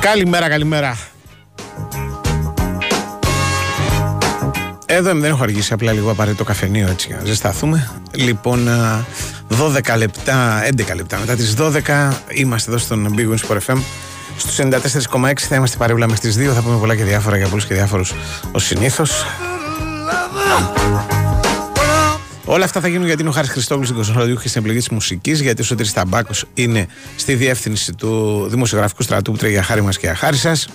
Καλημέρα, καλημέρα. Εδώ δεν έχω αργήσει, απλά λίγο απαραίτητο καφενείο έτσι για να ζεσταθούμε. Λοιπόν, 12 λεπτά, 11 λεπτά μετά τις 12 είμαστε εδώ στον Big Wings Sport FM. Στους 94,6 θα είμαστε παρέμβλα με στις 2, θα πούμε πολλά και διάφορα για πολλούς και διάφορους ως συνήθως. Όλα αυτά θα γίνουν γιατί είναι ο Χάρης Χριστόγλου στην Κωνσταντινούπολη και στην επιλογή της μουσικής, γιατί ο Σωτήρης Ταμπάκος είναι στη διεύθυνση του δημοσιογραφικού στρατού που τρέχει για χάρη μας και για χάρη σας.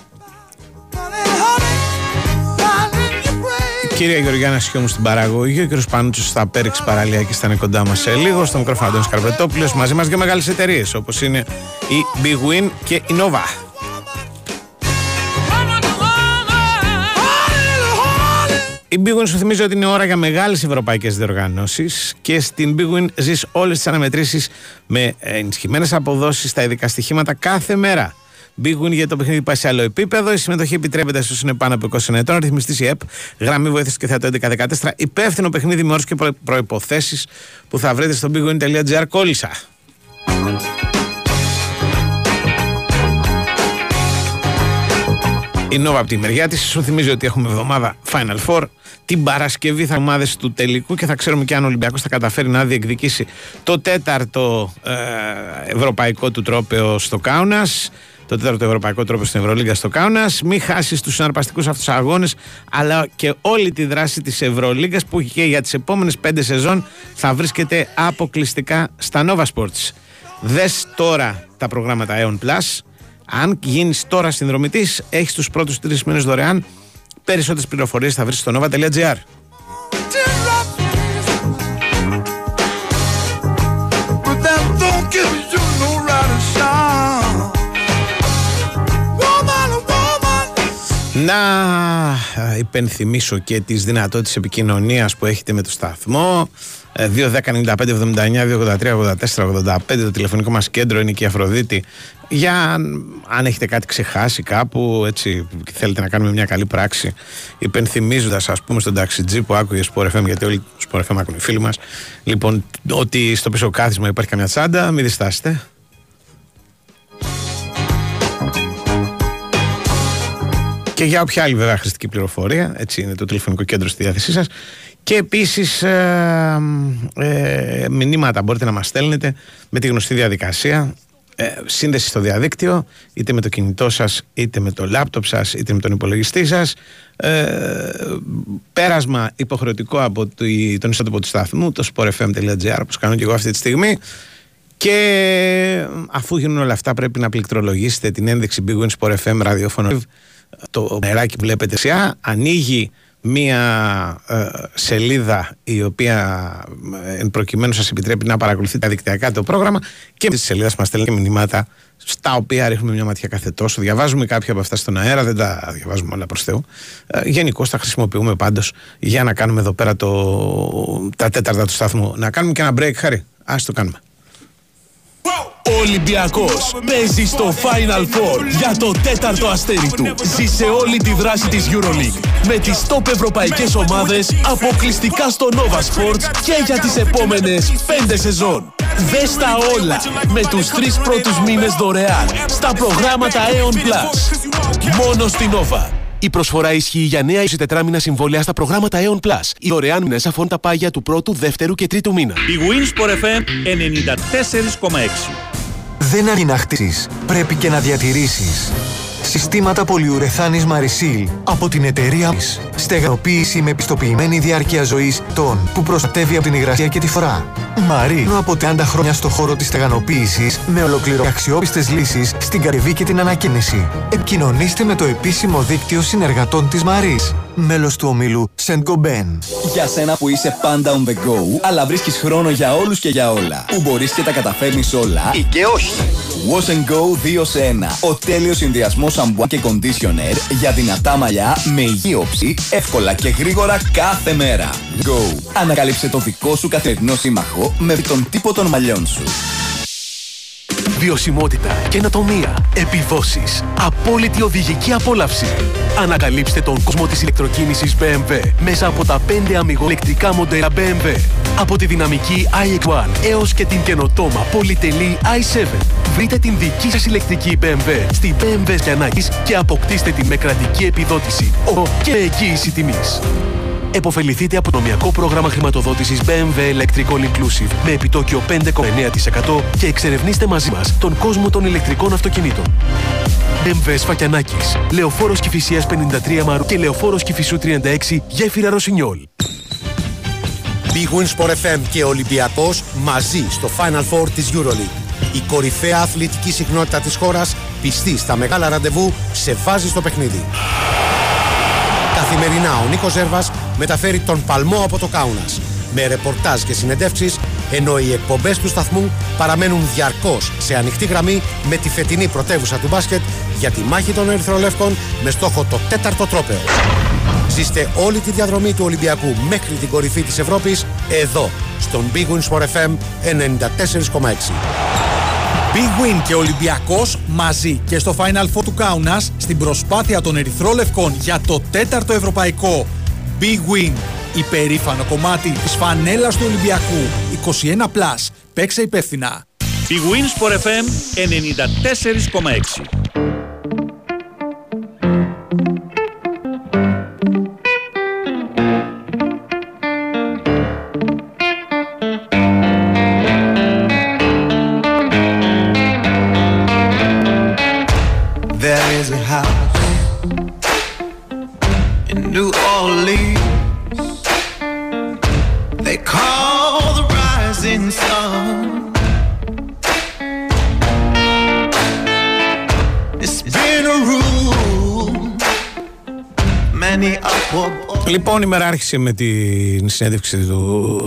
Κύριε Γεωργιάννα Σιώμου στην παραγωγή, ο κύριος Πανούτσο στα πέριξη παραλία και θα είναι κοντά μας σε λίγο. Στο μικρόφωνο Αντώνης Καρπετόπουλος μαζί μας και μεγάλες εταιρείες όπως είναι η Big Win και η Nova. Η Big Win σου θυμίζει ότι είναι ώρα για μεγάλες ευρωπαϊκές διοργανώσεις και στην Big Win ζεις όλες τις αναμετρήσεις με ενισχυμένες αποδόσεις στα ειδικά στοιχήματα κάθε μέρα. Big Win για το παιχνίδι πάει σε άλλο επίπεδο. Η συμμετοχή επιτρέπεται στους είναι πάνω από 20 ετών. Ρυθμιστής η ΕΠ, γραμμή βοήθειας και θεατό 1114. Υπεύθυνο παιχνίδι με όρους και προποθέσει που θα βρείτε στο bigwin.gr. Κόλλησα. Η Νόβα από τη μεριά της σου θυμίζει ότι έχουμε εβδομάδα Final Four. Την Παρασκευή θα ομάδες του τελικού και θα ξέρουμε και αν ο Ολυμπιακός θα καταφέρει να διεκδικήσει το τέταρτο ε, ευρωπαϊκό του τρόπεο στο Κάουνας. Το τέταρτο ευρωπαϊκό τρόπο στην Ευρωλίγα στο Κάουνας. Μην χάσεις τους συναρπαστικούς αυτούς αγώνες, αλλά και όλη τη δράση της Ευρωλίγα που και για τις επόμενες πέντε σεζόν θα βρίσκεται αποκλειστικά στα Nova Sports. Δες τώρα τα προγράμματα Aeon Plus αν γίνεις τώρα συνδρομητής, έχεις τους πρώτους τρεις μήνες δωρεάν. Περισσότερες πληροφορίες θα βρεις στο nova.gr. Να υπενθυμίσω και τις δυνατότητες επικοινωνίας που έχετε με το σταθμό 2, 10, 95, 79, 283, 84, 85 το τηλεφωνικό μας κέντρο είναι και η Αφροδίτη για αν έχετε κάτι ξεχάσει κάπου έτσι και θέλετε να κάνουμε μια καλή πράξη υπενθυμίζοντας ας πούμε στον ταξιτζή που άκουγε Sport FM γιατί όλοι Sport FM άκουγε οι φίλοι μας λοιπόν ότι στο πίσω κάθισμα υπάρχει καμιά τσάντα μην διστάσετε. Και για όποια άλλη βέβαια χρηστική πληροφορία έτσι είναι το τηλεφωνικό κέντρο στη διάθεσή σας. Και επίσης ε, ε, μηνύματα μπορείτε να μας στέλνετε με τη γνωστή διαδικασία ε, σύνδεση στο διαδίκτυο είτε με το κινητό σας είτε με το λάπτοπ σας είτε με τον υπολογιστή σας. Ε, πέρασμα υποχρεωτικό από τον ιστότοπο του σταθμού το sportfm.gr όπως κάνω και εγώ αυτή τη στιγμή. Και αφού γίνουν όλα αυτά πρέπει να πληκτρολογήσετε την ένδειξη Big Win Sport FM ραδιόφωνο. Το μεράκι που βλέπετε σιά ανοίγει μία ε, σελίδα η οποία ε, εν προκειμένου σας επιτρέπει να παρακολουθείτε δικτυακά το πρόγραμμα και με τη σελίδα μας στέλνει μηνύματα στα οποία ρίχνουμε μια ματιά κάθε τόσο. Διαβάζουμε κάποια από αυτά στον αέρα, δεν τα διαβάζουμε όλα προς Θεού. Ε, Γενικώ τα χρησιμοποιούμε πάντως για να κάνουμε εδώ πέρα το, τα τέταρτα του σταθμού. Να κάνουμε και ένα break, Χαρή. Ας το κάνουμε. Ο Ολυμπιακός παίζει στο Final Four για το τέταρτο αστέρι του. Ζήσε όλη τη δράση της EuroLeague με τις top ευρωπαϊκές ομάδες αποκλειστικά στο Nova Sports και για τις επόμενες πέντε σεζόν. Δες τα όλα με τους τρεις πρώτους μήνες δωρεάν στα προγράμματα Aeon Plus. Μόνο στην Nova. Η προσφορά ισχύει για νέα 24 μήνα συμβόλαια στα προγράμματα Aeon Plus. Οι δωρεάν μήνες αφών τα πάγια του πρώτου, δεύτερου και τρίτου μήνα. Η Winsport FM 94,6 δεν αρκεί να χτίσεις, πρέπει και να διατηρήσεις. Συστήματα πολυουρεθάνης Marisil από την εταιρεία μας. Στεγανοποίηση με πιστοποιημένη διάρκεια ζωής των που προστατεύει από την υγρασία και τη φορά. Μαρί από 30 χρόνια στο χώρο της στεγανοποίησης με ολοκληρω αξιόπιστες λύσεις στην καρυβή και την ανακαίνιση. Επικοινωνήστε με το επίσημο δίκτυο συνεργατών της Μαρής μέλος του ομίλου Σεντ Γκομπέν. Για σένα που είσαι πάντα on the go, αλλά βρίσκεις χρόνο για όλους και για όλα. Που μπορείς και τα καταφέρνεις όλα ή και όχι. Wash and Go 2 σε 1. Ο τέλειος συνδυασμός σαμπουά και conditioner για δυνατά μαλλιά με υγιή όψη, εύκολα και γρήγορα κάθε μέρα. Go. Ανακάλυψε το δικό σου καθημερινό σύμμαχο με τον τύπο των μαλλιών σου. Βιωσιμότητα, καινοτομία, επιδόσεις, απόλυτη οδηγική απόλαυση. Ανακαλύψτε τον κόσμο της ηλεκτροκίνησης BMW μέσα από τα 5 αμυγοελεκτρικά μοντέλα BMW. Από τη δυναμική iX1 έως και την καινοτόμα πολυτελή i7. Βρείτε την δική σας ηλεκτρική BMW στη BMW Γιαννάκης και αποκτήστε τη με κρατική επιδότηση ο και εγγύηση τιμής. Εποφεληθείτε από το νομιακό πρόγραμμα χρηματοδότησης BMW Electrical Inclusive με επιτόκιο 5,9% και εξερευνήστε μαζί μας τον κόσμο των ηλεκτρικών αυτοκινήτων. BMW Σφακιανάκης, Λεωφόρος Κηφισίας 53 Μαρού και Λεωφόρος Κηφισού 36 Γέφυρα Ρωσινιόλ. Big Win Sport FM και Ολυμπιακός μαζί στο Final Four της EuroLeague. Η κορυφαία αθλητική συχνότητα της χώρας πιστή στα μεγάλα ραντεβού σε βάζεις στο παιχνίδι. Καθημερινά ο Νίκος Ζέρβας μεταφέρει τον παλμό από το Κάουνας με ρεπορτάζ και συνεντεύξεις ενώ οι εκπομπές του σταθμού παραμένουν διαρκώς σε ανοιχτή γραμμή με τη φετινή πρωτεύουσα του μπάσκετ για τη μάχη των Ερυθρολεύκων με στόχο το τέταρτο τρόπεο. Ζήστε όλη τη διαδρομή του Ολυμπιακού μέχρι την κορυφή της Ευρώπης εδώ στον Big Win Sport FM 94,6. Big Win και Ολυμπιακός μαζί και στο Final Four του Κάουνας στην προσπάθεια των Ερυθρόλευκων για το τέταρτο ευρωπαϊκό. Big Win, υπερήφανο κομμάτι της φανέλας του Ολυμπιακού. 21+, παίξε υπεύθυνα. Big Win Sport FM 94,6 Λοιπόν, η μέρα άρχισε με την συνέντευξη του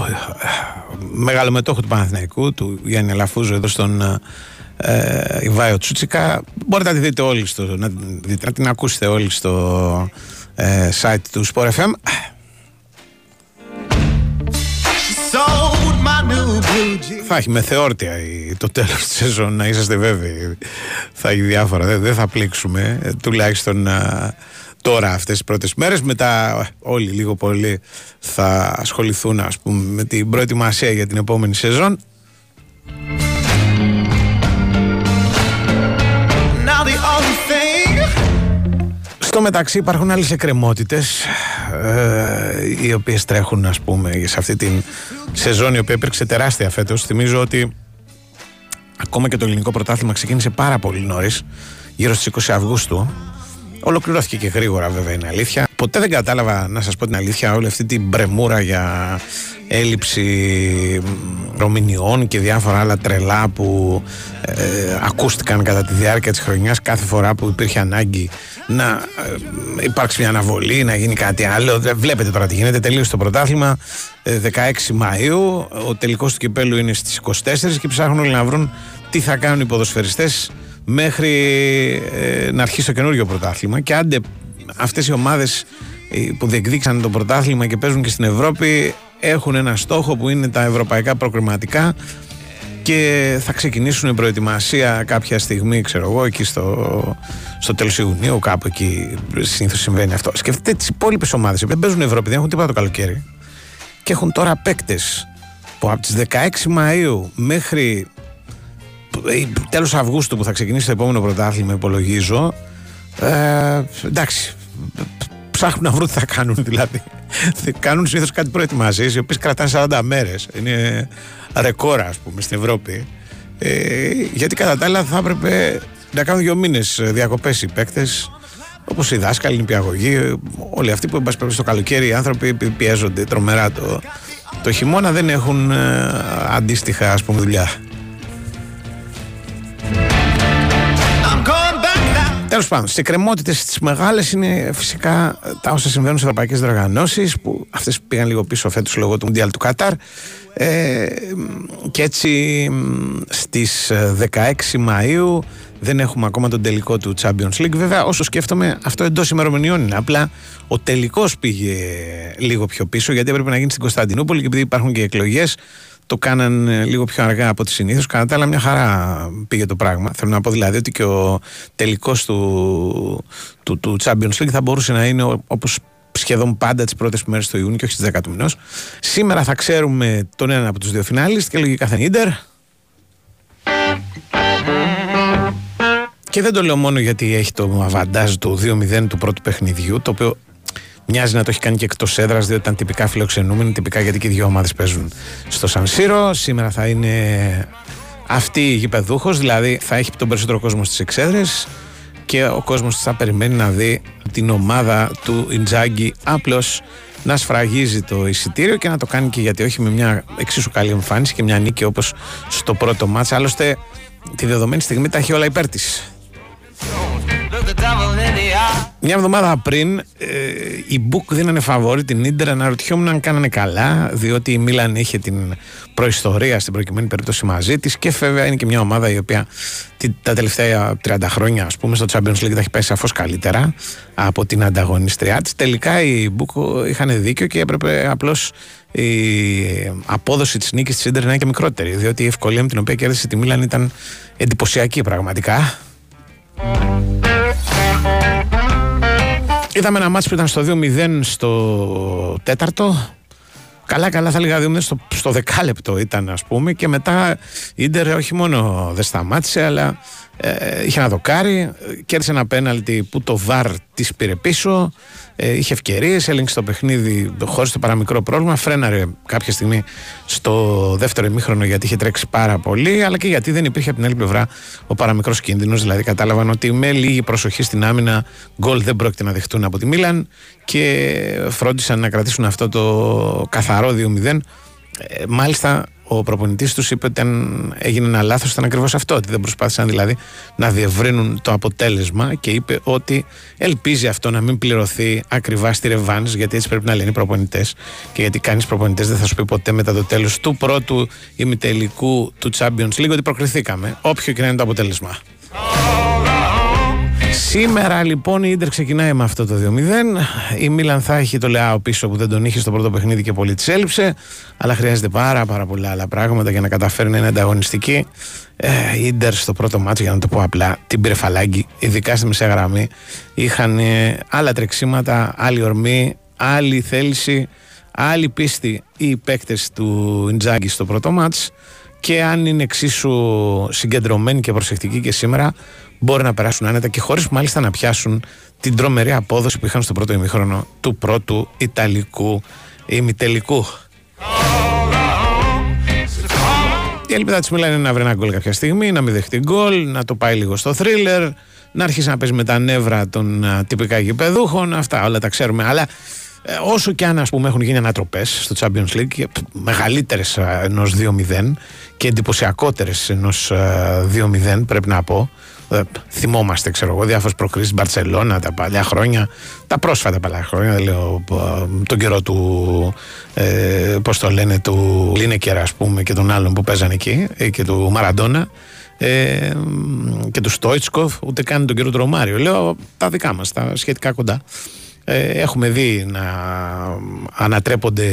μεγάλου μετόχου του Παναθηναϊκού, του Γιάννη Αλαφούζου, εδώ στον ε, Ιβάιο Τσούτσικα. Μπορείτε να τη δείτε όλοι στο, να, δείτε, να την ακούσετε όλοι στο ε, site του Sport FM. sold my new blue jeans. Θα έχει μεθεόρτια η- το τέλος της σεζόν, να είσαστε βέβαιοι. Θα έχει διάφορα, δεν, δεν θα πλήξουμε, ε, τουλάχιστον α, τώρα αυτές τις πρώτες μέρες. Μετά ε, όλοι λίγο πολύ θα ασχοληθούν ας πούμε, με την προετοιμασία για την επόμενη σεζόν. Now the only thing Στο μεταξύ υπάρχουν άλλες εκκρεμότητες ε, οι οποίες τρέχουν ας πούμε σε αυτή την σεζόν η οποία υπήρξε τεράστια φέτος. Θυμίζω ότι ακόμα και το ελληνικό πρωτάθλημα ξεκίνησε πάρα πολύ νωρίς, γύρω στις 20 Αυγούστου. Ολοκληρώθηκε και γρήγορα βέβαια είναι αλήθεια. Ποτέ δεν κατάλαβα να σας πω την αλήθεια όλη αυτή την μπρεμούρα για έλλειψη μ, ρομινιών και διάφορα άλλα τρελά που ε, ακούστηκαν κατά τη διάρκεια της χρονιάς κάθε φορά που υπήρχε ανάγκη να ε, υπάρξει μια αναβολή, να γίνει κάτι άλλο. Δεν Βλέπετε τώρα τι γίνεται, τελείωσε το πρωτάθλημα ε, 16 Μαΐου, ο τελικός του κυπέλου είναι στις 24 και ψάχνουν όλοι να βρουν τι θα κάνουν οι ποδοσφαιριστές μέχρι ε, να αρχίσει το καινούριο πρωτάθλημα και άντε αυτές οι ομάδες ε, που διεκδίκησαν το πρωτάθλημα και παίζουν και στην Ευρώπη έχουν ένα στόχο που είναι τα ευρωπαϊκά προκριματικά και θα ξεκινήσουν η προετοιμασία κάποια στιγμή, ξέρω εγώ, εκεί στο, στο τέλος Ιουνίου, κάπου εκεί συνήθως συμβαίνει αυτό. Σκεφτείτε τις υπόλοιπες ομάδες που δεν παίζουν Ευρώπη, δεν έχουν τίποτα το καλοκαίρι και έχουν τώρα παίκτες που από τις 16 Μαου μέχρι ε, τέλος Αυγούστου που θα ξεκινήσει το επόμενο πρωτάθλημα, υπολογίζω. Ε, εντάξει, ψάχνουν να βρουν τι θα κάνουν δηλαδή. κάνουν συνήθως κάτι προετοιμασίες, οι οποίες κρατάνε 40 μέρες. Είναι ρεκόρα, ας πούμε, στην Ευρώπη. Ε, γιατί κατά τα άλλα θα έπρεπε να κάνουν δύο μήνες διακοπές οι παίκτες. Όπως οι δάσκαλοι, οι νηπιαγωγοί, όλοι αυτοί που εν πάση περιπτώσει, το καλοκαίρι οι άνθρωποι πι- πιέζονται τρομερά το, το χειμώνα, δεν έχουν ε, αντίστοιχα ας πούμε δουλειά. Τέλος πάντων, στις εκκρεμότητες τις μεγάλες είναι φυσικά τα όσα συμβαίνουν στις ευρωπαϊκές διοργανώσεις που αυτές πήγαν λίγο πίσω φέτος λόγω του Μουντιάλ του Κατάρ. Ε, και έτσι στις 16 Μαου δεν έχουμε ακόμα τον τελικό του Champions League. Βέβαια, όσο σκέφτομαι, αυτό εντός ημερομηνιών είναι. Απλά ο τελικός πήγε λίγο πιο πίσω γιατί έπρεπε να γίνει στην Κωνσταντινούπολη και επειδή υπάρχουν και εκλογές, το κάναν ε, λίγο πιο αργά από ό,τι συνήθως. Κατά τα άλλα, μια χαρά πήγε το πράγμα. Θέλω να πω δηλαδή ότι και ο τελικός του, του, του Champions League θα μπορούσε να είναι όπως σχεδόν πάντα τις πρώτες μέρες του Ιούνιου και όχι στις 10 του μηνός. Σήμερα θα ξέρουμε τον ένα από τους δύο φινάλιστ και λογικά θα είναι Ιντερ. Και δεν το λέω μόνο γιατί έχει το αβαντάζ του 2-0 του πρώτου παιχνιδιού, το οποίο μοιάζει να το έχει κάνει και εκτός έδρας, διότι ήταν τυπικά φιλοξενούμενοι, τυπικά γιατί και οι δύο ομάδες παίζουν στο Σανσίρο. Σήμερα θα είναι αυτή η γηπεδούχος, δηλαδή θα έχει τον περισσότερο κόσμο στις εξέδρες και ο κόσμος θα περιμένει να δει την ομάδα του Ιντζάγκη απλώς να σφραγίζει το εισιτήριο και να το κάνει και γιατί όχι με μια εξίσου καλή εμφάνιση και μια νίκη όπως στο πρώτο μάτς άλλωστε τη δεδομένη στιγμή τα έχει όλα υπέρ της μια εβδομάδα πριν ε, η Μπουκ δίνανε φαβόρη την Ίντερ αναρωτιόμουν αν κάνανε καλά διότι η Μίλαν είχε την προϊστορία στην προκειμένη περίπτωση μαζί της και βέβαια είναι και μια ομάδα η οποία τα τελευταία 30 χρόνια ας πούμε στο Champions League θα έχει πέσει σαφώς καλύτερα από την ανταγωνιστριά της. Τελικά οι Μπουκ είχαν δίκιο και έπρεπε απλώς η απόδοση της νίκης της Ίντερ να είναι και μικρότερη διότι η ευκολία με την οποία κέρδισε τη Μίλαν ήταν εντυπωσιακή πραγματικά Είδαμε ένα μάτσο που ήταν στο 2-0 στο τέταρτο. Καλά, καλά θα λέγα 2-0 στο, στο δεκάλεπτο ήταν, ας πούμε. Και μετά η Ίντερ όχι μόνο δεν σταμάτησε, αλλά ε, είχε ένα δοκάρι. Κέρδισε ένα πέναλτι που το βαρ της πήρε πίσω. Ε, είχε ευκαιρίες, έλεγξε το παιχνίδι χωρίς το παραμικρό πρόβλημα. Φρέναρε κάποια στιγμή στο δεύτερο ημίχρονο γιατί είχε τρέξει πάρα πολύ, αλλά και γιατί δεν υπήρχε από την άλλη πλευρά ο παραμικρός κίνδυνος. Δηλαδή, κατάλαβαν ότι με λίγη προσοχή στην άμυνα γκολ δεν πρόκειται να δεχτούν από τη Μίλαν και φρόντισαν να κρατήσουν αυτό το καθαρό 2-0. Ε, μάλιστα ο προπονητής τους είπε ότι αν έγινε ένα λάθος ήταν ακριβώς αυτό. Ότι δεν προσπάθησαν δηλαδή να διευρύνουν το αποτέλεσμα και είπε ότι ελπίζει αυτό να μην πληρωθεί ακριβά στη Ρεβάν, γιατί έτσι πρέπει να λένε οι προπονητές. Και γιατί κανείς προπονητέ δεν θα σου πει ποτέ μετά το τέλος του πρώτου ημιτελικού του Champions League ότι προκριθήκαμε, όποιο και να είναι το αποτέλεσμα. Σήμερα λοιπόν η Ίντερ ξεκινάει με αυτό το 2-0. Η Μίλαν θα έχει το Λεάο πίσω που δεν τον είχε στο πρώτο παιχνίδι και πολύ της έλειψε. Αλλά χρειάζεται πάρα, πάρα πολλά άλλα πράγματα για να καταφέρει να είναι ανταγωνιστική. Ε, η Ίντερ στο πρώτο μάτσο, για να το πω απλά, την πήρε φαλάγγι, ειδικά στη μεσαία γραμμή. Είχαν ε, άλλα τρεξίματα, άλλη ορμή, άλλη θέληση, άλλη πίστη οι παίκτες του Ιντζάγκη στο πρώτο μάτς και αν είναι εξίσου συγκεντρωμένοι και προσεκτικοί και σήμερα μπορεί να περάσουν άνετα και χωρίς μάλιστα να πιάσουν την τρομερή απόδοση που είχαν στο πρώτο ημίχρονο του πρώτου Ιταλικού ημιτελικού. Η ελπίδα της Μίλαν είναι να βρει ένα γκολ κάποια στιγμή, να μην δεχτεί γκολ, να το πάει λίγο στο θρίλερ, να αρχίσει να παίζει με τα νεύρα των τυπικά γηπεδούχων. Αυτά όλα τα ξέρουμε. Αλλά ε, όσο και αν ας πούμε, έχουν γίνει ανατροπές στο Champions League, μεγαλύτερες ενός 2-0 και εντυπωσιακότερες ενός 2-0, πρέπει να πω, ε, θυμόμαστε, ξέρω εγώ, διάφορες προκρίσεις Μπαρσελόνα τα παλιά χρόνια, τα πρόσφατα παλιά χρόνια, δεν λέω ε, τον καιρό του, ε, πώς το λένε, του Λίνεκερ, ας πούμε, και των άλλων που παίζανε εκεί, ε, και του Μαραντόνα. Ε, και του Στόιτσκοφ, ούτε καν τον κύριο Τρομάριο. Λέω τα δικά μας, τα σχετικά κοντά. Ε, έχουμε δει να ανατρέπονται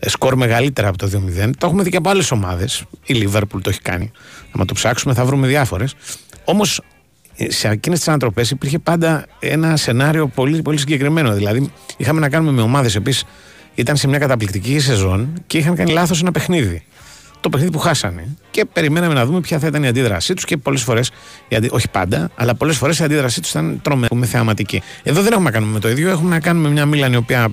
σκορ μεγαλύτερα από το 2-0. Το έχουμε δει και από άλλες ομάδες. Η Λίβερπουλ το έχει κάνει. Αν το ψάξουμε, θα βρούμε διάφορες. Όμως σε εκείνες τις ανατροπές υπήρχε πάντα ένα σενάριο πολύ, πολύ συγκεκριμένο. Δηλαδή, είχαμε να κάνουμε με ομάδες οι ήταν σε μια καταπληκτική σεζόν και είχαν κάνει λάθος ένα παιχνίδι. Το παιχνίδι που χάσανε. Και περιμέναμε να δούμε ποια θα ήταν η αντίδρασή τους και πολλές φορές, όχι πάντα, αλλά πολλές φορές η αντίδρασή τους ήταν τρομερή, θεαματική. Εδώ δεν έχουμε να κάνουμε με το ίδιο. Έχουμε να κάνουμε μια Μίλαν η οποία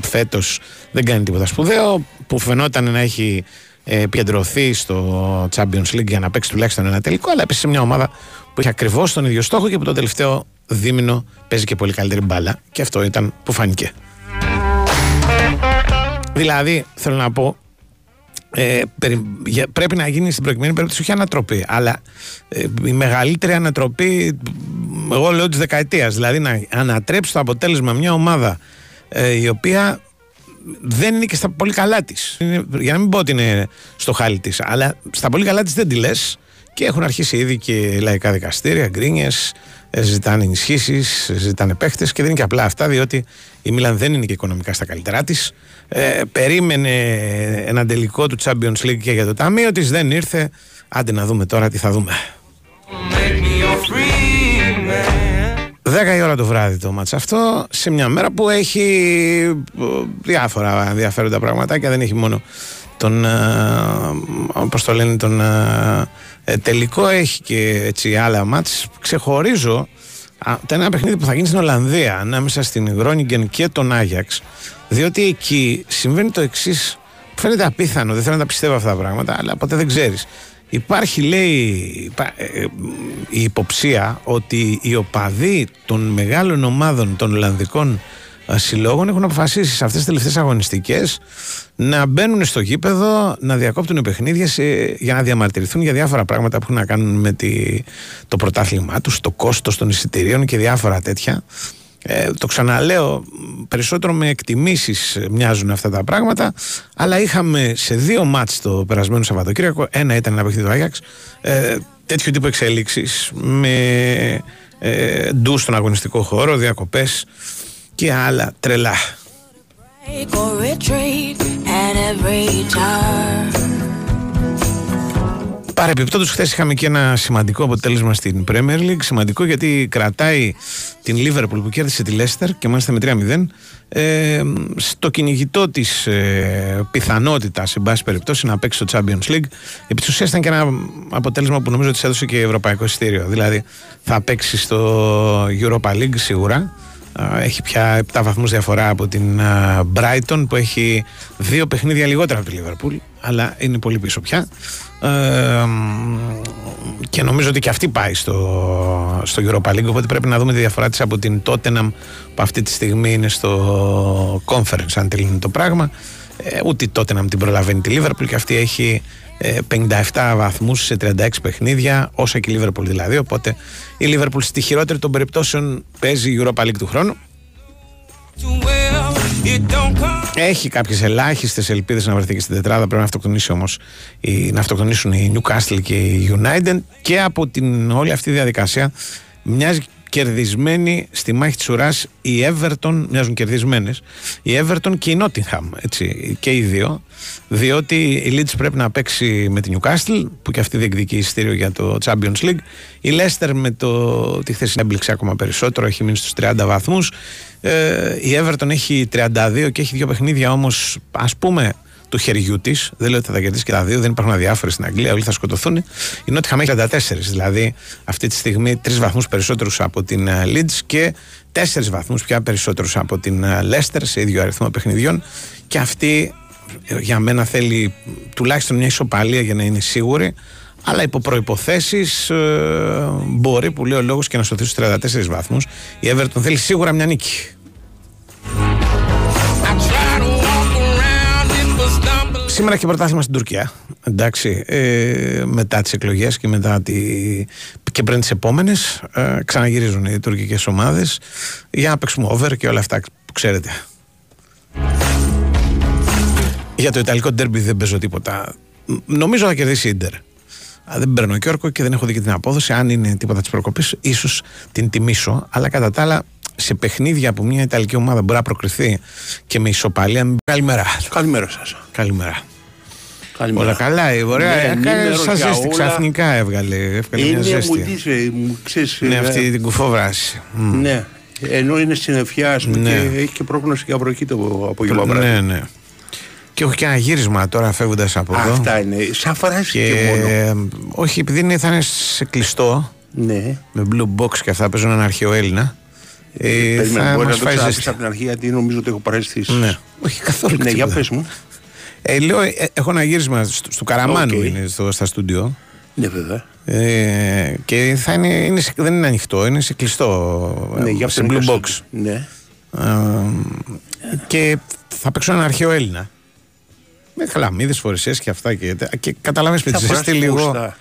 φέτος δεν κάνει τίποτα σπουδαίο, που φαινόταν να έχει ε, επικεντρωθεί στο Champions League για να παίξει τουλάχιστον ένα τελικό, αλλά επίση μια ομάδα που έχει ακριβώς τον ίδιο στόχο και που το τελευταίο δίμηνο παίζει και πολύ καλύτερη μπάλα. Και αυτό ήταν που φάνηκε. Δηλαδή, θέλω να πω, ε, πρέπει να γίνει στην προκειμένη περίπτωση όχι ανατροπή, αλλά ε, η μεγαλύτερη ανατροπή, εγώ λέω της δεκαετίας. Δηλαδή να ανατρέψει το αποτέλεσμα μια ομάδα ε, η οποία δεν είναι και στα πολύ καλά της. Για να μην πω ότι είναι στο χάλι της, αλλά στα πολύ καλά της δεν τη λες Και έχουν αρχίσει ήδη και λαϊκά δικαστήρια, γκρίνιες, ζητάνε ενισχύσεις, ζητάνε παίχτες και δεν είναι και απλά αυτά, διότι η Μίλαν δεν είναι και οικονομικά στα καλύτερά της. Ε, περίμενε ένα τελικό του Champions League και για το ταμείο της, δεν ήρθε. Άντε να δούμε τώρα τι θα δούμε. 10 η ώρα το βράδυ το μάτς αυτό σε μια μέρα που έχει ε, διάφορα ενδιαφέροντα πραγματάκια δεν έχει μόνο τον, ε, όπως το λένε, τον ε, ε, τελικό έχει και έτσι άλλα μάτς ξεχωρίζω α, το ένα παιχνίδι που θα γίνει στην Ολλανδία ανάμεσα στην Γρόνιγκεν και τον Άγιαξ διότι εκεί συμβαίνει το εξής. Φαίνεται απίθανο, δεν θέλω να τα πιστεύω αυτά τα πράγματα αλλά ποτέ δεν ξέρεις. Υπάρχει λέει η υποψία ότι οι οπαδοί των μεγάλων ομάδων των Ολλανδικών συλλόγων έχουν αποφασίσει σε αυτές τις τελευταίες αγωνιστικές να μπαίνουν στο γήπεδο, να διακόπτουν παιχνίδια για να διαμαρτυρηθούν για διάφορα πράγματα που έχουν να κάνουν με τη, το πρωτάθλημά τους, το κόστος των εισιτηρίων και διάφορα τέτοια. Ε, το ξαναλέω, περισσότερο με εκτιμήσεις μοιάζουν αυτά τα πράγματα, αλλά είχαμε σε δύο μάτς το περασμένο Σαββατοκύριακο, ένα ήταν ένα παιχνίδι του Άγιαξ, ε, τέτοιο τύπο εξέλιξης με ε, ντους στον αγωνιστικό χώρο, διακοπές και άλλα τρελά. Παρεπιπτόντως χθες είχαμε και ένα σημαντικό αποτέλεσμα στην Premier League. Σημαντικό γιατί κρατάει την Liverpool που κέρδισε τη Leicester και μάλιστα με 3-0 ε, στο κυνηγητό της ε, πιθανότητας σε πάση περιπτώσει να παίξει στο Champions League. Επί της ουσίας ήταν και ένα αποτέλεσμα που νομίζω ότι σε έδωσε και ευρωπαϊκό ειστήριο δηλαδή θα παίξει στο Europa League σίγουρα έχει πια 7 βαθμούς διαφορά από την Brighton που έχει δύο παιχνίδια λιγότερα από τη Liverpool αλλά είναι πολύ πίσω πια. Ε, και νομίζω ότι και αυτή πάει στο, στο Europa League οπότε πρέπει να δούμε τη διαφορά της από την Tottenham που αυτή τη στιγμή είναι στο conference αν τελειώνει το πράγμα. Ε, ούτε η Tottenham την προλαβαίνει τη Liverpool και αυτή έχει 57 βαθμούς σε 36 παιχνίδια, όσα και η Liverpool δηλαδή. Οπότε η Liverpool στη χειρότερη των περιπτώσεων παίζει η Europa League του χρόνου. Έχει κάποιες ελάχιστες ελπίδες να βρεθεί και στην τετράδα. Πρέπει να αυτοκτονήσει όμως να αυτοκτονήσουν οι Newcastle και οι United. Και από την όλη αυτή διαδικασία μοιάζει κερδισμένοι στη μάχη της ουράς η Everton, μοιάζουν κερδισμένες η Everton και η Nottingham έτσι, και οι δύο διότι η Leeds πρέπει να παίξει με την Newcastle που και αυτή διεκδικεί ειστήριο για το Champions League. Η Leicester με το τη θέση έμπληξε ακόμα περισσότερο έχει μείνει στους 30 βαθμούς. Ε, η Everton έχει 32 και έχει δύο παιχνίδια όμως ας πούμε του χεριού της. Δεν λέω ότι θα τα κερδίσει και τα δύο, δεν υπάρχουν αδιάφορε στην Αγγλία, όλοι θα σκοτωθούν. Η Νότια έχει 34, δηλαδή αυτή τη στιγμή τρεις βαθμούς περισσότερους από την ε, Leeds και τέσσερις βαθμούς πια περισσότερους από την ε, Leicester σε ίδιο αριθμό παιχνιδιών. Και αυτή ε, για μένα θέλει τουλάχιστον μια ισοπαλία για να είναι σίγουρη. Αλλά υπό προποθέσει μπορεί που λέει ο λόγος και να σωθεί στου 34 βαθμούς. Η Everton θέλει σίγουρα μια νίκη. Σήμερα έχει πρωτάθλημα στην Τουρκία. Εντάξει, ε, μετά τις εκλογές και μετά τη... και πριν τις επόμενες, ε, ξαναγυρίζουν οι τουρκικές ομάδες για να παίξουμε over και όλα αυτά που ξέρετε. Για το Ιταλικό ντέρμπι δεν παίζω τίποτα. Νομίζω θα κερδίσει η Ιντερ. Δεν παίρνω Κιόρκο και δεν έχω δει και την απόδοση. Αν είναι τίποτα της προκοπής, ίσως την τιμήσω. Αλλά κατά τα άλλα, σε παιχνίδια που μια Ιταλική ομάδα μπορεί να προκριθεί και με ισοπαλία. Καλημέρα. Καλημέρα σας. Καλημέρα. Καλημέρα. Όλα καλά, η ωραία. Ναι, Σας ζέστη ξαφνικά έβγαλε. έβγαλε είναι, μια ζέστη. Μου δεις, μου ξέρεις, Ναι, ε, αυτή την κουφόβραση. Ναι. Ενώ είναι συννεφιά Ναι. και έχει και πρόγνωση για βροχή το απόγευμα βράδυ. Ναι, ναι. Και έχω και ένα γύρισμα τώρα φεύγοντας από εδώ. Αυτά είναι. Σαν φράση και, Και, μόνο. ε, όχι, επειδή είναι, θα είναι σε κλειστό, Ναι. με blue box και αυτά, παίζουν έναν αρχαίο Έλληνα. Ε, Περίμενε, θα μπορείς μας να το φάεις ξαναπείς ζέστη. από την αρχή γιατί νομίζω ότι έχω παρέστηση. Ναι. Όχι καθόλου. Ναι, για τίποτα. πες μου. Ε, λέω, ε, έχω ένα γύρισμα στο, στο Καραμάνου Οκ. είναι στο, στα στούντιο. Ναι, βέβαια. Ε, και θα είναι, είναι σε- δεν είναι ανοιχτό, είναι σε κλειστό. Ναι, ε, για σε αυτό blue είναι box. στο- Ναι. Ε, και θα παίξω έναν αρχαίο Έλληνα. Με χλαμίδε, φορεσίες και αυτά. Και, και καταλαβαίνει με Θα τη φοράς ζέστη λίγο.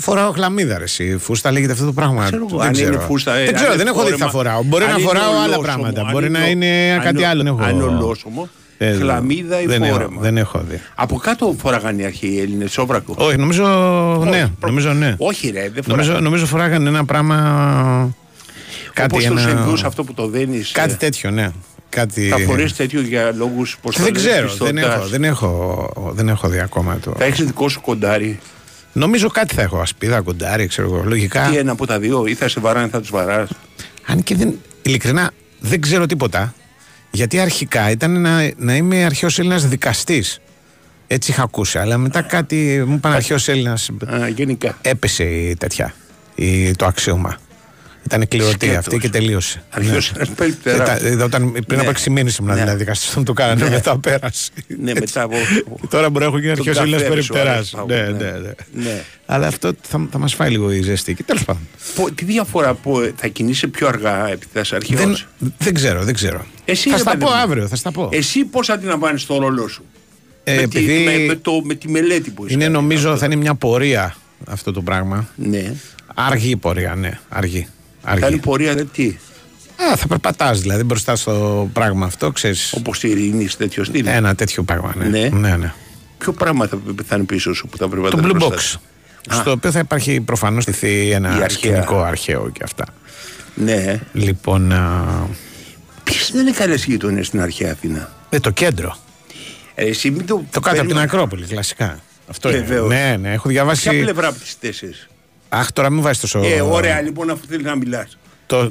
Φούστα. Φοράω χλαμίδα, ρε, εσύ. Φούστα λέγεται αυτό το πράγμα. Ξέρω εγώ, δεν αν ξέρω. είναι φούστα, ε, δεν αν ξέρω, είναι δεν έχω δει τι θα φόρεμα, φοράω. Μπορεί αν να είναι φοράω άλλα ολόσωμο, πράγματα. αν Μπορεί είναι να ο- είναι αν κάτι είναι- άλλο. δεν έχω- Αν είναι ολόσωμο, Ε, χλαμίδα ή δεν έχω, φόρεμα. δεν έχω δει. Από κάτω φοράγανε οι αρχαίοι Έλληνες, σόβρακο. Όχι, νομίζω ναι. προ- Νομίζω ναι. Όχι, ρε, δεν Νομίζω, φοράγανε. νομίζω φοράγανε ένα πράγμα. Κάτι, Όπως το ένα- σεμβούς αυτό που το δένεις κάτι ε, τέτοιο, ναι. Κάτι... Θα φορέσει τέτοιο για λόγους πώς Δεν ξέρω, δεν έχω, δεν, έχω, δεν έχω δει ακόμα το. Θα έχεις δικό σου κοντάρι. Νομίζω κάτι θα έχω, ασπίδα, κοντάρι, ξέρω εγώ. Λογικά. Τι ένα από τα δύο, ή θα σε βαράνε, θα τους βαράς. Αν και δεν. Ειλικρινά δεν ξέρω τίποτα. Γιατί αρχικά ήταν να, να είμαι αρχαίος Έλληνας δικαστής. Έτσι είχα ακούσει. Αλλά μετά κάτι μου είπαν αρχαίος Έλληνας. Γενικά. Έπεσε η τέτοια. Η, το αξίωμα. Ήταν κληρωτή Σκέτος. αυτή και τελείωσε. Αρχαίος Ναι. Έλληνας περιπτερά. Μετά- ε, όταν, πριν Ναι. από 6 μήνες ήμουν Ναι. δηλαδή δικαστή, τον το κάνανε. Ναι. Μετά πέρασε. Ναι, μετά από. Τώρα μπορεί να έχω γίνει Τον αρχαίος Έλληνας καφέ σου περιπτερά. αρέσει, Ναι, Παύλο, ναι, ναι. ναι. Ναι. Αλλά αυτό θα, θα μας φάει λίγο η ζεστή. Τέλος πάντων. Πο- Τι διαφορά που θα κινείσαι πιο αργά επειδή θα είσαι αρχαίος; Δεν, δεν ξέρω, δεν ξέρω. Εσύ, θα ρε στα παιδί πω μου. αύριο, θα στα πω. Εσύ πώς αντιλαμβάνεις το ρόλο σου; Ε, με, επειδή τη, με, με το, με τη μελέτη που είσαι. είναι νομίζω θα είναι μια πορεία αυτό το πράγμα. Ναι. Αργή πορεία, ναι. Αργή. Αργή. Θα είναι πορεία δε τι; Α, θα περπατάς δηλαδή μπροστά στο πράγμα αυτό, ξέρεις. Όπως η ειρήνη, τέτοιο στυλ. Ένα τέτοιο πράγμα, ναι. Ναι. ναι, ναι. Ποιο πράγμα θα, θα είναι πίσω σου που θα πρέπει να Το τα Blue μπροστά Box. σου. Στο οποίο θα υπάρχει προφανώς Η ένα αρχαία. σκηνικό αρχαίο και αυτά. Ναι. Λοιπόν. α, Ποιε δεν είναι καλές γείτονε στην αρχαία Αθήνα; ε, το κέντρο. Ε, εσύ μην το. Το κάτω από την παίρνεις- Ακρόπολη, κλασικά. Αυτό είναι. Βεβαίως. Ναι, ναι, έχω Ποια διαβάσει. πλευρά από τις τέσσερις; Αχ, τώρα μην βάζεις τόσο. Ε, ωραία, λοιπόν, αφού θέλεις να μιλάς. Το,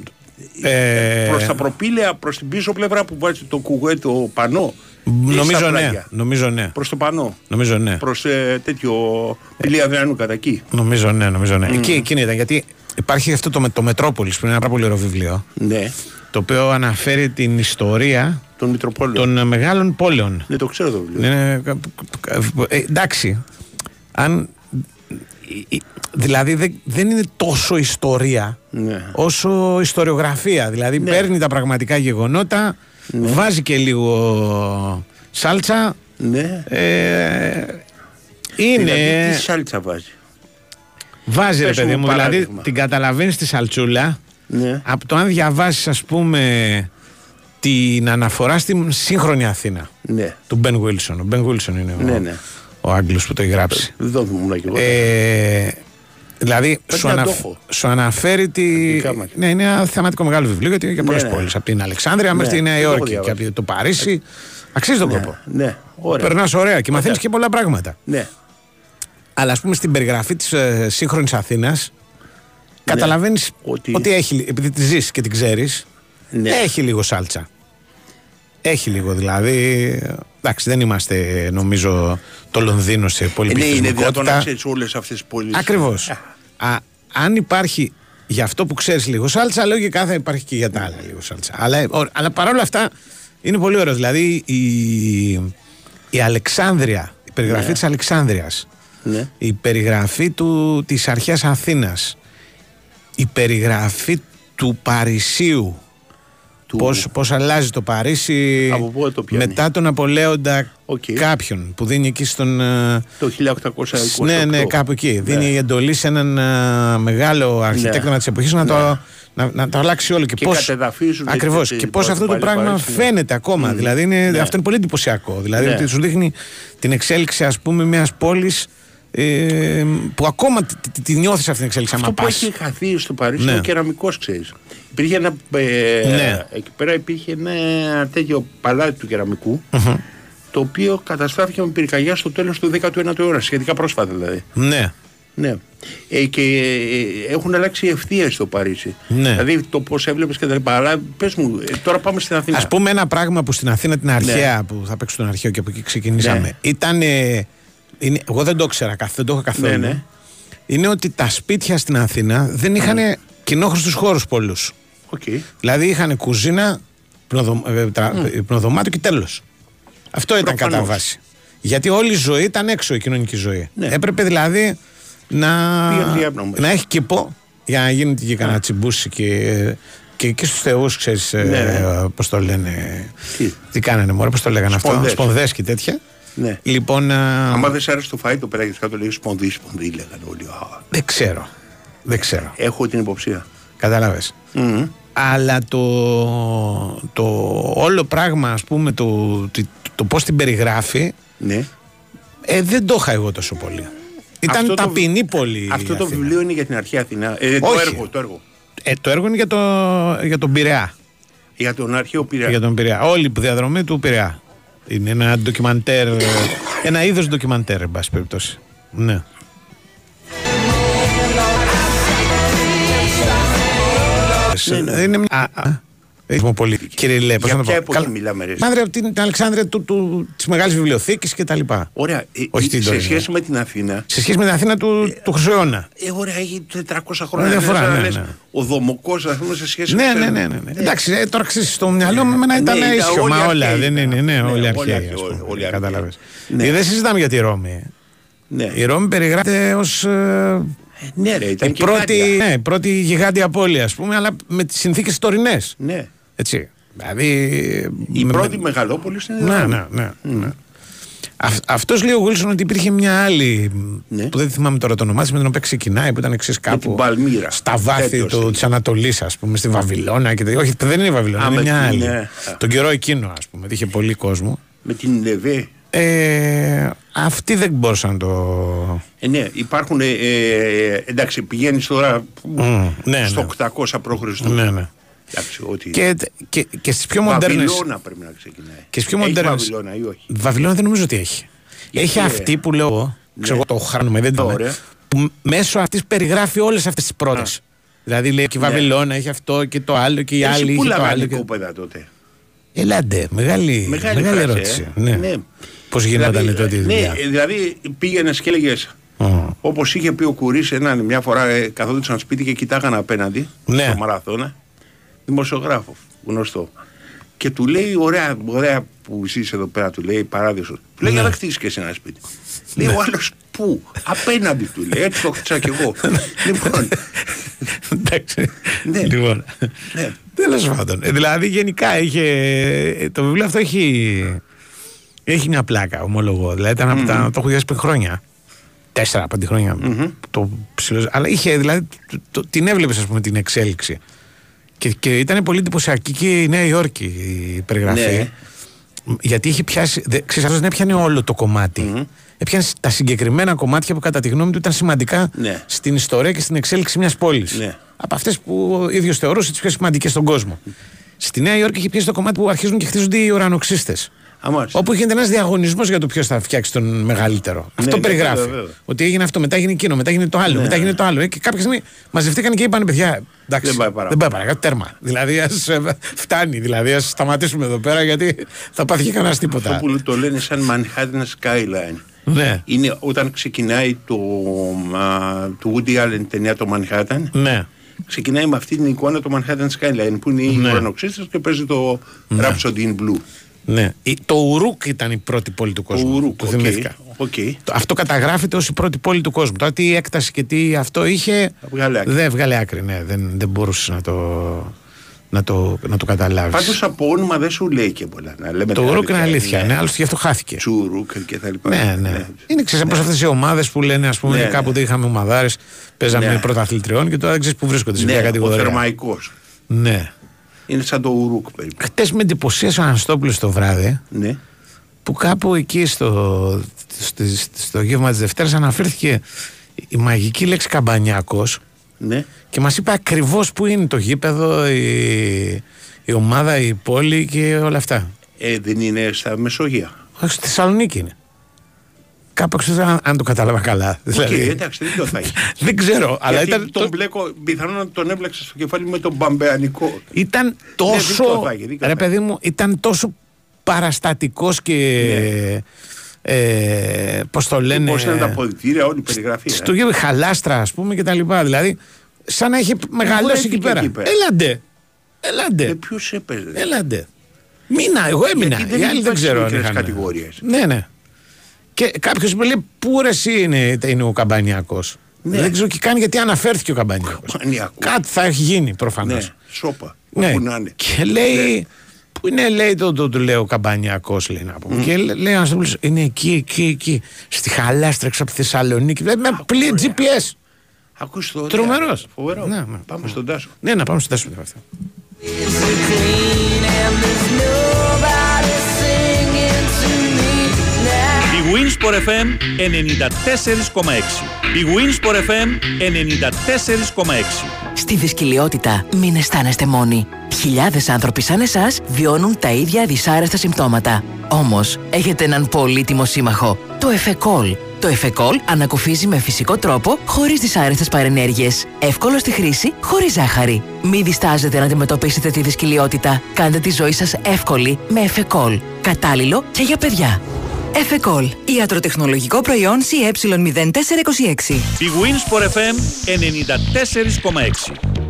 ε, Προς τα προπήλαια, προς την πίσω πλευρά που βάζει το κουγέ, το πανό. Νομίζω ναι. Νομίζω ναι. Προς το πανό. Νομίζω ναι. Προς ε, τέτοιο πηλή Αδριανού κατά εκεί. Νομίζω ναι, νομίζω ναι. Εκεί, εκείνη ήταν γιατί υπάρχει αυτό το, με- το Μετρόπολης που είναι ένα πάρα πολύ ωραίο βιβλίο. Ναι. Το οποίο αναφέρει την ιστορία Των Μητροπόλεων. των ε, μεγάλων πόλεων. Ναι, το ξέρω το βιβλίο. Είναι, ε, εντάξει. Αν, ε, ε, δηλαδή δεν, δεν είναι τόσο ιστορία Ναι. όσο ιστοριογραφία. Δηλαδή παίρνει τα πραγματικά γεγονότα, βάζει και λίγο σάλτσα. Ναι. Ε, είναι. Δηλαδή, τι σάλτσα βάζει; Βάζει ρε Πες παιδί μου μου, δηλαδή παράδειγμα. την καταλαβαίνεις τη σαλτσούλα Ναι. από το αν διαβάσεις, ας πούμε, την αναφορά στην σύγχρονη Αθήνα Ναι. του Μπεν Βίλσον. Ο Μπεν Βίλσον είναι Ναι, ο, ναι. Ο Άγγλος που το έχει γράψει. Δεν ήμουν κι εγώ. Ε, δηλαδή Πρέπει σου, να το αναφ- έχω. σου αναφέρει τη. Αγγλικά μάλιστα. Ναι, είναι ένα θεματικό μεγάλο βιβλίο γιατί είναι για πολλέ ναι. πόλει. Από την Αλεξάνδρεια μέχρι Ναι, τη Νέα το έχω Υόρκη και διαβάσει. από το Παρίσι. Αξίζει τον κόπο. Ναι, ωραία. Περνάς ωραία και μαθαίνεις και πολλά πράγματα. Ναι. Αλλά ας πούμε στην περιγραφή της ε, σύγχρονης Αθήνας, καταλαβαίνεις ότι... Ότι- έχει, επειδή τη ζεις και την ξέρεις, Ναι. έχει λίγο σάλτσα. Έχει λίγο δηλαδή. Εντάξει, δεν είμαστε νομίζω το Λονδίνο σε Ε, ναι, είναι δυνατόν να πολυπληθυμικότητα. ξέρεις όλες αυτές τις πόλεις. Ακριβώς. Αν υπάρχει για αυτό που ξέρεις λίγο σάλτσα, λογικά θα υπάρχει και για τα άλλα λίγο σάλτσα. Αλλά, ε, ο- αλλά παρόλα αυτά είναι πολύ ωραίος. Δηλαδή η, η Αλεξάνδρεια, η περιγραφή Ναι. της Αλεξάνδρειας, Ναι. η περιγραφή του, της αρχαίας Αθήνας, η περιγραφή του Παρισίου, Του- πώς, πώς αλλάζει το Παρίσι Από πού το πιάνει; μετά τον Ναπολέοντα Οκ. κάποιον που δίνει εκεί στον... ε, Το 1828. ναι, ναι, κάπου εκεί. Δίνει η εντολή σε έναν α, μεγάλο αρχιτέκτονα Ναι. της εποχής να, το, να, να το αλλάξει όλο. Και, Και πώς, κατεδαφίζουν Ακριβώς. την- Και την πώς πρώτη αυτό το πάλι πράγμα Παρίσι, ναι. φαίνεται ακόμα. Μμμ. Δηλαδή είναι, Ναι. αυτό είναι πολύ εντυπωσιακό. Δηλαδή Ναι. ότι σου δείχνει την εξέλιξη ας πούμε μιας πόλης ε, που ακόμα τη, τη, τη νιώθεις αυτή την εξέλιξη Αυτό άμα που πας. έχει χαθεί στο Παρίσι Ναι. είναι ο κεραμικός, ξέρεις. Υπήρχε ένα. Ε, Ναι. Εκεί πέρα υπήρχε ένα τέτοιο παλάτι του κεραμικου Το οποίο καταστράφηκε με πυρκαγιά στο τέλος του 19ου αιώνα, σχετικά πρόσφατα δηλαδή. Ναι. Ναι. Ε, και ε, έχουν αλλάξει ευθεία στο Παρίσι. Ναι. Δηλαδή το πώς έβλεπες και τα λοιπά. Αλλά πες μου, ε, τώρα πάμε στην Αθήνα. Α πούμε ένα πράγμα που στην Αθήνα την αρχαία, που θα παίξω τον αρχαίο και από εκεί ξεκινήσαμε, Ναι. ήταν. ε, είναι, εγώ δεν το ήξερα, καθ- δεν το είχα καθόλου. Ναι, ναι. Είναι ότι τα σπίτια στην Αθήνα δεν είχαν mm. κοινόχρηστους χώρους πολλούς. Οκ. Δηλαδή είχαν κουζίνα, υπνοδω, ε, τρα- ε, υπνοδωμάτιο και τέλος. Αυτό ήταν Προφανώς. κατά βάση. Γιατί όλη η ζωή ήταν έξω η κοινωνική ζωή. Ναι. Έπρεπε δηλαδή να, Πήγαινε διάπνο μέσα. να έχει κήπο για να γίνει και κανένα τσιμπούσι και, και, και στους θεούς, ξέρεις, Ναι. πώς το λένε. Τι; Τι κάνανε, Μωρέ, πώς το λέγανε αυτό. Σπονδές. Σπονδές και τέτοια. Ναι. Λοιπόν, α, Άμα δεν σ' άρεσε το φαΐ, το πέραγε κάτω, λέει σπονδί, σπονδί, λέγανε όλοι. Α, δεν ξέρω. Δεν ξέρω. Έχω την υποψία. Κατάλαβε. Μμμ. Αλλά το, το όλο πράγμα, ας πούμε, το, τη- το πώς την περιγράφει, Ναι. ε, δεν το είχα εγώ τόσο πολύ. Ήταν Αυτό το- ταπεινή πολύ. η Αυτό το Αθήνα. βιβλίο είναι για την αρχαία Αθηνά. Ε, το Όχι. έργο, το έργο. Ε, το έργο είναι για, το, για τον Πειραιά. Για τον αρχαίο Πειραιά. Για τον Πειραιά. Όλη η διαδρομή του Πειραιά. Είναι ένα ντοκιμαντέρ. ε, ένα είδος ντοκιμαντέρ, εν πάση περιπτώσει. Ναι. Ναι, Είναι μια. Α, α, Έχουμε πολύ. Κύριε Λέ, πώς Για να το ποια πω. εποχή Καλά. μιλάμε, ρε; Μάδρε από την, την Αλεξάνδρεια του, του, της μεγάλης βιβλιοθήκης και τα λοιπά. Ωραία. Ε, Όχι την σε τωρινή. σχέση με την Αθήνα. Σε σχέση με την Αθήνα του, του Χρυσού αιώνα. Ε, ωραία, έχει 400 χρόνια. διαφορά, Λες, ναι, λες, ναι. Ο Δομοκός, ας πούμε, σε σχέση Ναι, με. ναι, ναι, ναι, ναι. Εντάξει, ε, τώρα ξέρεις στο μυαλό μου εμένα ήταν Ναι, ήταν ίσιο. όλοι Μα όλα αρχαίοι δεν ήταν. είναι, ναι, Ναι, όλοι όλοι αρχαίοι. αρχαίοι, ας πούμε, όλοι αρχαίοι. Κατάλαβες. Ναι. Ε, Δεν συζητάμε για τη Ρώμη. ε. Ναι. Η Ρώμη περιγράφεται ως ναι, ρε, ήταν η και πρώτη, κάτι. ναι, η πρώτη γιγάντια πόλη, ας πούμε, αλλά με τις συνθήκες τωρινές. Ναι. Έτσι. Δηλαδή. Η με- πρώτη μεγαλόπολη στην Ναι, Ρώμη. ναι, ναι. ναι. Αυτός λέει ο Γουίλσον ότι υπήρχε μια άλλη Ναι. που δεν θυμάμαι τώρα το όνομά της, με την οποία ξεκινάει, που ήταν εξής κάπου. την Παλμύρα. Στα βάθη Τέτοιος της Ανατολής, ας πούμε, στη Βαβυλώνα. Και... τέτοια. Όχι, δεν είναι η Βαβυλώνα, Α, είναι με μια την, άλλη. ναι. Τον καιρό εκείνο, ας πούμε, ότι είχε πολύ κόσμο. Με την Λεβέ. Ε, αυτή δεν μπορούσα να το. Ε, ναι, υπάρχουν. Ε, ε, εντάξει, πηγαίνεις τώρα Μμ, ναι, στο ναι. 800 π.Χ. Ναι, ναι. Εντάξει, ότι. Και, και, και στις πιο μοντέρνε. Βαβυλώνα πρέπει να ξεκινάει. Και στις πιο Έχει μοντέρνες- Βαβυλώνα ή όχι; Βαβυλώνα δεν νομίζω ότι έχει. Έχει ε, αυτή που λέω εγώ, ξέρω εγώ το χρόνο, δεν το Ωραία. που μέσω αυτής περιγράφει όλες αυτές τις πρώτες. Δηλαδή λέει και η Βαβυλώνα έχει αυτό και το άλλο και η Εσύ άλλη πού έχει το άλλο. λαγάνε Και... κόπεδα τότε; Ελάτε, μεγάλη, Μεγάλη μεγάλη, φράση, ερώτηση. ε. Ναι. Ναι. Πώς γινόταν Δηλαδή, τότε η ναι, δουλειά; ε, δηλαδή πήγαινες και έλεγες. Ω. Όπως είχε πει ο Κουρί έναν μια φορά, ε, καθόντουσαν σπίτι και κοιτάγαν απέναντι Ναι. στο μαραθώνα. Δημοσιογράφο, γνωστό. Και του λέει: Ωραία, ωραία που ζεις εδώ πέρα, του λέει παράδεισος. Του λέει: Ναι. Για να χτίσει και εσύ ένα σπίτι. Λέει ο άλλος: Πού, απέναντι του λέει. Έτσι το χτίσα κι εγώ. λοιπόν, Εντάξει. Ναι. Λοιπόν. Ναι. Τέλος πάντων. Ε, Δηλαδή γενικά είχε. ε, Το βιβλίο αυτό έχει. Έχει μια πλάκα, ομολογώ. Δηλαδή ήταν από τα. Το έχω διάσει πριν χρόνια. Τέσσερα-πέντε χρόνια. Το ψηλό. Αλλά είχε, δηλαδή, το- το- την έβλεπες, ας πούμε, την εξέλιξη. Και, και ήταν πολύ εντυπωσιακή και η Νέα Υόρκη η περιγραφή. Ναι. Γιατί είχε πιάσει. δε- Ξέρεις, αυτός δεν έπιανε όλο το κομματι Έπιανε τα συγκεκριμένα κομμάτια που κατά τη γνώμη του ήταν σημαντικά Ναι. στην ιστορία και στην εξέλιξη μιας πόλης. Ναι. Από αυτές που ο ίδιος θεωρούσε τις πιο σημαντικές στον κόσμο. Στη Νέα Υόρκη είχε πιάσει το κομμάτι που αρχίζουν και χτίζονται οι ουρανοξύστες. Α, μάλιστα. Όπου γίνεται ένας διαγωνισμός για το ποιος θα φτιάξει τον μεγαλύτερο. αυτό ναι, περιγράφει. βέβαια, βέβαια. Ότι έγινε αυτό, μετά έγινε εκείνο, μετά έγινε το άλλο, μετά έγινε το άλλο. Ε, και κάποια στιγμή μαζευτήκαν και είπαν: Παιδιά, εντάξει, Δεν πάει παρακάτω. δεν πάει παρακάτω, τέρμα. Δηλαδή, ας φτάνει, δηλαδή, ας σταματήσουμε εδώ πέρα γιατί θα πάθει και κανένας τίποτα. Αυτό που το λένε σαν Manhattan Skyline. Ναι, Είναι όταν ξεκινάει το, α, το Woody Allen ταινία το Manhattan. ναι. Ξεκινάει με αυτή την εικόνα το Manhattan Skyline που είναι οι Ναι. ουρανοξύστες και παίζει το Rhapsody in Blue. Ναι. Η- Το Ουρούκ ήταν η πρώτη πόλη του Το κόσμου. Ουρούκ, Το οκ, θυμήθηκα. οκ. Το- Αυτό καταγράφεται ως η πρώτη πόλη του κόσμου. Τώρα τι έκταση και τι αυτό είχε. Βγάλε άκρη. Δεν βγάλε άκρη, ναι. Δεν, δεν μπορούσες να το, να το, να το καταλάβεις. Πάντως από όνομα δεν σου λέει και πολλά. Να λέμε Το την Ουρούκ είναι αλήθεια, ναι, άλλωστε γι' αυτό χάθηκε. Τσουρούκ και τα λοιπά. Ναι, ναι. Είναι ξέρεις από αυτές οι ομάδες που λένε, ας πούμε, Ναι, ναι. κάποτε είχαμε ομαδάρες, παίζαμε Ναι. πρωταθλητριών και τώρα δεν ξέρεις που βρίσκονται σε ποια Ναι, ο κατηγορία. θερμαϊκός. Ναι. Είναι σαν το Ουρούκ περίπου. Χτες με εντυπωσίασε ο Αναστόπουλος το βράδυ Ναι. που κάπου εκεί στο, στο, στο γεύμα της Δευτέρας αναφέρθηκε η μαγική λέξη καμπανιάκο Ναι. και μας είπε ακριβώς που είναι το γήπεδο, η, η ομάδα, η πόλη και όλα αυτά. Ε, δεν είναι στα Μεσογεία. Όχι, στη Θεσσαλονίκη είναι. Κάπου έξω, αν, αν το κατάλαβα καλά. Οκ, Δηλαδή, εντάξει, δεν το θα έχει. δεν ξέρω, αλλά Γιατί ήταν, τον το- μπλέκω, πιθανόν να τον έμπλεξε στο κεφάλι με τον μπαμπεανικό. ήταν τόσο. δίκιο θα έχει, δίκιο ρε θα παιδί μου, ήταν τόσο παραστατικός και. Ε, Πώς το λένε. Πώ είναι τα αποδητήρια, όλη η περιγραφή. στο ε. γύρο χαλάστρα, ας πούμε και τα λοιπά. Δηλαδή, σαν να είχε μεγαλώσει εκεί βρέθηκε πέρα. εκεί πέρα. Έλαντε. Έλαντε. Ε, Ποιος έπαιζε; Έλαντε. Μήνα, εγώ έμεινα. Γιατί δεν Οι άλλοι δεν υπάρχει ξέρω αν μικρές είχαν. κατηγορίες. Ναι, ναι. Και κάποιος μου λέει πού ρε εσύ είναι, είναι ο Καμπανιακός; Ναι. Δεν ξέρω και καν γιατί αναφέρθηκε ο Καμπανιακός. Καμπανιακός. Κάτι θα έχει γίνει προφανώς. Ναι, σόπα. Ναι. Όπου να είναι. Και λέει. Πού είναι, λέει, το, το, το λέει ο Καμπανιακός, λέει να πούμε. Και λέ- λέει ο Αναστόπουλο, είναι εκεί, εκεί, εκεί. Στη χαλάστρα έξω από τη Θεσσαλονίκη. Δηλαδή, με πλήρη GPS. Ακούς το. Τρομερός. Φοβερό. Ναι, ναι. Πάμε στον Τάσο. Ναι, να πάμε στο τέσσερα Big Wins for FM 94,6. Big Wins for FM 94,6. Στη δυσκολιότητα μην αισθάνεστε μόνοι. Χιλιάδες άνθρωποι σαν εσάς βιώνουν τα ίδια δυσάρεστα συμπτώματα. Όμως, έχετε έναν πολύτιμο σύμμαχο, το Εφεκόλ. Το Εφεκόλ ανακουφίζει με φυσικό τρόπο, χωρίς δυσάρεστες παρενέργειες. Εύκολο στη χρήση, χωρίς ζάχαρη. Μην διστάζετε να αντιμετωπίσετε τη δυσκολιότητα. Κάντε τη ζωή σας εύκολη με Εφεκόλ. Κατάλληλο και για παιδιά. Εφεκόλ. Ιατροτεχνολογικό προϊόν CE0426. Big Wins for FM 94,6.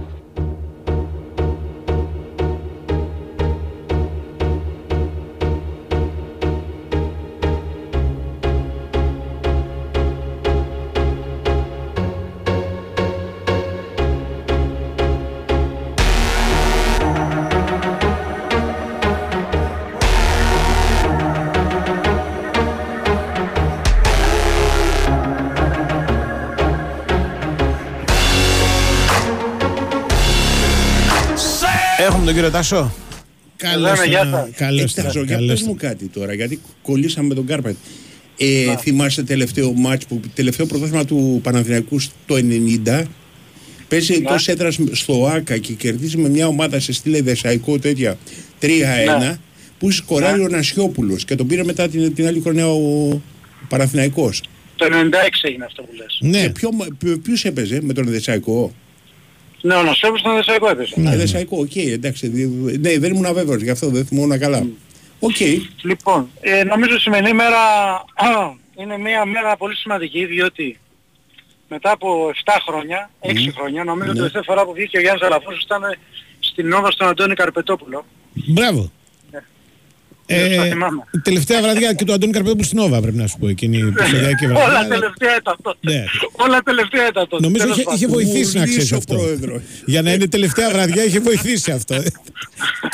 Τάσο, τον, για καλώς πες τον. μου κάτι τώρα, γιατί κολλήσαμε με τον Κάρπατ. Ε, θυμάσαι τελευταίο μάτς, που, τελευταίο πρωτάθλημα του Παναθηναϊκού στο 90. Παίζει Ναι. εκτός έδρας στο ΆΚΑ και κερδίζει με μια ομάδα σε στήλε Δεσαϊκό τέτοια 3-1 Ναι. που σκοράρει ο Νασιόπουλος και τον πήρε μετά την, την άλλη χρονιά ο Παναθηναϊκός. Το 96 έγινε αυτό που λες. Ναι. Και ποιο, ποιο, ποιος έπαιζε με τον Δεσαϊκό; Ναι, ο Νοσόπουλος στον Δεσαϊκός έπαιζε. Ναι. Α, Δεσαϊκό, οκ, εντάξει. δι- Ναι, δεν ήμουν αβέβαιος γι' αυτό, δεν θυμόμουν καλά. Οκ. Λοιπόν, ε, νομίζω η σημερινή μέρα α, είναι μια μέρα πολύ σημαντική διότι μετά από 7 χρόνια, 6 χρόνια, νομίζω Ναι. ότι η τελευταία φορά που βγήκε ο Γιάννης Αλαφούς ήταν στην Νόβα στον Αντώνη Καρπετόπουλο. Μπράβο. Ε, το θυμάμαι. τελευταία βραδιά και του Αντώνη Καρπέτοπουλου στην Όβα πρέπει να σου πω εκείνη η επεισοδιακή βραδιά. Όλα αλλά- τελευταία ήταν τότε. Ναι. Όλα τελευταία ήταν τότε. Νομίζω Τέλος είχε, είχε πάντων. βοηθήσει να Ουρλής ξέρει ο αυτό. πρόεδρος. Για να είναι τελευταία βραδιά είχε βοηθήσει αυτό.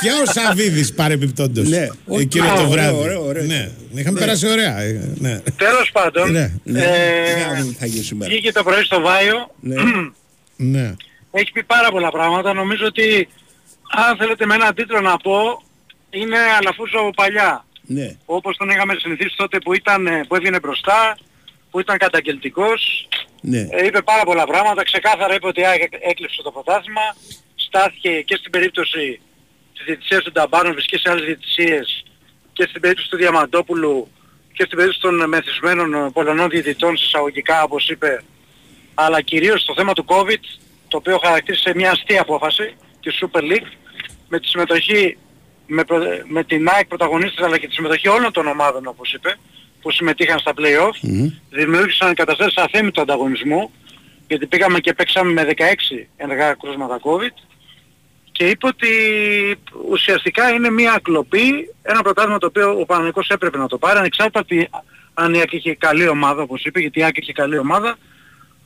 και ο Σαββίδης παρεμπιπτόντως. Ναι. Εκείνο Α, το ωραίο, βράδυ. ωραίο, ωραίο. Ναι. Είχαμε περάσει ωραία. ε, Ναι. Τέλος πάντων, Ναι. Ναι. ε, Τι άλλο θα γίνει σήμερα; βγήκε το πρωί στο Βάιο, Ναι. ναι. έχει πει πάρα πολλά πράγματα. Νομίζω ότι αν θέλετε με έναν τίτλο να πω, είναι Αλαφούζο από παλιά. Ναι. Όπως τον είχαμε συνηθίσει τότε που, ήταν, ε, που έβγαινε μπροστά, που ήταν καταγγελτικός. Ναι. Ε, είπε πάρα πολλά πράγματα. Ξεκάθαρα είπε ότι ά- έκλειψε το πρωτάθλημα. Στάθηκε και στην περίπτωση της διαιτησίας του Νταμπάνοβης και σε άλλες διαιτησίες και στην περίπτωση του Διαμαντόπουλου και στην περίπτωση των μεθυσμένων ε, Πολωνών διαιτητών εισαγωγικά όπως είπε αλλά κυρίως στο θέμα του COVID το οποίο χαρακτήρισε μια αστεία απόφαση της Super League με τη συμμετοχή με, προ- με την ΑΕΚ πρωταγωνίστρια αλλά και τη συμμετοχή όλων των ομάδων όπως είπε που συμμετείχαν στα play-off Μμμ. δημιούργησαν καταστάσεις αθέμητου ανταγωνισμού γιατί πήγαμε και παίξαμε με 16 ενεργά κρούσματα COVID και είπε ότι ουσιαστικά είναι μια κλοπή, ένα πρωτάθλημα το οποίο ο Παναγικός έπρεπε να το πάρει ανεξάρτητα από τη- αν η ΑΕΚ είχε καλή ομάδα όπως είπε, γιατί η ΑΕΚ είχε καλή ομάδα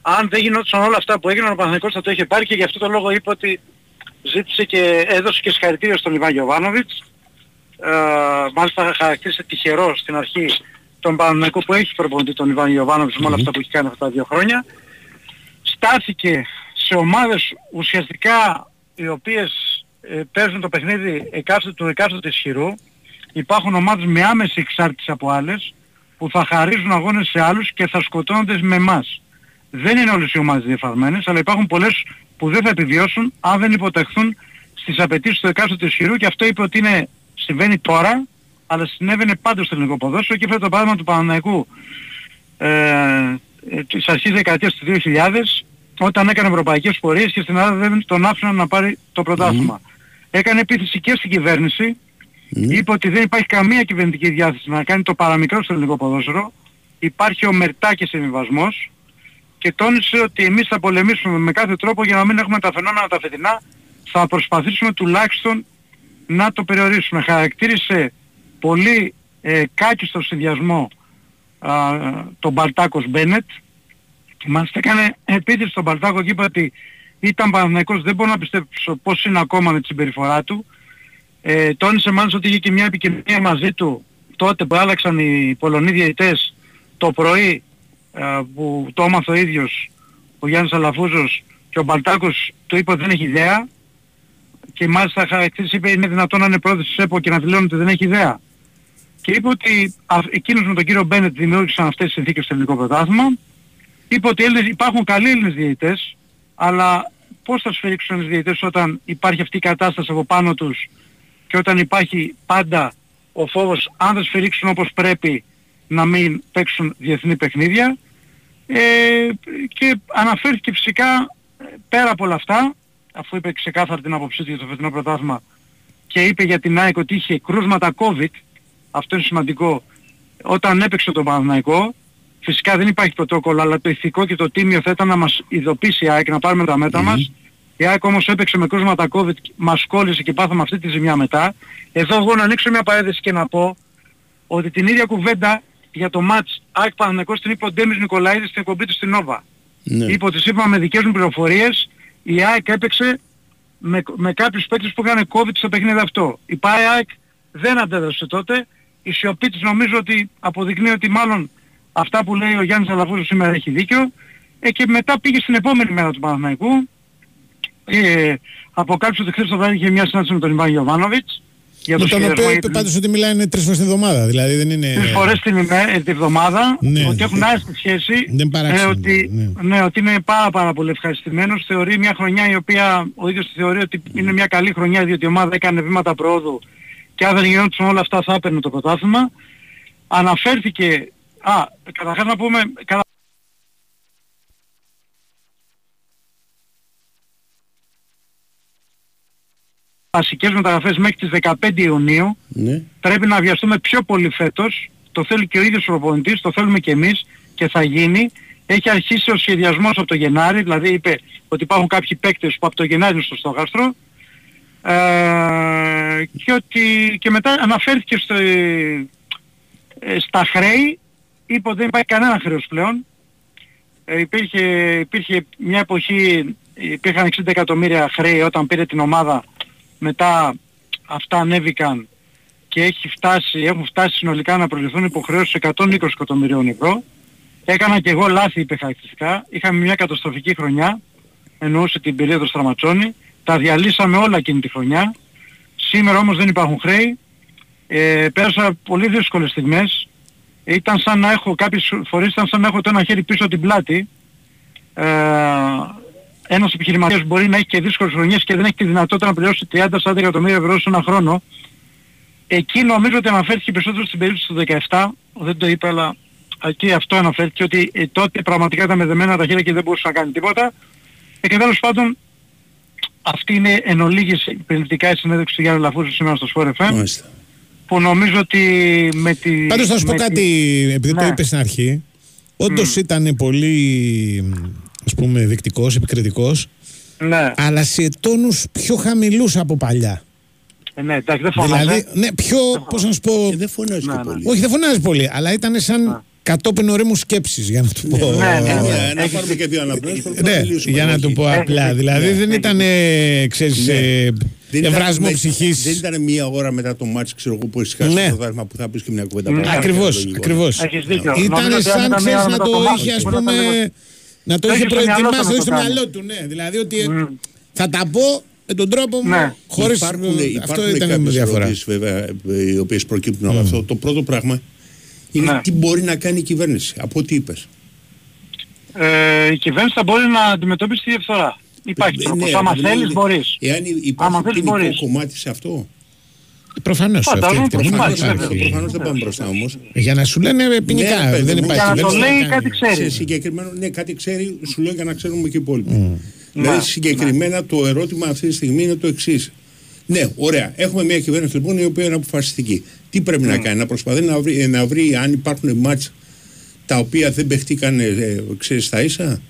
αν δεν γινόντουσαν όλα αυτά που έγιναν ο Παναγικός θα το είχε πάρει και γι' αυτό το λόγο είπε ότι ζήτησε και έδωσε και συγχαρητήρια στον Ιβάν Γιωβάνοβιτς ε, μάλιστα χαρακτήρισε τυχερό στην αρχή τον Παναγικό που έχει προπονητή τον Ιβάν Γιωβάνοβιτς με όλα αυτά που έχει κάνει αυτά τα δύο χρόνια στάθηκε σε ομάδες ουσιαστικά οι οποίες ε, παίζουν το παιχνίδι εκάστοτε του εκάστοτε ισχυρού. Υπάρχουν ομάδες με άμεση εξάρτηση από άλλες που θα χαρίζουν αγώνες σε άλλους και θα σκοτώνονται με εμάς. Δεν είναι όλες οι ομάδες διαφαρμένες, αλλά υπάρχουν πολλές που δεν θα επιβιώσουν αν δεν υποταχθούν στις απαιτήσεις του εκάστοτε ισχυρού και αυτό είπε ότι είναι, συμβαίνει τώρα, αλλά συνέβαινε πάντως στο ελληνικό ποδόσφαιρο και φέρε το παράδειγμα του Παναναϊκού ε, ε, της αρχής δεκαετίας του 2000 όταν έκανε ευρωπαϊκές πορείες και στην Ελλάδα δεν τον άφηναν να πάρει το πρωτάθλημα. Έκανε επίθεση και στην κυβέρνηση, είπε ότι δεν υπάρχει καμία κυβερνητική διάθεση να κάνει το παραμικρό στο ελληνικό ποδόσφαιρο, υπάρχει ομερτά και συμβιβασμός και τόνισε ότι εμείς θα πολεμήσουμε με κάθε τρόπο για να μην έχουμε τα φαινόμενα τα φετινά, θα προσπαθήσουμε τουλάχιστον να το περιορίσουμε. Χαρακτήρισε πολύ ε, κάκιστο συνδυασμό α, τον Μπαλτάκος Μπένετ και μάλιστα έκανε επίθεση στον Μπαλτάκο και είπε ότι ήταν Παναθηναϊκός, δεν μπορώ να πιστέψω πώς είναι ακόμα με τη συμπεριφορά του. Ε, τόνισε μάλιστα ότι είχε και μια επικοινωνία μαζί του τότε που άλλαξαν οι Πολωνοί διαιτητές το πρωί α, που το έμαθε ο ίδιος ο Γιάννης Αλαφούζος και ο Μπαλτάκος του είπε ότι δεν έχει ιδέα και μάλιστα χαρακτήρισε είπε είναι δυνατόν να είναι πρόεδρος της ΕΠΟ και να δηλώνει ότι δεν έχει ιδέα. και είπε ότι α, εκείνος με τον κύριο Μπένετ δημιούργησαν αυτές τις συνθήκες στο ελληνικό πρωτάθλημα. Είπε ότι οι Έλληνες- υπάρχουν καλοί Έλληνες διαιτητές, αλλά πώς θα σφυρίξουν οι διαιτητές όταν υπάρχει αυτή η κατάσταση από πάνω τους και όταν υπάρχει πάντα ο φόβος αν δεν σφυρίξουν όπως πρέπει να μην παίξουν διεθνή παιχνίδια. Ε, και αναφέρθηκε φυσικά ε, πέρα από όλα αυτά, αφού είπε ξεκάθαρα την άποψή του για το φετινό πρωτάθλημα και είπε για την ΑΕΚ ότι είχε κρούσματα COVID, αυτό είναι σημαντικό, όταν έπαιξε τον Παναθηναϊκό, φυσικά δεν υπάρχει πρωτόκολλο, αλλά το ηθικό και το τίμιο θα ήταν να μας ειδοποιήσει η ΑΕΚ, να πάρουμε τα μέτρα μας. Η ΑΕΚ όμως έπαιξε με κρούσματα COVID, μας κόλλησε και πάθαμε αυτή τη ζημιά μετά. Εδώ εγώ να ανοίξω μια παρένθεση και να πω ότι την ίδια κουβέντα για το μάτς ΑΕΚ Παναθηναϊκός την είπε ο Ντέμις Νικολαίδης στην εκπομπή του στην Νόβα. Ναι. Είπε ότι σύμφωνα με δικές μου πληροφορίες η ΑΕΚ έπαιξε με, με κάποιους παίκτες που είχαν COVID στο παιχνίδι αυτό. Η ΑΕΚ δεν αντέδρασε τότε. Η σιωπή της νομίζω ότι αποδεικνύει ότι μάλλον αυτά που λέει ο Γιάννης Αλαφούζος σήμερα έχει δίκιο. Ε, και μετά πήγε στην επόμενη μέρα του Παναθηναϊκού. Ε, αποκάλυψε ότι χθες το βράδυ είχε μια συνάντηση με τον Ιβάν Γιωβάνοβιτς. Για Με το τον σχεδιασμό οποίο για είπε την- πάντως ότι μιλάνε τρεις φορές την εβδομάδα. Δηλαδή δεν είναι... τρεις φορές την, ημέ- ε, την εβδομάδα Ναι. ότι έχουν άσχη σχέση Δεν παράξενο, ότι, ναι. ότι είναι πάρα πάρα πολύ ευχαριστημένος θεωρεί μια χρονιά η οποία ο ίδιος τη θεωρεί ότι είναι μια καλή χρονιά διότι η ομάδα έκανε βήματα προόδου και αν δεν γινόντουσαν όλα αυτά θα έπαιρνε το πρωτάθλημα αναφέρθηκε α, καταρχάς να πούμε κατα... βασικές μεταγραφές μέχρι τις 15 Ιουνίου Ναι. πρέπει να βιαστούμε πιο πολύ φέτος. Το θέλει και ο ίδιος ο προπονητής, το θέλουμε και εμείς και θα γίνει. Έχει αρχίσει ο σχεδιασμός από το Γενάρη, δηλαδή είπε ότι υπάρχουν κάποιοι παίκτες που από το Γενάρη είναι στο στόχαστρο. Ε, και ότι και μετά αναφέρθηκε στο, ε, στα χρέη, είπε ότι δεν υπάρχει κανένα χρέος πλέον. Ε, υπήρχε, υπήρχε μια εποχή, υπήρχαν 60 εκατομμύρια χρέη όταν πήρε την ομάδα, μετά αυτά ανέβηκαν και έχει φτάσει, έχουν φτάσει συνολικά να προβληθούν υποχρεώσεις 120 εκατομμυρίων ευρώ. Έκανα και εγώ λάθη είπε χαρακτηριστικά. Είχαμε μια καταστροφική χρονιά, εννοούσε την περίοδο Στραματσόνη. Τα διαλύσαμε όλα εκείνη τη χρονιά. Σήμερα όμως δεν υπάρχουν χρέη. Ε, πέρασα πολύ δύσκολες στιγμές. Ήταν σαν να έχω, κάποιες φορές ήταν σαν να έχω το ένα χέρι πίσω από την πλάτη. Ε, ένας επιχειρηματίας μπορεί να έχει και δύσκολες χρονιές και δεν έχει τη δυνατότητα να πληρώσει 30-40 εκατομμύρια ευρώ σε ένα χρόνο. Εκεί νομίζω ότι αναφέρθηκε περισσότερο στην περίπτωση του 17, δεν το είπε αλλά εκεί αυτό αναφέρθηκε ότι ε, τότε πραγματικά ήταν με δεμένα τα χέρια και δεν μπορούσε να κάνει τίποτα. Ε, και τέλος πάντων αυτή είναι εν ολίγης περιληπτικά η συνέντευξη του Γιάννη Λαφούζου σήμερα στο Sport FM Μάλιστα. που νομίζω ότι με τη... Πάντως θα σου πω με τη- κάτι, επειδή το Ναι. είπες στην αρχή. Όντως ήταν πολύ, ας πούμε, δεικτικός, επικριτικός, Ναι, αλλά σε τόνους πιο χαμηλούς από παλιά. ε, ναι, εντάξει δεν φωνάζε. Δηλαδή, ναι, πιο, πώς να σου πω, Ε, δεν φωνάζει Ναι, και ναι. πολύ. όχι δεν φωνάζει πολύ, αλλά ήταν σαν κατόπιν ωρίμου σκέψης, για να του πω. Ναι, ναι, ναι. Ε, Να πάρουμε και δύο αναπνεύσεις. πρώτα Ναι, να μιλήσουμε, για να όχι. το πω Έχει, απλά. έχει, Δηλαδή ναι, δεν έχει. ήταν, ξέρεις, Ναι. ε, Δεν ήταν ευράσμο με- ψυχής. Δεν ήταν μία ώρα μετά το μάτς, ξέρω εγώ, που έχεις χάσει Ναι. το δάρμα που θα πεις και μια κουβέντα. Ναι. παραπάνω. Ακριβώς, Λογικό. ακριβώς. Έχεις δίκιο. Νομίζω Ήταν ότι αν σαν, ήταν ξέρεις, μία ώρα να μετά το το μάτς, είχε, ας μπορεί να πούμε, ήταν λίγο- να το Το είχε είχε στο μυαλό του προετοιμάσει, να το είχε το στο κάνει. μυαλό του, ναι. Δηλαδή ότι ε, Μμ. θα τα πω με τον τρόπο μου, Ναι. χωρίς, Υπάρχουν, ε, αυτό υπάρχουν ήταν η κάποιες διαφορά. ερωτήσεις, βέβαια, ε, οι οποίες προκύπτουν από αυτό. Το πρώτο πράγμα είναι Ναι. τι μπορεί να κάνει η κυβέρνηση, από ό,τι είπες. Ε, η κυβέρνηση θα μπορεί να αντιμετωπίσει τη διαφθορά. Υπάρχει Ε, τρόπος. ναι, Άμα δηλαδή, θέλεις μπορείς. Εάν Άμα υπάρχει θέλεις ποινικό μπορείς. κομμάτι σε αυτό. Προφανώς, Φαντάζομαι αυτή πως η υπάρχει, υπάρχει. βέβαια. Προφανώς δεν πάμε μπροστά όμως. Για να σου λένε ποινικά, Ναι, παιδί δεν μου. υπάρχει. Για να δεν το σου λέει κάνει. κάτι ξέρεις. Σε συγκεκριμένο, ναι, κάτι ξέρει, σου λέω για να ξέρουμε και οι υπόλοιποι. Mm. Δηλαδή, Ναι, συγκεκριμένα το ερώτημα αυτή τη στιγμή είναι το εξής. Ναι, ωραία. Έχουμε μια κυβέρνηση λοιπόν η οποία είναι αποφασιστική. Τι πρέπει Mm. να κάνει, να προσπαθεί να βρει, να βρει αν υπάρχουν μάτς τα οποία δεν παιχτήκαν, ε, ξέρεις, στα ίσα;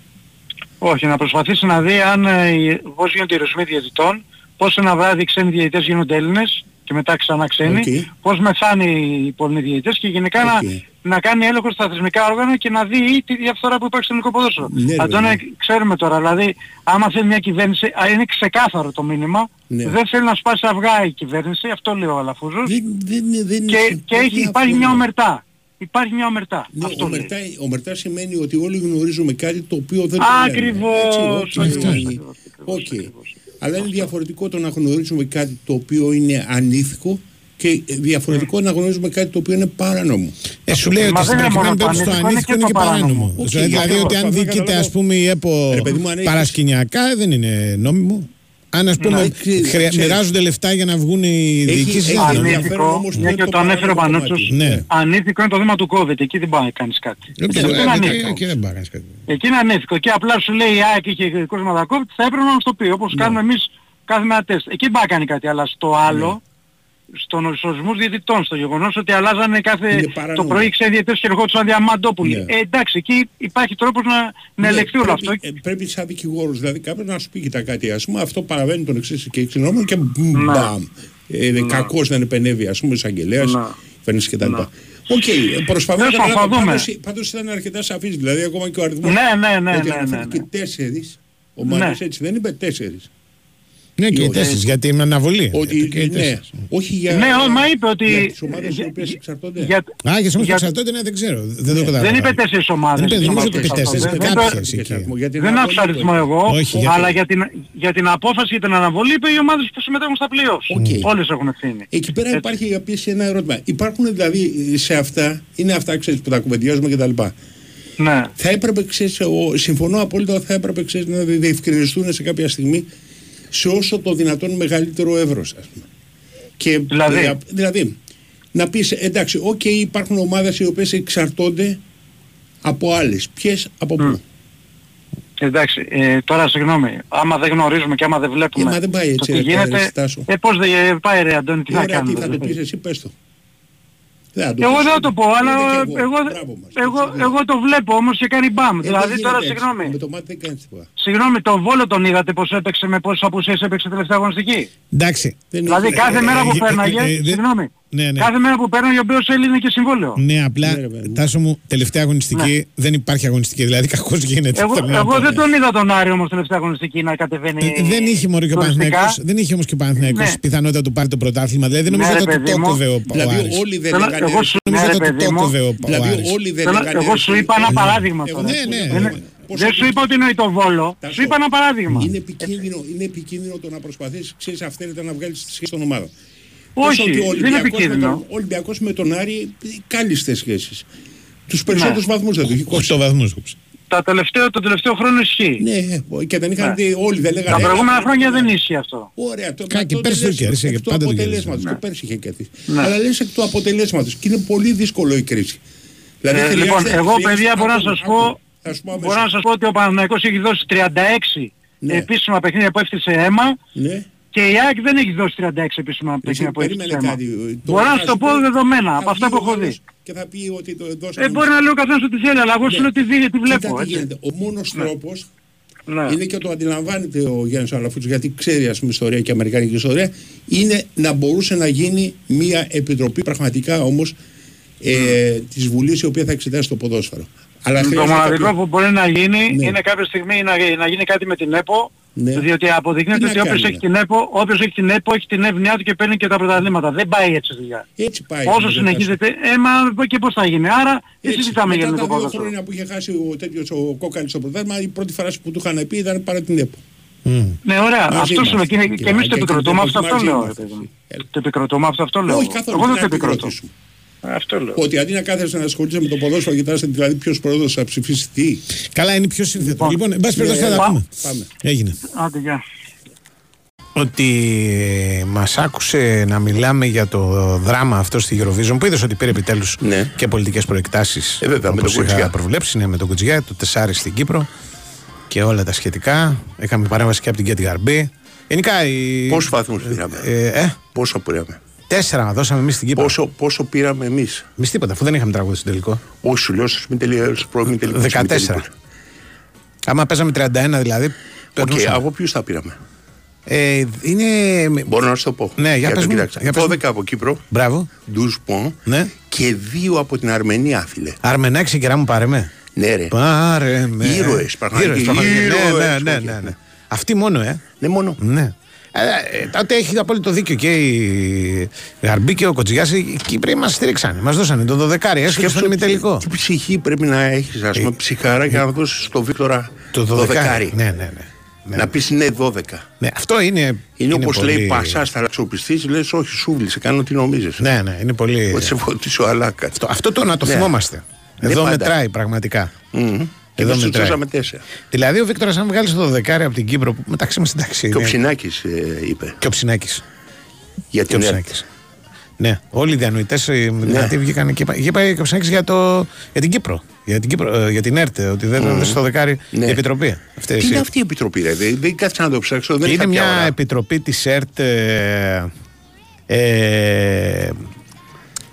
Όχι, να προσπαθήσει να δει αν ε, πώς γίνονται ορισμοί διαιτητών, πώς ένα βράδυ οι ξένοι διαιτητές γίνονται Έλληνες και μετά ξανά ξένοι, Οκ. πώς μεθάνει οι πολλοί διαιτητές και γενικά Οκ. να, να κάνει έλεγχο στα θεσμικά όργανα και να δει τη διαφθορά που υπάρχει στο ελληνικό ποδόσφαιρο. Ναι, ρε Αντώνη, παιδί. ξέρουμε τώρα, δηλαδή άμα θέλει μια κυβέρνηση, α, είναι ξεκάθαρο το μήνυμα, Ναι. δεν θέλει να σπάσει αυγά η κυβέρνηση, αυτό λέει ο Αλαφούζος, Δεν, δεν, δεν και, είναι και έχει, πολύ υπάρχει μια ομερτά. Υπάρχει μια ομερτά. Ναι, αυτό λέει. ομερτά, ομερτά σημαίνει ότι όλοι γνωρίζουμε κάτι το οποίο δεν το λέμε. Ακριβώς, Έτσι, ακριβώς, όχι, ακριβώς, Οκ. ακριβώς, ακριβώς. Αλλά είναι διαφορετικό το να γνωρίζουμε κάτι το οποίο είναι ανήθικο Και διαφορετικό να γνωρίζουμε κάτι το οποίο είναι παράνομο. Ε, σου λέει Μα ότι στην δεν είναι προκειμένη μόνο περίπτωση το πανετικό, είναι ανήθικο και είναι και το παράνομο. παράνομο. Οκ, Δηλαδή ακριβώς, ότι αν αυτό διοικείται καταλαβαίνω. ας πούμε η ΕΠΟ Ρε παιδί μου, αν έχεις- παρασκηνιακά δεν είναι νόμιμο. Αν ας πούμε Ναι, ξέρεις, χρεια- ξέρεις. μοιράζονται λεφτά για να βγουν οι Έχει- διοικήσεις έχει δεν είναι νόμιμο. ενδιαφέρον Ανήθικο, όμως μια το και το ανέφερε ο παράνομο Πανούτσος, κομμάτι. Ναι. ανήθικο είναι το βήμα του COVID, εκεί δεν πάει να κάνεις κάτι. Δεν Εκεί ξέρω, είναι ε, ανήθικο. εκεί δεν πάει να κάνεις κάτι. Εκεί είναι ανήθικο. Και απλά σου λέει η ΑΕΚ είχε κρούσματα COVID, θα έπρεπε να μας το πει, όπως Ναι. κάνουμε εμείς κάθε μέρα τεστ. Εκεί δεν πάει να κάνει κάτι, αλλά στο άλλο, στον ορισμούς διαιτητών, στο γεγονός ότι αλλάζανε κάθε... Είναι το παράνομο. πρωί ξέρει διαιτητές και ερχόντουσαν διαμαντόπουλοι. Ναι. Ε, εντάξει, εκεί υπάρχει τρόπος να, να Ναι, ελεγχθεί όλο πρέπει, αυτό. ε, Πρέπει σαν δικηγόρος, δηλαδή κάποιος να σου πει κοιτά κάτι, ας πούμε, αυτό παραβαίνει τον εξής και εξή νόμο και μπαμ. Ε, Ναι. Κακός να επενεύει, ας πούμε, εισαγγελέα, Να. κυβέρνηση κτλ. Οκ, ε, προσπαθώ να Τέλος πάντων, καταλάβω. θα δούμε. Πάντως, πάντως ήταν αρκετά σαφής, δηλαδή ακόμα και ο αριθμός. Ναι, ναι, ναι, Ότι ναι, ναι, αναφέρθηκε ναι. τέσσερις ομάδες, Ναι. έτσι δεν είπε τέσσερις. Ναι και οι όχι. τέσσερις για την αναβολή. Ότι Και οι ναι, τέσσερις. όχι για. Ναι, ο- μα είπε ότι... Για τις ομάδες οι για- οποίες εξαρτώνται. για- Α, για τις ομάδες για- εξαρτώνται, ναι, δεν ξέρω. Δεν το κατάλαβα. Δεν είπε τέσσερις ομάδες. Δεν είπε, τις δεν νομίζω ομάδες ότι είπε εξαρτώνται. τέσσερις, Δεν- είπε δεν- κάποιες εκεί. Δεν άκουσα αριθμό εγώ, Όχι, γιατί- αλλά για την, για την απόφαση για την αναβολή είπε οι ομάδες που συμμετέχουν στα playoffs. Οκ. Όλες έχουν ευθύνη. Εκεί πέρα υπάρχει επίσης ένα ερώτημα. Υπάρχουν δηλαδή σε αυτά, είναι αυτά ξέρεις, που τα κουβεντιάζουμε κτλ. Ναι. Θα έπρεπε, ξέρεις, εγώ συμφωνώ απόλυτα, θα έπρεπε ξέρεις, να διευκρινιστούν σε κάποια στιγμή σε όσο το δυνατόν μεγαλύτερο εύρος, ας πούμε. Και, Δηλαδή; ε, δηλαδή, να πεις, εντάξει, οκ, υπάρχουν ομάδες οι οποίες εξαρτώνται από άλλες. Ποιες, από πού. Εντάξει, ε, τώρα συγγνώμη, άμα δεν γνωρίζουμε και άμα δεν βλέπουμε Ε, μα δεν πάει έτσι, το τι ρε, ρε, γίνεται, Στάσο. ε, πώς δεν ε, πάει ρε Αντώνη, τι θα Ωραία, τι κάνουμε. θα το δηλαδή; πεις εσύ, πες το. Δεν θα το Εγώ πεις. δεν θα το πω, αλλά Ούτε κι εγώ, Μπράβο μας. εγώ, Έτσι, ναι. εγώ το βλέπω όμως και κάνει μπαμ. Ε, δεν δηλαδή γίνεται τώρα έτσι. συγγνώμη, Με το μάτι δεν κάνεις τίποτα. συγγνώμη, το Βόλο τον είδατε πως έπαιξε με πόσες απουσίες έπαιξε τελευταία αγωνιστική; Εντάξει. Δεν Δηλαδή έχει- κάθε ε, μέρα ε, που ε, πέρναγε, ε, ε, δεν- συγγνώμη, Ναι, ναι. κάθε μέρα που πέρναγε ο οποίος έλυνε και συμβόλαιο. Ναι, απλά Ναι, ρε, παιδί μου. τάσο μου, τελευταία αγωνιστική δεν υπάρχει αγωνιστική. Δηλαδή κακώς γίνεται. Εγώ, θέλω να εγώ πω. δεν τον είδα τον Άρη όμως τελευταία αγωνιστική να κατεβαίνει Ε, Δεν είχε μόνο και ο τουριστικά. Παναθηναϊκός, δεν είχε όμως και ο Παναθηναϊκός Ναι. πιθανότητα του πάρει το πρωτάθλημα. Δηλαδή δεν Ναι, νομίζω ρε, ότι θα του παιδί το μου. κόβε ο ο Δηλαδή Άρης. όλοι δεν Θέλω- λέγανε... εγώ σου- Νομίζω ναι, ότι ρε, θα του παιδί το μου. κόβε ο ο Δηλαδή Άρης. όλοι δεν Θέλω- λέγανε... Εγώ σου είπα ένα παράδειγμα Εγώ τώρα. ναι, ναι, Δεν- ναι. Πώς Δεν θα σου πεις- είπα ότι εννοεί το Βόλο. Τάσο, Σου είπα ένα παράδειγμα. Είναι επικίνδυνο, είναι επικίνδυνο το να προσπαθείς, ξέρεις, αυθαίρετα να βγάλεις τη σχέση των ομάδων. Όχι, Όσο ότι ο δεν είναι Ολυμπιακός με επικίνδυνο. τον- Ο Ολυμπιακός με τον Άρη ε, κάλλιστες σχέσεις. Τους περισσότερους βαθμούς δεν τους έχει κόψει. 8 βαθμούς. κόψε. Τα τελευταίο, το τελευταίο χρόνο ισχύει. Ναι, ε, και δεν είχαν Ναι. δει όλοι, δεν λέγανε. Τα προηγούμενα «Ε, χρόνια ε, δεν ίσχυε αυτό. Ωραία, το, Κάκι, μα το πέρσι το λες κέρδισε και εκ του πάντα το κέρδισε. αποτελέσματος. Ναι. Και πέρσι είχε κερδίσει. Ναι. Αλλά λες εκ του αποτελέσματος και είναι πολύ δύσκολο η κρίση. Δηλαδή, Ε, χρειάζεται- λοιπόν, εγώ χρειάζεται- παιδιά μπορώ να άκου, σας άκου. πω, Θα σου πω μπορώ αμέσως. να σας πω ότι ο Παναθηναϊκός έχει δώσει 36 Ναι. επίσημα παιχνίδια που έφτιασε αίμα Ναι. Και η ΑΕΚ δεν έχει δώσει 36 επίσημα παιχνίδια που έφτιασε Περίμενε αίμα. κάτι. Το- Μπορώ να θα σου το σου πω πω- δεδομένα θα από αυτά βγει που ο έχω άλλος δει. Και θα πει ότι το δώσαμε. Ε, μπορεί να λέει ο καθένας ό,τι θέλει, αλλά εγώ σου Ναι. λέω τι δει- τι Κοίτα βλέπω. τι έτσι. γίνεται. Ο μόνος τρόπος Ναι. είναι και το αντιλαμβάνεται ο Γιάννης Αλαφούτσος γιατί ξέρει ας πούμε ιστορία και αμερικανική ιστορία είναι να μπορούσε να γίνει μια επιτροπή πραγματικά όμως ε, της Βουλής η οποία θα εξετάσει το ποδόσφαιρο. Αλλά Το χρειάζεται μοναδικό κάποιο- που μπορεί να γίνει Ναι. είναι κάποια στιγμή να, να γίνει κάτι με την ΕΠΟ Ναι. διότι Τι αποδεικνύεται να ότι όποιος κάνει, έχει την ΕΠΟ, όποιος έχει την ΕΠΟ έχει την εύνοιά του και παίρνει και τα πρωταθλήματα. Δεν πάει έτσι η δουλειά. Έτσι πάει. Όσο δεν συνεχίζεται, ε, μα και πώς θα γίνει. Άρα δεν Έτσι, συζητάμε για μετά το τα δύο ποδόσφαιρο. χρόνια που είχε χάσει ο τέτοιος ο Κόκαλης στο πρωτάθλημα η πρώτη φράση που του είχαν πει ήταν παρά την ΕΠΟ. Ναι, ωραία. Μαζί Αυτό σου λέω. Και, είμαστε. και εμείς το Και- και- επικροτούμε, και- αυτό αυτό μαζί λέω. είμαστε. ρε παιδί μου. Έλα. Το επικροτούμε, αυτό αυτό λέω. Όχι καθόλου. Εγώ δεν τι το να επικροτώ. Επικροτήσουμε. Αυτό λέω. Ότι αντί να κάθεσαι να ασχολείσαι με το ποδόσφαιρο, κοιτάς δηλαδή ποιος πρόεδρος θα ψηφίσει τι. Καλά, είναι πιο σύνθετο. Λοιπόν. Λοιπόν, εν πάση περιπτώσει θα Ναι, τα πά- πούμε. Πάμε. Έγινε. Άντε, γεια. Ότι μας άκουσε να μιλάμε για το δράμα αυτό στη Eurovision που είδες ότι πήρε επιτέλους Ναι. και πολιτικές προεκτάσεις Ε, βέβαια, με όπως τον είχα Κουτζιά. προβλέψει ναι, με τον Κουτζιά, το Τεσάρι στην Κύπρο και όλα τα σχετικά. Είχαμε παρέμβαση και από την Κέτη Γαρμπή. Γενικά η... Πόσους βαθμούς πήραμε. Ε, ε, Πόσο πήραμε; Τέσσερα δώσαμε εμείς στην Κύπρο. Πόσο, πόσο πήραμε εμείς; Εμείς τίποτα, αφού δεν είχαμε τραγούδι στο τελικό. Όχι, σου λέω στους μη τελειούς, στους πρώην μη τελικούς, 14. μη τελικούς. Άμα παίζαμε 31 δηλαδή. Οκ, περνούσαμε. από ποιους τα πήραμε; Ε, είναι. Μπορώ να σου το πω. Ναι, για το πες μου, κοιτάξτε. για πες μου. 12 από Κύπρο, Μπράβο. 12 πον Ναι. και δύο από την Αρμενία, φίλε. Αρμενάκι κερά μου πάρε με. Ναι, ρε. Πάρε με. Ήρωες, πραγματικοί Ήρωες, πραγματικοί. Ναι, ήρωες, ναι, ναι, όχι, ναι, ναι. ναι. Αυτή μόνο, ε. Ναι, μόνο. Ναι. Ε, ε, τότε έχει απόλυτο δίκιο και η Γαρμπή και ο Κοτζιά. Οι Κύπροι μας στηρίξανε. Μας δώσανε το 12 έστω και στον Σκέψου ημιτελικό. Τι ψυχή πρέπει να έχεις, ας πούμε, ψυχάρα για να δώσεις στο Βίκτορα Το 12 δεκάρι. Ναι, ναι, ναι. ναι. Να πεις ναι 12. Ναι, αυτό είναι. Είναι, όπως πολύ- λέει Πασά, θα αξιοπιστεί, λες όχι, σούβλη, σε κάνω τι νομίζεις. Ναι, ναι, είναι πολύ. Ότι σε φωτίσει ο Αλάκα. Αυτό, αυτό το να το Ναι. θυμόμαστε. Ναι, Εδώ πάντα. μετράει πραγματικά. Μμμ. Και Εδώ δεν σου μετράει. τσέσαμε τέσσερα. Δηλαδή, ο Βίκτορας, αν βγάλεις το δεκάρι από την Κύπρο, που μεταξύ μας εντάξει. Και ο είναι- Ψινάκης είπε. Και ο Ψινάκης. Για Και ο την ΕΡΤ. Ψινάκης. Ναι, όλοι οι διανοητές Ναι. δυνατοί βγήκαν και είπα- είπε και ο Ψινάκης για, το, για την Κύπρο. Για την, Κύπρο, ε, για την ΕΡΤ, ότι δεν έδωσε το δεκάρι Ναι. η Επιτροπή. Αυτή, Τι είναι αυτή η επιτροπή, ρε. Δεν, δεν κάτσε να το ψάξω. Δεν είναι είχα πια μια ώρα. επιτροπή της ΕΡΤ ε, ε,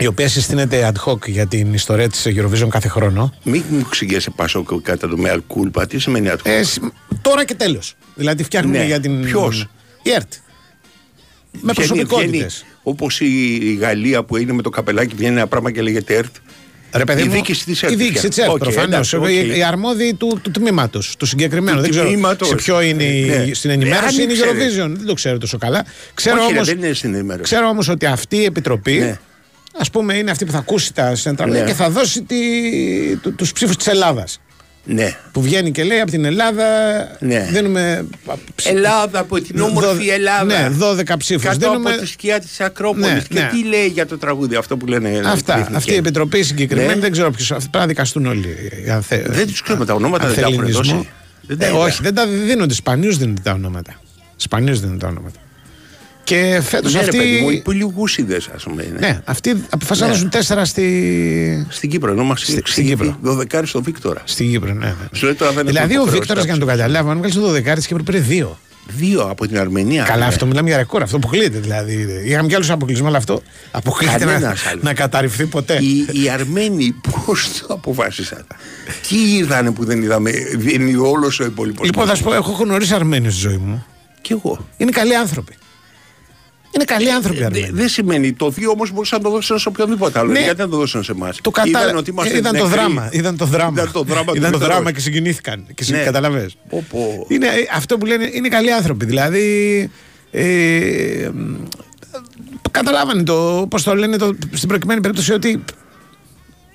η οποία συστήνεται ad hoc για την ιστορία της Eurovision κάθε χρόνο. Μην μου εξηγήσει πάσο κατά το Μεαλ Κούλπα. Τι σημαίνει αυτό. Ε, σ- τώρα και τέλος. Δηλαδή φτιάχνουμε Ναι. για την... Ποιος; Η ΕΡΤ. Με προσωπικότητες. Όπως η, η Γαλλία που είναι με το καπελάκι βγαίνει ένα πράγμα και λέγεται ΕΡΤ. Ρε παιδί η μου, διοίκηση της ΕΡΤ. Η διοίκηση της ΕΡΤ, Οκ, προφανώς. εντάξει, οκ. Οι, οι αρμόδιοι του, του τμήματος, του συγκεκριμένου. Του δεν ξέρω τμήματος. σε ποιο είναι η- Ναι. στην Ε, ενημέρωση, αν είναι η ήξερε. Eurovision. Δεν το ξέρω τόσο καλά. Ξέρω Όχι, ρε, όμως, δεν είναι στην ενημέρωση. ξέρω όμως ότι αυτή η επιτροπή, Ναι. ας πούμε, είναι αυτή που θα ακούσει τα central Ναι. και θα δώσει τη, του, τους ψήφους της Ελλάδας. Ναι. Που βγαίνει και λέει από την Ελλάδα Ναι. δίνουμε... Ελλάδα από την όμορφη Δω- Ελλάδα. Ναι, 12 ψήφους. Κάτω Δίνουμε... από τη σκιά της Ακρόπολης. Ναι, και ναι. τι λέει για το τραγούδι αυτό που λένε. Αυτά. εθνικοί. Αυτή η επιτροπή συγκεκριμένη Ναι. δεν ξέρω ποιος. Πρέπει να δικαστούν όλοι. αν θε- Δεν τους ξέρουμε τα ονόματα, δεν τα έχουν ανθεληνισμό. δώσει. Δεν τα Ε, είδα. όχι, δεν τα δίνονται. Σπανίως δίνονται τα ονόματα. Σπανίως δίνονται τα ονόματα. Και φέτος Ναι, ρε αυτοί. παιδί μου, οι πουλιγούσιδε, ας πούμε. Είναι. Ναι, αυτοί αποφάσισαν να Ναι. δώσουν τέσσερα στη... Στην Κύπρο, ενώ μα Στη- στην Κύπρο. Δωδεκάρι στο Βίκτορα. στην Κύπρο. Ναι, ναι. Σου λέει τώρα δεν Δηλαδή έχουμε ο υποχρεώσει Βίκτορας, για να το τάξη. καταλάβω, αν βγάλεις το 12 της Κύπρο πήρε δύο. Δύο από την Αρμενία. Καλά, ναι. αυτό μιλάμε για ρεκόρ. Αυτό αποκλείεται δηλαδή. Είχαμε κι άλλους αποκλεισμούς, αλλά αυτό αποκλείεται να, Κανένας άλλος. να καταρριφθεί ποτέ. Οι, οι Αρμένοι πώς το αποφάσισαν; Τι είδανε που δεν είδαμε, δεν είδε όλος ο υπόλοιπος. Λοιπόν, θα σου πω, έχω γνωρίσει Αρμένιου στη ζωή μου. Κι εγώ. Είναι καλοί άνθρωποι. Είναι καλοί άνθρωποι οι Ε, Αρμένοι. δε- Δεν σημαίνει. Το δύο όμως μπορούσαν να το δώσουν σε οποιονδήποτε άλλο. Ναι. Γιατί δεν το δώσουν σε εμάς. Το κατα... Είδαν ότι είμαστε είδαν το νεκροί. δράμα. Είδαν το δράμα. Είδαν το δράμα. του Είδαν το Βίκτορα. δράμα και συγκινήθηκαν. Και Ναι. ναι. καταλαβες. Πω, πω. Είναι, ε, αυτό που λένε είναι καλοί άνθρωποι. Δηλαδή. Ε, μ, καταλάβανε το, πώς το λένε το, στην προκειμένη περίπτωση ότι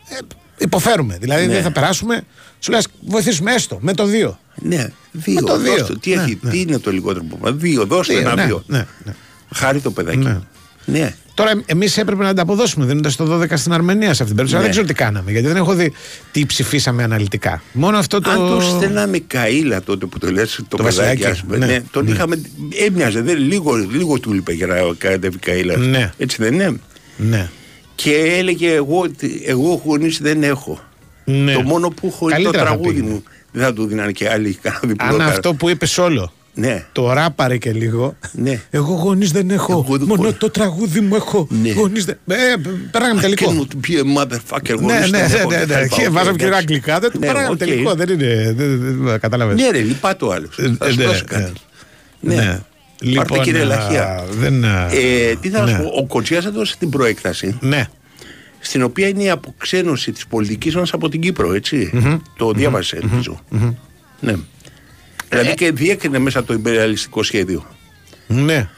ε, υποφέρουμε. Δηλαδή Ναι. δεν θα περάσουμε. Σου λέει ας βοηθήσουμε έστω με το δύο. Ναι, δύο. το δύο. δώστε. Τι, Ναι, έχει, ναι. τι είναι το λιγότερο που είπα. Δύο, δώστε Δύο, ένα ναι, δύο. ναι, ναι. Χάρη το παιδάκι. Ναι. Ναι. Τώρα εμείς έπρεπε να τα αποδώσουμε δίνοντα το 12 στην Αρμενία σε αυτήν την περίπτωση. Αλλά Ναι. δεν ξέρω τι κάναμε. Γιατί δεν έχω δει τι ψηφίσαμε αναλυτικά. Μόνο αυτό το. Αν το στέλναμε Καΐλα τότε που το λες, το, Το παιδάκι, βασιλάκι, ας πούμε, ναι. ναι, τον Ναι. είχαμε, έμοιαζε, δεν, λίγο, λίγος του είπε για να κατέβει Καΐλα. Ναι. Έτσι δεν είναι; Ναι. Και έλεγε εγώ, ότι εγώ γονείς δεν έχω. ναι. Το μόνο που έχω είναι το Καλύτερα θα τραγούδι πήγαινε. μου. Δεν θα του δίνανε και άλλοι κανένα Αν διπλό. αυτό που είπες όλο Ναι. το ράπαρε και λίγο. Ναι. Εγώ γονείς δεν έχω. Εγώ δεν Μόνο έχω. το τραγούδι μου έχω. Ναι. Γονείς δεν. Ε, περάγαμε I τελικό. cannot be a motherfucker. Ναι, γονείς ναι, δεν ναι, έχω ναι, και ναι. τα λοιπά. Και Οκ, Βάζαμε και εντάξει. αγγλικά. Δεν το Ναι, παράγαμε οκ. τελικό. Δεν είναι. δεν- δεν- Κατάλαβες. Ναι, ρε, λυπά το άλλο. Ε, Θα σου ναι, δώσω ναι. κάτι. Ναι. Ναι. Πάρτε κύριε α, Λαχία. Δεν. α, Ε, τι θα ναι. σου πω, ο Κοτσιάς έδωσε την προέκταση Ναι. στην οποία είναι η αποξένωση της πολιτικής μας από την Κύπρο, έτσι. Το διάβασε, ελπίζω. Ναι. Δηλαδή και διέκρινε μέσα το υπεριαλιστικό σχέδιο. Ναι.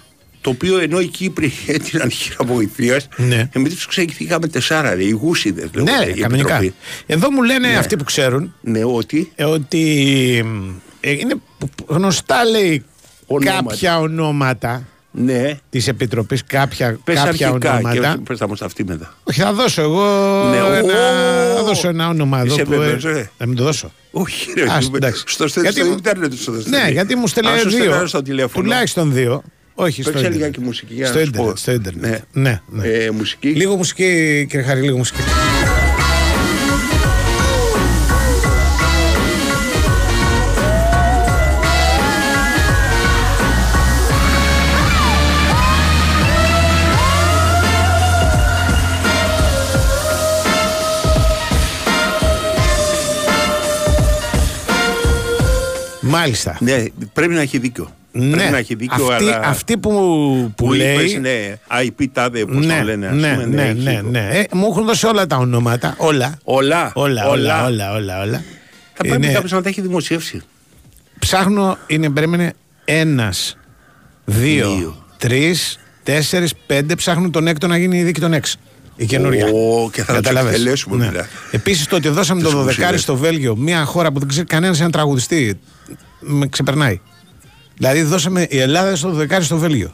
Το οποίο ενώ οι Κύπροι έτειναν χείρα βοηθείας, Ναι. εμείς τους ξεχυθήκαμε τεσσάρα, ρε, οι γούσιδες. Ναι, κανονικά. Εδώ μου λένε Ναι. αυτοί που ξέρουν Ναι, ότι. ε, ότι ε, είναι γνωστά λέει Ονόματα. κάποια ονόματα Ναι, της Επιτροπής, κάποια, πες κάποια αρχικά ονόματα. και πες τα μας αυτή μετά. Όχι, θα δώσω εγώ Ναι, ένα, ω, θα δώσω ένα όνομα εδώ είσαι που. ε, βέβαιος, ε; Να μην το δώσω. Όχι, ρε, Ας, είπε, εντάξει. στο, στο, Γιατί στο μου- ίντερνετ σου το στέλνει. Ναι, γιατί μου στέλνει Αν σου δύο. στέλνανε στο τηλέφωνο. Τουλάχιστον δύο. Όχι, στο Παίξε ίντερνετ. λιγάκι μουσική για στο να σου ίντερνετ. πω. Στο ίντερνετ. Ναι. Ναι, ναι. Ε, μουσική. Λίγο μουσική, κύριε Χαρή, λίγο μουσική. Μάλιστα. Ναι, πρέπει να έχει δίκιο. Ναι. Πρέπει να έχει δίκιο, αυτή, αλλά. αυτή που, που, που λέει. είπες, ναι, IP τάδε, πώς ναι, το λένε, ας ναι, πούμε, ναι, έχει ναι, δίκιο. ναι. Ε, μου έχουν δώσει όλα τα ονόματα. Όλα. Όλα, Όλα, όλα, όλα, όλα, όλα. Θα πρέπει Είναι- κάποιος να τα έχει δημοσιεύσει. Ψάχνω, είναι, περίμενε, ένας, δύο, Δύο. τρεις, τέσσερις, πέντε. Ψάχνουν τον έκτο να γίνει η δίκη των έξι. Η καινούρια. Ω, και θα τους Καταλάβες. εκτελέσουμε ναι. μετά. Επίσης το ότι δώσαμε Τους το 12 μουσίδες. στο Βέλγιο, μια χώρα που δεν ξέρει κανένας ένα τραγουδιστή, με ξεπερνάει. Δηλαδή, δώσαμε η Ελλάδα στο δεκάρι στο Βέλγιο.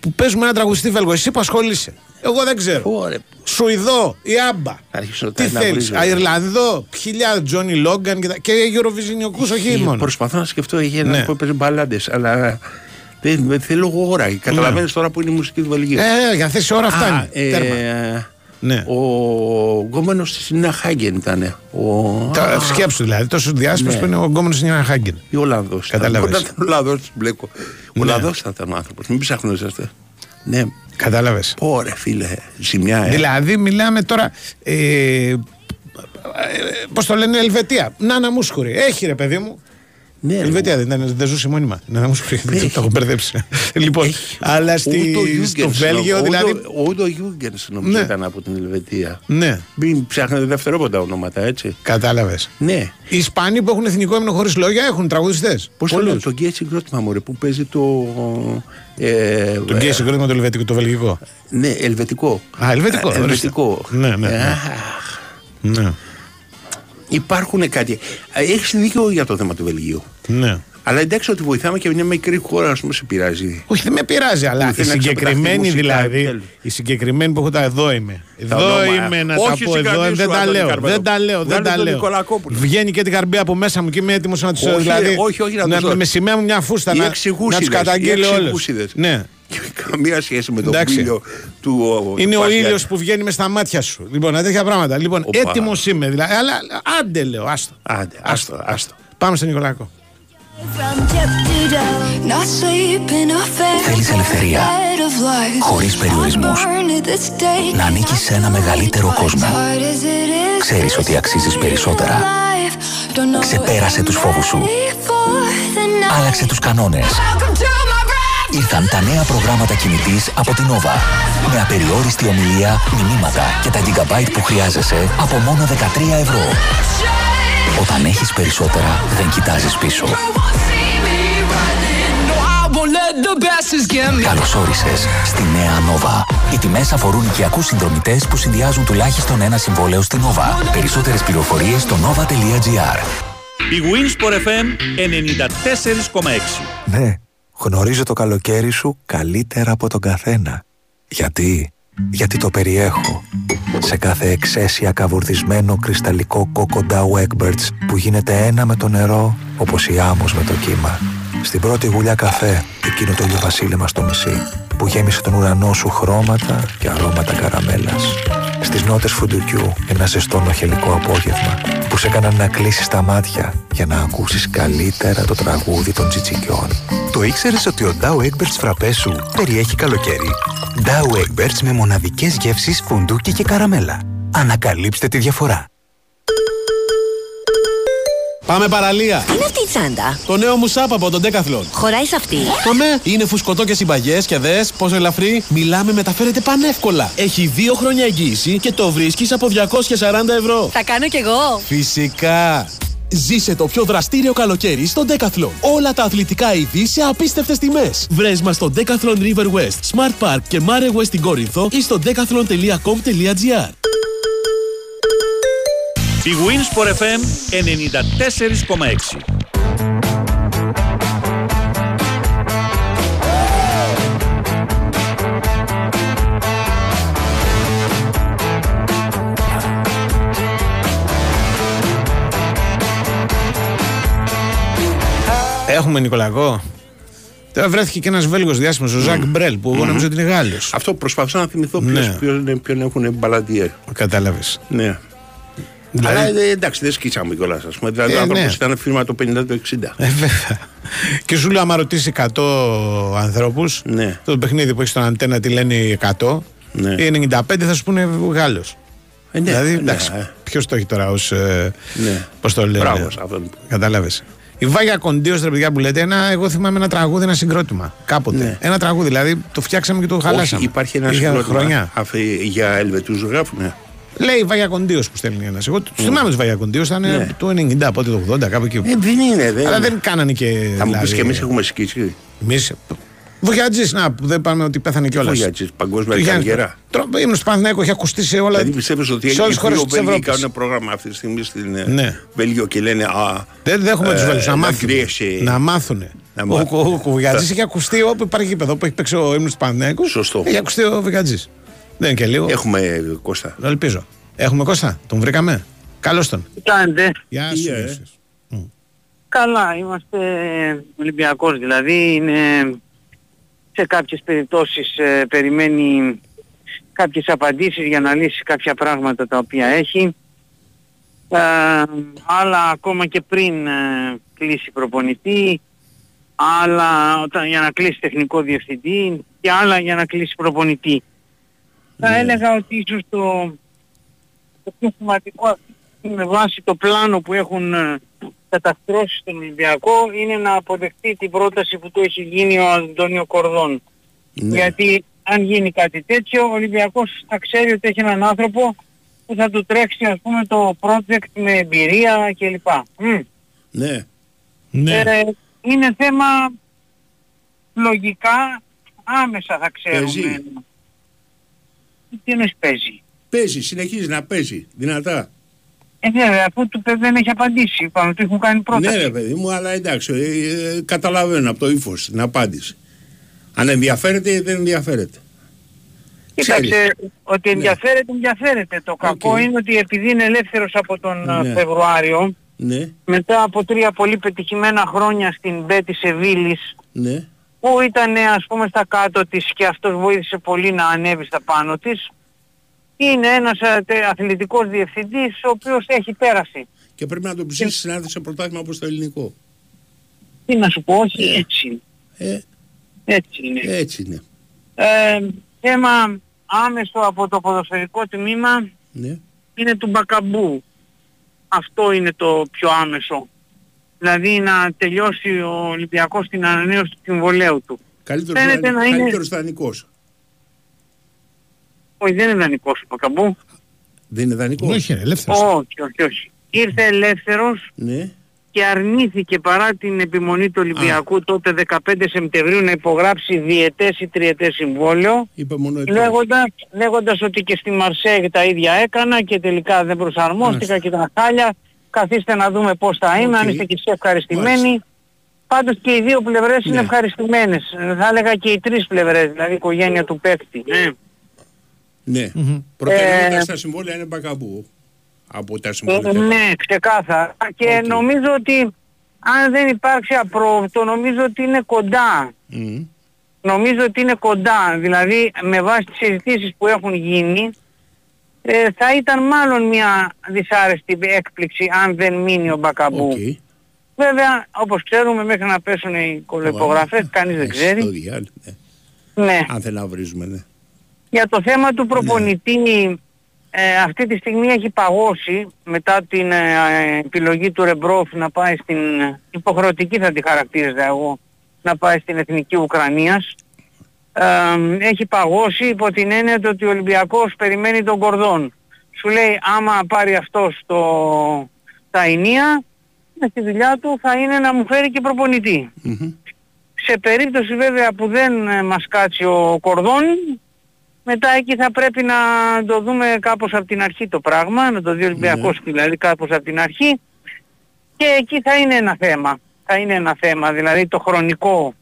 Που παίζουμε ένα τραγουδιστή Βέλγο. Εσύ που ασχολείσαι. Εγώ δεν ξέρω. Ωραία. Σουηδό, η Άμπα. Αρχίσω Τι να θέλεις. βρίζω. Ιρλανδό, χιλιάδε Τζόνι Λόγκαν και, τα- και Eurovisionιακού, όχι Ε, μόνος. Προσπαθώ να σκεφτώ για Ναι. να πω παίζει μπαλάντες, αλλά δεν δεν θέλω ώρα. Καταλαβαίνεις τώρα που είναι η μουσική του Βελγίου. Ε, για θέση ώρα φτάνει. Α, ε, Τέρμα. Ναι. Ο γκόμενος της Νίνα Χάγκεν ήταν. Ο... Τα- Σκέψου δηλαδή, τόσο διάσημο Ναι. που είναι ο γκόμενος Νιάννα Χάγκεν. Ή Ολλανδός. Κατάλαβες. Όταν ήταν Ολλανδός, μπλέκω. Ναι. Ολλανδός θα ήταν ο άνθρωπος. Μην ψάχνετε. Ναι. Κατάλαβες. Ωραία, φίλε. Ζημιά, ε. Δηλαδή, μιλάμε τώρα. Ε, Πώς το λένε, Ελβετία. Νάνα Μούσχουρη. Έχει ρε παιδί μου. Ναι, ρε, Ελβετία δεν ήταν, δεν ζούσε μόνιμα. Νάνα Μούσχουρη. Δεν το έχω μπερδέψει. λοιπόν, αλλά στη, Ούτε ο στο Γιούγκενς, Βέλγιο ούτε- δηλαδή. Ούτε ο Γιούγκενς νομίζω Ναι. ήταν από την Ελβετία. Ναι, Μην ψάχνετε δευτερόποντα ονόματα, έτσι. κατάλαβες. Ναι. Οι Ισπανοί που έχουν εθνικό έμεινο χωρίς λόγια έχουν τραγουδιστές. Πώς το λέω, το γκέι συγκρότημα μου, ρε, που παίζει το. Ε, Το γκέι συγκρότημα το Ελβετικό, το Βελγικό. Ναι, ελβετικό. Α, ελβετικό. Ε, ελβετικό. ορίστε. Ναι, ναι. ναι. Ε, ναι. Υπάρχουν κάτι. Έχεις δίκιο για το θέμα του Βελγίου. Ναι. Αλλά εντάξει ότι βοηθάμε και μια μικρή χώρα, ας πούμε, σε πειράζει. Όχι, δεν με πειράζει, αλλά Θέλει η να συγκεκριμένη ξεπεταχθεί μουσικά, δηλαδή. επιτέλους. Η συγκεκριμένη που έχω τα εδώ είμαι. Τα Εδώ ονόμα- είμαι να Όχι τα πω εδώ. συγκρατήσου, Δεν τα Άντωνη λέω. Καρπέτο. Δεν τα λέω. Δεν Βγάλε τα τον λέω. Νικολακόπουλο. Βγαίνει και την καρμπία από μέσα μου και είμαι έτοιμος να τους. Όχι, Δηλαδή, όχι, όχι, να τους να, δώσεις. με σημαία μου μια φούστα Οι να, να εξηγούσιδες, του καταγγείλω οι όλους. εξηγούσιδες. Ναι. Καμία σχέση με τον Εντάξει. πύλιο του. Είναι του ο Πασιάτη. ήλιος που βγαίνει με στα μάτια σου. Λοιπόν, τέτοια πράγματα. Λοιπόν, Οπα. έτοιμος είμαι. Δηλαδή, αλλά άντε λέω, άστο. Άντε, άστο, άστο. Πάμε στον Νικολάκο. Θέλεις ελευθερία, χωρίς περιορισμούς, να ανήκεις σε ένα μεγαλύτερο κόσμο. Ξέρεις ότι αξίζεις περισσότερα. Ξεπέρασε τους φόβους σου. Άλλαξε τους κανόνες. Ήρθαν τα νέα προγράμματα κινητής από την Nova. Με απεριόριστη ομιλία, μηνύματα και τα gigabyte που χρειάζεσαι από μόνο 13 ευρώ. Όταν έχεις περισσότερα, δεν κοιτάζεις πίσω. Καλώς όρισες στη νέα Nova. Οι τιμές αφορούν οικιακούς συνδρομητές που συνδυάζουν τουλάχιστον ένα συμβόλαιο στην Nova. Περισσότερες πληροφορίες στο nova.gr. Η Winsport FM 94,6. Ναι, γνωρίζω το καλοκαίρι σου καλύτερα από τον καθένα. Γιατί; Γιατί το περιέχω. Σε κάθε εξαίσια καβουρδισμένο κρυσταλλικό κόκοντα Egberts που γίνεται ένα με το νερό όπως η άμμος με το κύμα. Στην πρώτη γουλιά καφέ, εκείνο το ηλιοβασίλεμα στο μισή που γέμισε τον ουρανό σου χρώματα και αρώματα καραμέλας. Στις νότες φουντουκιού ένα ζεστό νοχελικό απόγευμα που σε έκαναν να κλείσεις τα μάτια για να ακούσεις καλύτερα το τραγούδι των τσιτσικιών. Το ήξερες ότι ο Dow Egberts φραπές σου περιέχει καλοκαίρι; Dow Egberts με μοναδικές γεύσεις φουντούκι και καραμέλα. Ανακαλύψτε τη διαφορά. Πάμε παραλία. Τι είναι αυτή η τσάντα. Το νέο μου σάπ από τον Decathlon. Χωράει σε αυτή. Αμέ, είναι φουσκωτό και συμπαγές και δες πόσο ελαφρύ. Μιλάμε, μεταφέρεται πανεύκολα. Έχει δύο χρόνια εγγύηση και το βρίσκεις από 240 ευρώ. Θα κάνω κι εγώ. Φυσικά. Ζήσε το πιο δραστήριο καλοκαίρι στο Decathlon. Όλα τα αθλητικά είδη σε απίστευτες τιμές. Βρες μας στο Decathlon River West, Smart Park και Mare West στην Κόρινθο ή στο decathlon.com.gr. Η Winsport FM 94,6. Έχουμε Νικολακό. Τώρα βρέθηκε και ένας Βέλγος διάσημος, ο Ζακ Μπρέλ, που εγώ νομίζω ότι είναι Γάλλος. Αυτό προσπαθούσα να θυμηθώ Ναι. ποιος, ποιον, ποιον έχουν μπαλαντιέρ. Κατάλαβες. Ναι. Δηλαδή- Αλλά ε, εντάξει, δεν σκίσαμε κιόλας. Α πούμε. Δηλαδή, Ε, ο άνθρωπος ναι. ήταν φίρμα το 50 το 60. Ε, βέβαια. Και σου λέω, άμα ρωτήσει 100 ανθρώπους, Ναι. το παιχνίδι που έχεις στον αντένα τι λένε οι 100, Ναι. οι 95 θα σου πούνε Γάλλος. Ε, ναι, δηλαδή, ναι, εντάξει, ε. ποιος το έχει τώρα ως. Ναι. Πώς το λένε. Μπράβο σε αυτόν. Κατάλαβες. Η Βάγια Κοντίος, ρε παιδιά που λέτε, ένα, εγώ θυμάμαι ένα τραγούδι, ένα συγκρότημα. Κάποτε. Ναι. Ένα τραγούδι, δηλαδή το φτιάξαμε και το χαλάσαμε. Όχι, υπάρχει ένα Είχε συγκρότημα χρονιά. αφ- για Ελβετούς γράφουνε. Λέει Βάγια Κοντίος που στέλνει ένας. Εγώ του θυμάμαι του Βάγια Κοντίος, ήταν Ναι. το 90, πότε το 80, κάπου εκεί. Ε, δεν είναι, δεν Αλλά είναι. δεν κάνανε και. Θα μου πεις δηλαδή, και εμείς έχουμε σκίσει. Εμείς, Βογιατζής, να που δεν πάμε ότι πέθανε κιόλας. Βογιατζής, παγκόσμια καριέρα. Ήμουν στο Παναθηναϊκός, έχει ακουστεί σε όλα. Δηλαδή πιστεύεις ότι οι σε όλες τις χώρες δύο της Βέλγοι Ευρώπης. κάνουν πρόγραμμα αυτή τη στιγμή στην ε, Ναι. Βέλγιο και λένε Α, Δεν δέχομαι ε, τους Βέλγους να μάθουν. κρύεσαι. Να μάθουν. Να Ο, μάθουν. ο, ο Βογιατζής έχει ακουστεί όπου υπάρχει γήπεδο που έχει παίξει ο ύμνος του Παναθηναϊκού. Σωστό. Έχει ακουστεί ο Βογιατζής. Δεν είναι και λίγο. Έχουμε ε, Κώστα. Το ελπίζω. Έχουμε Κώστα, τον βρήκαμε. Καλώς τον. Τι κάνετε. Γεια Τι, σου. ε; γεια σας. Καλά, είμαστε Ολυμπιακός δηλαδή. Είναι σε κάποιες περιπτώσεις ε, περιμένει κάποιες απαντήσεις για να λύσει κάποια πράγματα τα οποία έχει. Ε, άλλα ακόμα και πριν ε, κλείσει προπονητή, άλλα όταν, για να κλείσει τεχνικό διευθυντή και άλλα για να κλείσει προπονητή. Θα έλεγα ότι ίσως το, το πιο σημαντικό αυτή τη στιγμή με βάση το πλάνο που έχουν ε, καταστρώσει στον Ολυμπιακό είναι να αποδεχτεί την πρόταση που του έχει γίνει ο Αντώνιο Κορδόν. Ναι. Γιατί αν γίνει κάτι τέτοιο, ο Ολυμπιακός θα ξέρει ότι έχει έναν άνθρωπο που θα του τρέξει ας πούμε το project με εμπειρία κλπ. Μμ. Ναι. Ναι. Ε, είναι θέμα λογικά άμεσα θα ξέρουμε. Παίζει. Τι εννοείς παίζει; Παίζει, συνεχίζει να παίζει δυνατά. Ε, βέβαια, αφού του παιδί δεν έχει απαντήσει. Είπαμε, του έχουν κάνει πρόταση. Ναι, ρε παιδί μου, αλλά εντάξει, ε, ε, καταλαβαίνω από το ύφος την απάντηση. Αν ενδιαφέρεται, δεν ενδιαφέρεται. Κοίταξε, Ξέρεις. ότι ενδιαφέρεται, ενδιαφέρεται. Το κακό είναι ότι επειδή είναι ελεύθερος από τον ε, Ναι. Φεβρουάριο, Ναι, μετά από τρία πολύ πετυχημένα χρόνια στην Μπέτη Σεβίλης, ναι. που ήταν ε, ας πούμε στα κάτω της και αυτός βοήθησε πολύ να ανέβει στα πάνω της, είναι ένας ε, τε- αθλητικός διευθυντής ο οποίος έχει πέρασει. Και πρέπει να το ψήσεις να έρθει σε πρωτάθλημα όπως το ελληνικό. Τι να σου πω, όχι έτσι. είναι. Ε, Έτσι είναι. έτσι είναι. Ε, θέμα άμεσο από το ποδοσφαιρικό τμήμα Ναι. είναι του Μπακαμπού. Αυτό είναι το πιο άμεσο. Δηλαδή να τελειώσει ο Ολυμπιακός την ανανέωση του συμβολέου του. Καλύτερος, Φαίνεται δανει- να είναι- καλύτερος δανεικός. Όχι δεν είναι δανεικός ο Μπακαμπού. Δεν είναι δανεικός. Όχι, ρε, ελεύθερος. Όχι, όχι, όχι. Ήρθε ελεύθερος Ναι. και αρνήθηκε παρά την επιμονή του Ολυμπιακού τότε 15 Σεπτεμβρίου να υπογράψει διετές ή τριετές συμβόλαιο Είπε μόνο ετών. λέγοντας, λέγοντας ότι και στη Μαρσέγ τα ίδια έκανα και τελικά δεν προσαρμόστηκα και ήταν χάλια. Καθίστε να δούμε πώς θα είμαι, αν Οκ. είστε και εσείς ευχαριστημένοι. Πάντως και οι δύο πλευρές είναι Ναι. ευχαριστημένες. Ε, Θα έλεγα και οι τρεις πλευρές, δηλαδή η οικογένεια του παίκτη. Ε. Ναι. Προτεραιότητα Ε, στα συμβόλαια είναι μπακαμπού. Από τα Ε, συμβόλαια. ναι, ξεκάθαρα. Και Οκ. νομίζω ότι αν δεν υπάρξει απρόβλεπτο, νομίζω ότι είναι κοντά. Μμμ. Νομίζω ότι είναι κοντά. Δηλαδή, με βάση τις συζητήσεις που έχουν γίνει, ε, θα ήταν μάλλον μια δυσάρεστη έκπληξη αν δεν μείνει ο Μπακαμπού. Οκ. Βέβαια, όπως ξέρουμε, μέχρι να πέσουν οι κολοϋπογραφές, κανείς δεν Ε, στο ξέρει. διάλειμμα, ναι. Ναι. Αν δεν να βρίζουμε, ναι. Για το θέμα του προπονητή, ε, αυτή τη στιγμή έχει παγώσει μετά την ε, επιλογή του Ρεμπρόφ να πάει στην ε, υποχρεωτική θα τη χαρακτήριζα εγώ, να πάει στην Εθνική Ουκρανίας. Ε, έχει παγώσει υπό την έννοια του ότι ο Ολυμπιακός περιμένει τον Κορδόν. Σου λέει άμα πάρει αυτός το, τα ενία, με στη δουλειά του θα είναι να μου φέρει και προπονητή. Μμμ. Σε περίπτωση βέβαια που δεν ε, μας κάτσει ο Κορδόν, μετά εκεί θα πρέπει να το δούμε κάπως από την αρχή το πράγμα, να το δει ο Ολυμπιακός δηλαδή κάπως από την αρχή και εκεί θα είναι ένα θέμα. Θα είναι ένα θέμα, δηλαδή το χρονικό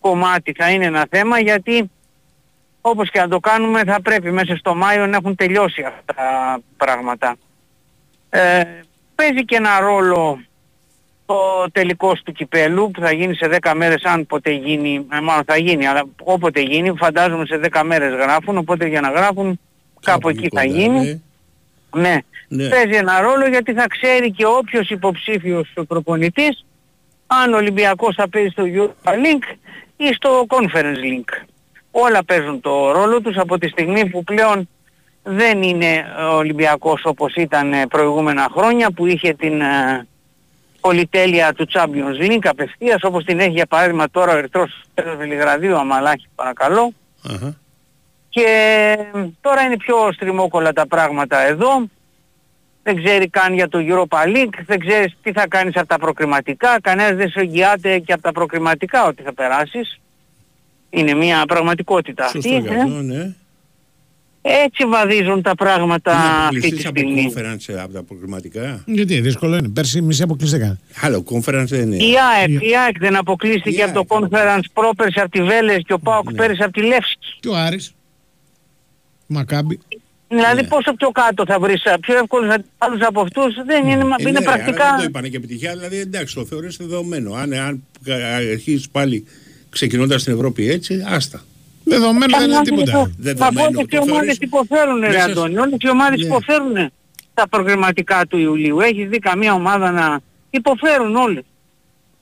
κομμάτι θα είναι ένα θέμα γιατί όπως και να το κάνουμε θα πρέπει μέσα στο Μάιο να έχουν τελειώσει αυτά τα πράγματα. Ε, παίζει και ένα ρόλο το τελικός του κυπέλου που θα γίνει σε 10 μέρες αν ποτέ γίνει, ε, μάλλον θα γίνει, αλλά όποτε γίνει, φαντάζομαι σε 10 μέρες γράφουν, οπότε για να γράφουν κάπου εκεί θα κοντά, γίνει. ναι. Ναι. Ναι. Παίζει ένα ρόλο γιατί θα ξέρει και όποιος υποψήφιος προπονητής αν ο Ολυμπιακός θα παίζει στο Europa Link ή στο Conference Link. Όλα παίζουν το ρόλο τους από τη στιγμή που πλέον δεν είναι ο Ολυμπιακός όπως ήταν ε, προηγούμενα χρόνια που είχε την ε, πολυτέλεια του Champions League απευθείας όπως την έχει για παράδειγμα τώρα ο Ερυθρός Βελιγραδίου Αμαλάχη παρακαλώ Αχα. και τώρα είναι πιο στριμόκολα τα πράγματα εδώ. Δεν ξέρει καν για το Europa League, δεν ξέρεις τι θα κάνεις από τα προκριματικά, κανένας δεν σε εγγυάται και από τα προκριματικά ότι θα περάσεις. Είναι μια πραγματικότητα Σωστό αυτή. γι' ε. αυτό, ναι. Έτσι βαδίζουν τα πράγματα Είναι αυτή τη αποκλειστής από στιγμή. conference από τα προγραμματικά. Γιατί δύσκολο είναι. Πέρσι μισή αποκλειστικά. Άλλο, conference δεν είναι. Η ΑΕΚ, η ΑΕΚ δεν αποκλείστηκε από το conference πρόπερση από τη Βέλες και ο ΠΑΟΚ Ναι. πέρυσι από τη Λεύσκη. Και ο Άρης. Μακάμπι. Δηλαδή Ναι. πόσο πιο κάτω θα βρεις, α, πιο εύκολους αντιπάλους από αυτούς δεν είναι, Ε, είναι ναι, πρακτικά... αλλά Δεν το είπανε και επιτυχία, δηλαδή εντάξει, το θεωρείς δεδομένο. Αν, αν αρχίσει πάλι ξεκινώντας στην Ευρώπη έτσι, άστα. Δεδομένο δεν είναι τίποτα. Μα Δεδομένο, όλες οι το ομάδες θεωρείς- υποφέρουν ρε Μέσα- Αντώνη, όλες οι ομάδες Ναι. υποφέρουν τα προγραμματικά του Ιουλίου. Έχεις δει καμία ομάδα να υποφέρουν όλες.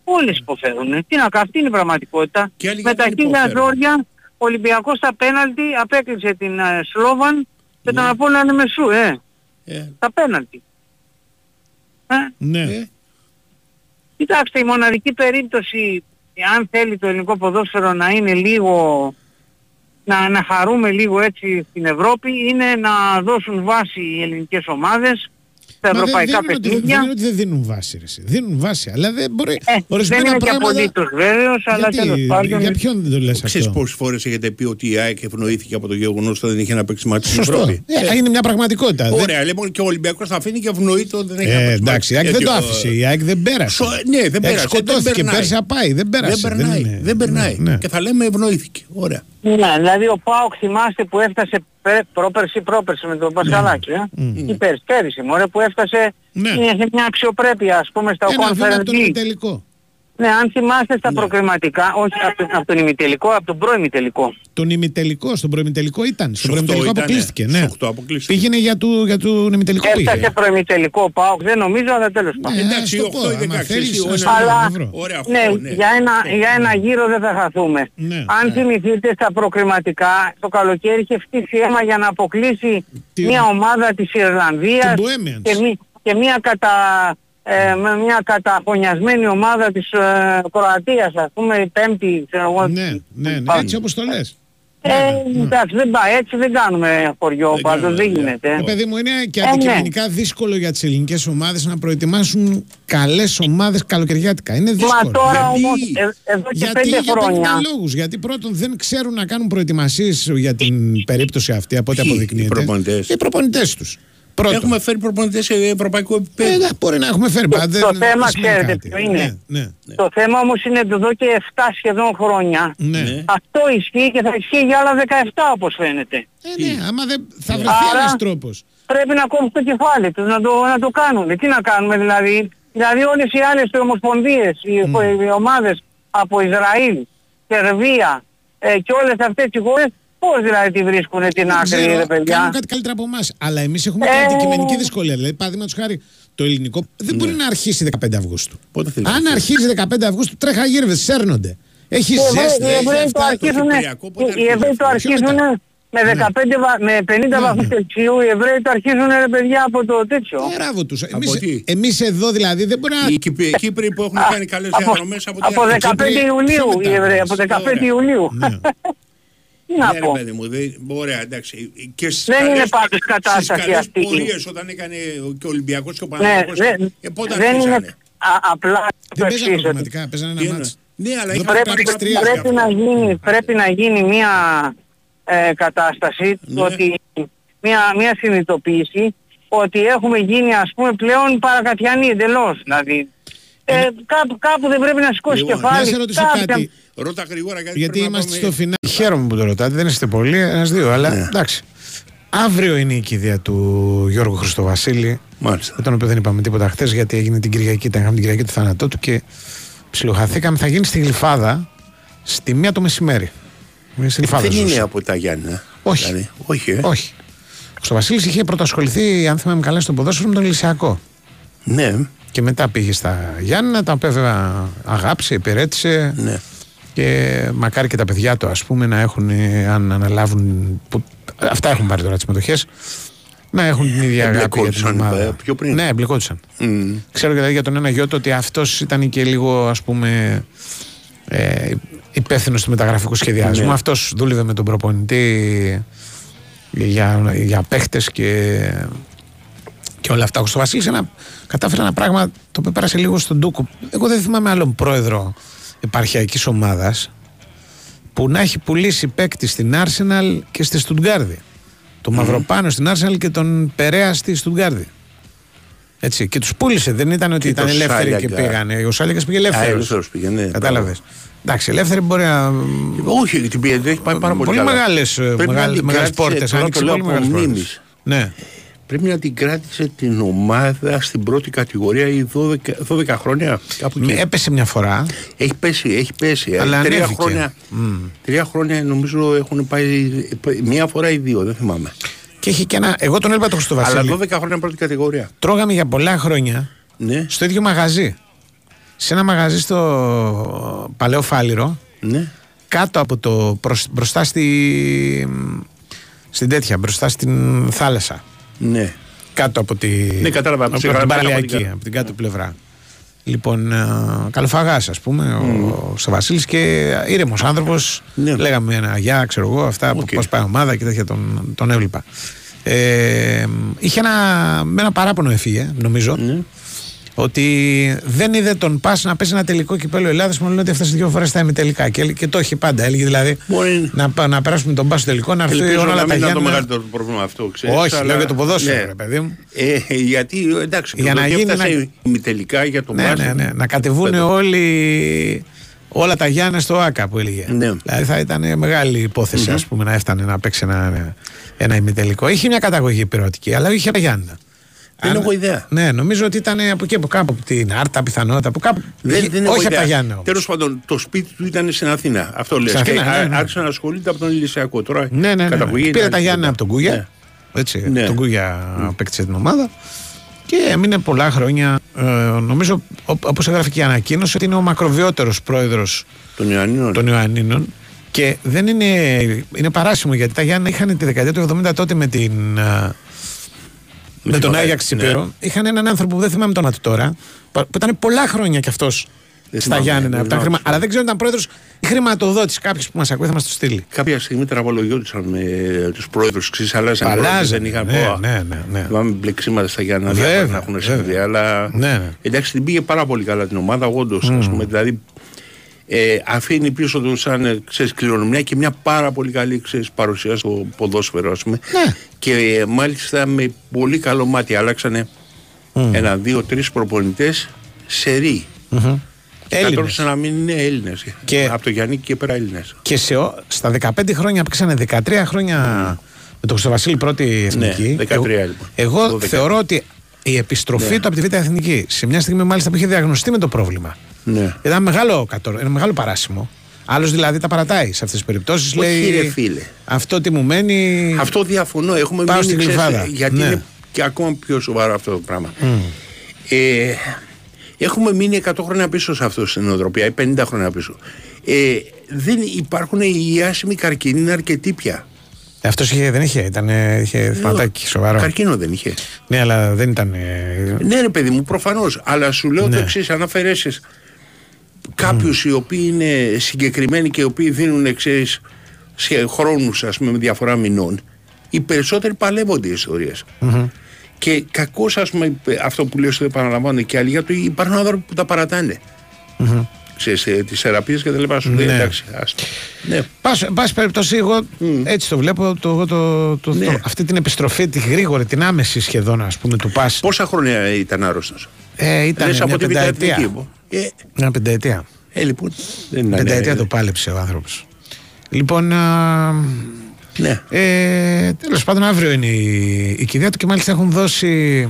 Όλες υποφέρουν. Τι να κάνουν, αυτή είναι η πραγματικότητα. Και άλλοι Με τα γιατί χίλια υποφέρουν; ζόρια ο Ολυμπιακός στα πέναλτι απέκλεισε την ε, Σλόβαν και τον Απόλλωνα Μεσού, ε. Ε, Τα πέναλτι. Ε, Ναι. Κοιτάξτε, η μοναδική περίπτωση, αν θέλει το ελληνικό ποδόσφαιρο να είναι λίγο, να, να χαρούμε λίγο έτσι στην Ευρώπη, είναι να δώσουν βάση οι ελληνικές ομάδες στα Μα δεν, δεν, ευρωπαϊκά είναι ότι, δεν παιχνίδια. είναι ότι δεν δίνουν βάση. Ρε. εσύ. Δίνουν βάση, αλλά δεν μπορεί. Ε, δεν ορισμένα είναι και πράγματα... απολύτως βέβαιος, αλλά Γιατί, τέλος πάντων... Για ποιον δεν το λες Ξέρεις αυτό; πόσες φορές έχετε πει ότι η ΑΕΚ ευνοήθηκε από το γεγονός ότι δεν είχε ένα παίξει μάτι στην Σωστό. Ευρώπη; Ε, είναι μια πραγματικότητα. Δεν- Ωραία, λοιπόν και ο Ολυμπιακός θα αφήνει και ευνοείται ότι δεν έχει ένα Ε, παίξει εντάξει, η μάτι. ΑΕΚ δεν το Γιατί ο- άφησε. Η ΑΕΚ δεν πέρασε. Σο- ναι, δεν πέρασε, Σκοτώθηκε δεν περνάει. πέρσι απάει. Δεν πέρασε. Δεν περνάει, είναι- δεν περνάει. Ναι. Και θα λέμε ευνοήθηκε. Ωραία. Ναι, δηλαδή ο Πάοκ θυμάστε που έφτασε πε- πρόπερση πρόπερση με τον Πασχαλάκη, ε; Ή πέρσι, πέρυσι, μωρέ, που έφτασε Ναι. είχε μια αξιοπρέπεια, ας πούμε, στα Ένα βήμα από Conference τον League. ημιτελικό. Ναι, αν θυμάστε στα προκριματικά, όχι από, τον- από τον ημιτελικό, από τον προημιτελικό. Τον ημιτελικό, στον προημιτελικό ήταν. Στον Στο προημιτελικό οκτώ αποκλείστηκε. ήτανε. Ναι. Στο οκτώ αποκλείστηκε. Πήγαινε για, του, για τον ημιτελικό Έφτασε πήγε. προημιτελικό Πάοκ, δεν νομίζω, αλλά τέλος πάντων. Ναι, Εντάξει, ας το 8 πω, ή άμα 16, θέλεις, εσύ, ας ο το Αλλά, βρω. Ωραία, οχτώ, ναι, ναι. Για, ένα, για ένα γύρο δεν θα χαθούμε. Ναι, Αν ναι. θυμηθείτε στα προκριματικά, το καλοκαίρι είχε φτύσει αίμα για να αποκλείσει Τι- μια ομάδα της Ιρλανδίας Την Bohemians. και, μη- και μια κατα, ε, με μια καταχωνιασμένη ομάδα της ε, Κροατίας, ας πούμε, η πέμπτη, ξέρω εγώ. Ναι, ναι, ναι, Πάμε. έτσι όπως το λες. Ε, εντάξει, δεν πάει, έτσι δεν κάνουμε χωριό, Δεν πάντως κάνουμε, δεν ναι. γίνεται. Ε, παιδί μου, είναι και Ε, ναι. αντικειμενικά δύσκολο για τις ελληνικές ομάδες να προετοιμάσουν καλές ομάδες καλοκαιριάτικα. Είναι δύσκολο. Μα τώρα Γιατί; όμως, ε, εδώ και Γιατί πέντε για χρόνια, 50 λόγους. Γιατί πρώτον δεν ξέρουν να κάνουν προετοιμασίες για την περίπτωση αυτή από ό,τι Ποιοι, αποδεικνύεται. οι προπονητές; Οι προπονητές τους. Πρώτον. Έχουμε φέρει προπονητές σε ευρωπαϊκό Ε, επίπεδο. ναι, μπορεί να έχουμε φέρει. πάντα, το δεν- θέμα δεν σημαίνει ξέρετε κάτι. ποιο είναι. Ναι, ναι. Το θέμα όμως είναι εδώ και 7 σχεδόν χρόνια. ναι. Αυτό ισχύει και θα ισχύει για άλλα 17 όπως φαίνεται. Ε, ναι, άμα δεν θα βρεθεί Άρα- ένας τρόπος. Πρέπει να κόψουν το κεφάλι τους, να το, να το κάνουν. Τι να κάνουμε δηλαδή; Δηλαδή όλες οι άλλες οι ομοσπονδίες, οι, οι ομάδες από Ισραήλ, Σερβία ε, και όλες αυτές οι χώρες, πώς δηλαδή τη βρίσκουν την Δεν άκρη ξέρω, ρε κάνουν παιδιά. κάτι καλύτερα από εμάς. Αλλά εμείς έχουμε και Ε, αντικειμενική δυσκολία. Δηλαδή, παραδείγματος χάρη, το ελληνικό δεν μπορεί να αρχίσει 15 Αυγούστου. Πότε θέλεις να Αν αρχίσει; αρχίζει 15 Αυγούστου, τρέχα γύρβε, σέρνονται. Έχει Οι Εβραίοι- ζέστη, οι έχει Εβραίοι το αυτά. αρχίζουν, Κυπριακό πότε οι αρχίζει Εβραίοι το αυτό; Ποιο αρχίζουν μετά; με 15 βα- με 50 Ναι, βαθμούς ναι. Κελσίου, οι Εβραίοι το αρχίζουν ρε παιδιά από το τέτοιο. Ε, Μπράβο τους. Από τι; Εμείς εδώ δηλαδή δεν μπορούμε Οι να. Κύπροι, οι Κύπροι που έχουν κάνει καλές Από, διαδρομές από τη από Αθήνα. 15 Κύπροι- Ιουλίου πιο οι μετά. Εβραίοι, από 15 Ωραία. Ιουλίου. Ναι. Τι να Ναι, πω. ρε παιδί μου, δεν, ωραία, εντάξει. Και στις Δεν είναι καλές- πάντως κατάσταση στις καλές αυτή. πορείες όταν έκανε ο- και ο Ολυμπιακός και ο Ναι, Παναγιακός. δεν, ε, πότε δεν είναι αρχίσανε; α, απλά το Δεν παίζανε εξής, ότι πραγματικά, παίζανε Τι ένα εννοώ. μάτσο. Ναι, αλλά Εδώ είχαν πρέπει πάρει να τρία παίξει πρέπει, να γίνει, πρέπει να γίνει μια ε, κατάσταση Ναι. ότι μια, μια συνειδητοποίηση ότι έχουμε γίνει ας πούμε πλέον παρακατιανοί εντελώς. Δηλαδή ε, κάπου, κάπου δεν πρέπει να σηκώσει Λοιπόν, κεφάλι. να σε ρωτήσω κάποια- κάτι. Ρώτα γρήγορα γιατί, Γιατί πρέπει να είμαστε πάμε- στο φινά. Χαίρομαι που το ρωτάτε, δεν είστε πολλοί, ένα-δύο, αλλά εντάξει. Αύριο είναι η κηδεία του Γιώργου Χριστοβασίλη, Μάλιστα. με τον οποίο δεν είπαμε τίποτα χθες, γιατί έγινε την Κυριακή, ήταν είχαμε την Κυριακή του θάνατό του και ψιλοχαθήκαμε. Θα γίνει στη Γλυφάδα στη μία το μεσημέρι. Είναι στη Γλυφάδα. Δεν ζούσε. είναι από τα Γιάννα. Όχι. Δηλαδή, όχι, ε. Όχι. Ο Χριστοβασίλης είχε πρωτοασχοληθεί, αν θυμάμαι καλά, στο ποδόσφαιρο με τον Λυσιακό. Ναι, Και μετά πήγε στα Γιάννα, τα οποία βέβαια αγάπησε, υπηρέτησε. ναι. Και μακάρι και τα παιδιά του, ας πούμε, να έχουν, ε, αν αναλάβουν. Που, αυτά έχουν πάρει τώρα τις μετοχέ. Να έχουν την ίδια αγάπη για την Εμπλεκόντουσαν, ομάδα. ε, πιο πριν. Ναι, εμπλεκόντουσαν. Μμ. Ξέρω δηλαδή για τον ένα γιο του ότι αυτός ήταν και λίγο, ας πούμε, ε, υπεύθυνος του μεταγραφικού σχεδιασμού. Ναι. Αυτός δούλευε με τον προπονητή για, για παίχτες και, και όλα αυτά. Ο Βασίλης κατάφερε ένα πράγμα το οποίο πέρασε λίγο στον Τούκο. Εγώ δεν θυμάμαι άλλον πρόεδρο επαρχιακής ομάδας που να έχει πουλήσει παίκτη στην Arsenal και στη Στουτγκάρδη. Το Μαυροπάνο στην Arsenal και τον Περέα στη Στουτγκάρδη. Έτσι. Και τους πούλησε. Δεν ήταν ότι Και ήταν το ελεύθεροι και Σάλιαγκα. πήγανε. Ο Σάλιαγκα πήγε Α, ελεύθερος. ελεύθερος πήγε, ναι. Κατάλαβες. Εντάξει, ελεύθερη μπορεί να. Όχι, την πήγε, έχει πάει πάρα πολύ, Πολύ καλά. μεγάλες, ε, Πρέπει να μεγάλες- την μεγάλες κράτησε, πόρτες, τώρα άνοιξε το λέω πολύ από μεγάλες πόρτες. μνήμης. Ναι. Πρέπει να την κράτησε την ομάδα στην πρώτη κατηγορία ή 12, 12 χρόνια. Κάπου εκεί. Έπεσε μια φορά. Έχει πέσει, έχει πέσει. Αλλά τρία, ανέβηκε. χρόνια, τρία χρόνια νομίζω έχουν πάει μία φορά ή δύο, δεν θυμάμαι. Και έχει και ένα. Εγώ τον έλαβα το Χριστοβασίλη. Αλλά 12 χρόνια πρώτη κατηγορία. Τρώγαμε για πολλά χρόνια Ναι. στο ίδιο μαγαζί. Σε ένα μαγαζί στο Παλαιό Φάληρο. Ναι. Κάτω από το. προς- μπροστά στη. στην τέτοια, μπροστά στην θάλασσα. Ναι. Κάτω από, τη, Ναι, κατάλαβα, από από, τη- την από την παραλιακή, κάτω. από την κάτω πλευρά. Λοιπόν, ε, καλοφαγάς, ας πούμε, ο Σαββασίλη και ήρεμος άνθρωπος. Ναι. Λέγαμε ένα γεια, ξέρω εγώ, αυτά, Οκ. πώς πάει η ομάδα και τέτοια τον, τον έβλεπα. Ε, είχε ένα, με ένα παράπονο έφυγε, νομίζω. Ναι. Ότι δεν είδε τον Πας να παίζει ένα τελικό κυπέλο Ελλάδας. Μου λένε ότι έφτασε δύο φορές στα ημιτελικά. Και, έλεγε- και το έχει πάντα. Έλεγε δηλαδή να, πα- να περάσουμε τον Πας στο τελικό, να έρθει Ελπίζω όλα να τα μην ήταν το Γιάννα. μεγαλύτερο πρόβλημα αυτό, ξέρεις. Όχι, αλλά- λέω για το ποδόσφαιρο, Ναι. ρε παιδί μου. Ε, γιατί, εντάξει, Για το να ότι γίνει έφτασε να- ημιτελικά για το Ναι, μπάσκετ. ναι, ναι. Να κατεβούν όλοι όλα τα Γιάννα στο ΑΚΑ που έλεγε. Ναι. Δηλαδή θα ήταν μεγάλη υπόθεση, ας πούμε, να έφτανε να παίξει ένα, ένα ημιτελικό. Είχε μια καταγωγή πυρωτική, αλλά είχε τα Γιάννα. Δεν έχω ιδέα. Ναι, νομίζω ότι ήταν από εκεί, από κάπου, από την Άρτα, πιθανότητα. Από κάπου, Δεν, δεν έχω όχι από ιδέα. τα Γιάννα. όμως. Τέλος πάντων, το σπίτι του ήταν στην Αθήνα. Αυτό λες. Στην Και Αθήνα, ναι, ναι. άρχισε να ασχολείται από τον Ηλυσιακό. Τώρα Ναι, ναι, ναι. καταγωγή Πήρε είναι τα άλλη Γιάννα κουβέντα. από τον Κούγια. Ναι. Έτσι, Ναι. τον Κούγια απέκτησε την ομάδα. Και έμεινε πολλά χρόνια. Ε, νομίζω, όπως έγραφε και η ανακοίνωση, ότι είναι ο μακροβιότερος πρόεδρος Των Ιωαννίνων. των Ιωαννίνων. Και δεν είναι, είναι παράσιμο γιατί τα Γιάννα είχαν τη δεκαετία του 70 τότε με, την, ε, με τον την Άγιαξ ναι. Τσιπέρο. Είχαν έναν άνθρωπο που δεν θυμάμαι το όνομα του τώρα, που ήταν πολλά χρόνια κι αυτός στα θυμάμαι, Γιάννενα. δεν από τα θυμάμαι. χρημα... Αλλά δεν ξέρω αν ήταν πρόεδρος ή χρηματοδότης. Κάποιος που μας ακούει θα μας το στείλει. Κάποια στιγμή τραγολογιόντουσαν με τους πρόεδρους, ξέρει, αλλάζαν. Αλλάζανε, πρόεδρους, Δεν είχαν ναι, πω, ναι, ναι, ναι. Θυμάμαι μπλεξίματα στα Γιάννα Βέβαια, διάφορα να έχουν βέβαια. συμβεί. Αλλά Ναι, ναι. εντάξει, την πήγε πάρα πολύ καλά την ομάδα, όντως. ας πούμε, δηλαδή ε, αφήνει πίσω του σαν ε, ξέρεις, κληρονομιά και μια πάρα πολύ καλή ξέρεις, παρουσία στο ποδόσφαιρο, ας πούμε. Ναι. Και ε, μάλιστα με πολύ καλό μάτι αλλάξανε ένα, δύο, τρεις προπονητές σε ρί. Μμμ. Και Έλληνες. κατόρθωσαν να μην είναι Έλληνες. Και- Από το Γιάννη και πέρα Έλληνες. Και σε, ο- στα 15 χρόνια παίξανε 13 χρόνια με τον Χρυστοβασίλη πρώτη εθνική. Ναι, 13 εγώ, λοιπόν. Εγώ 12. θεωρώ ότι η επιστροφή Ναι. του από τη Β' Εθνική σε μια στιγμή μάλιστα που είχε διαγνωστεί με το πρόβλημα. Ναι. Ήταν μεγάλο, κατο- ένα μεγάλο παράσημο. Άλλος δηλαδή τα παρατάει σε αυτές τις περιπτώσεις. Όχι, Λέει ρε φίλε. αυτό τι μου μένει. Αυτό διαφωνώ. Έχουμε Πάω μείνει, στην ξέρεις, Γλυφάδα. γιατί Ναι. είναι και ακόμα πιο σοβαρό αυτό το πράγμα. Ε, έχουμε μείνει 100 χρόνια πίσω σε αυτό στην νοοτροπία ή 50 χρόνια πίσω. Ε, δεν υπάρχουν οι άσημοι καρκίνοι, είναι αρκετοί πια. Αυτός δεν είχε, ήταν, είχε θεματάκι σοβαρό. Καρκίνο δεν είχε. Ναι, αλλά δεν ήταν. ε, Ναι, ρε παιδί μου, προφανώς. Αλλά σου λέω Ναι. το εξής: αν αφαιρέσεις κάποιους οι οποίοι είναι συγκεκριμένοι και οι οποίοι δίνουν ξέρεις, σε χρόνους, ας πούμε, με διαφορά μηνών, οι περισσότεροι παλεύονται οι ιστορίες. μμμ. Και κακώς, ας πούμε, αυτό που λέω στο επαναλαμβάνω και άλλοι, γιατί υπάρχουν άνθρωποι που τα παρατάνε. Μμμ. Ξέρεις, ε, τις θεραπείες και τα λοιπά. Σου λέει Ναι. εντάξει, άστο. Ναι. Πας- Εν πάση περιπτώσει, εγώ έτσι το βλέπω. Το, εγώ το, το, Ναι. το- αυτή την επιστροφή, τη γρήγορη, την άμεση σχεδόν, ας πούμε, του Πας Πόσα χρόνια ήταν άρρωστος; Ε, ήταν Λες μια από τη Β' πενταετία. Εθνική. Ε, Μια πενταετία. ε, λοιπόν, δεν είναι. Πενταετία το πάλεψε ο άνθρωπος. Λοιπόν. Α, Ναι. ε, Τέλος πάντων, αύριο είναι η, η κηδεία του και μάλιστα έχουν δώσει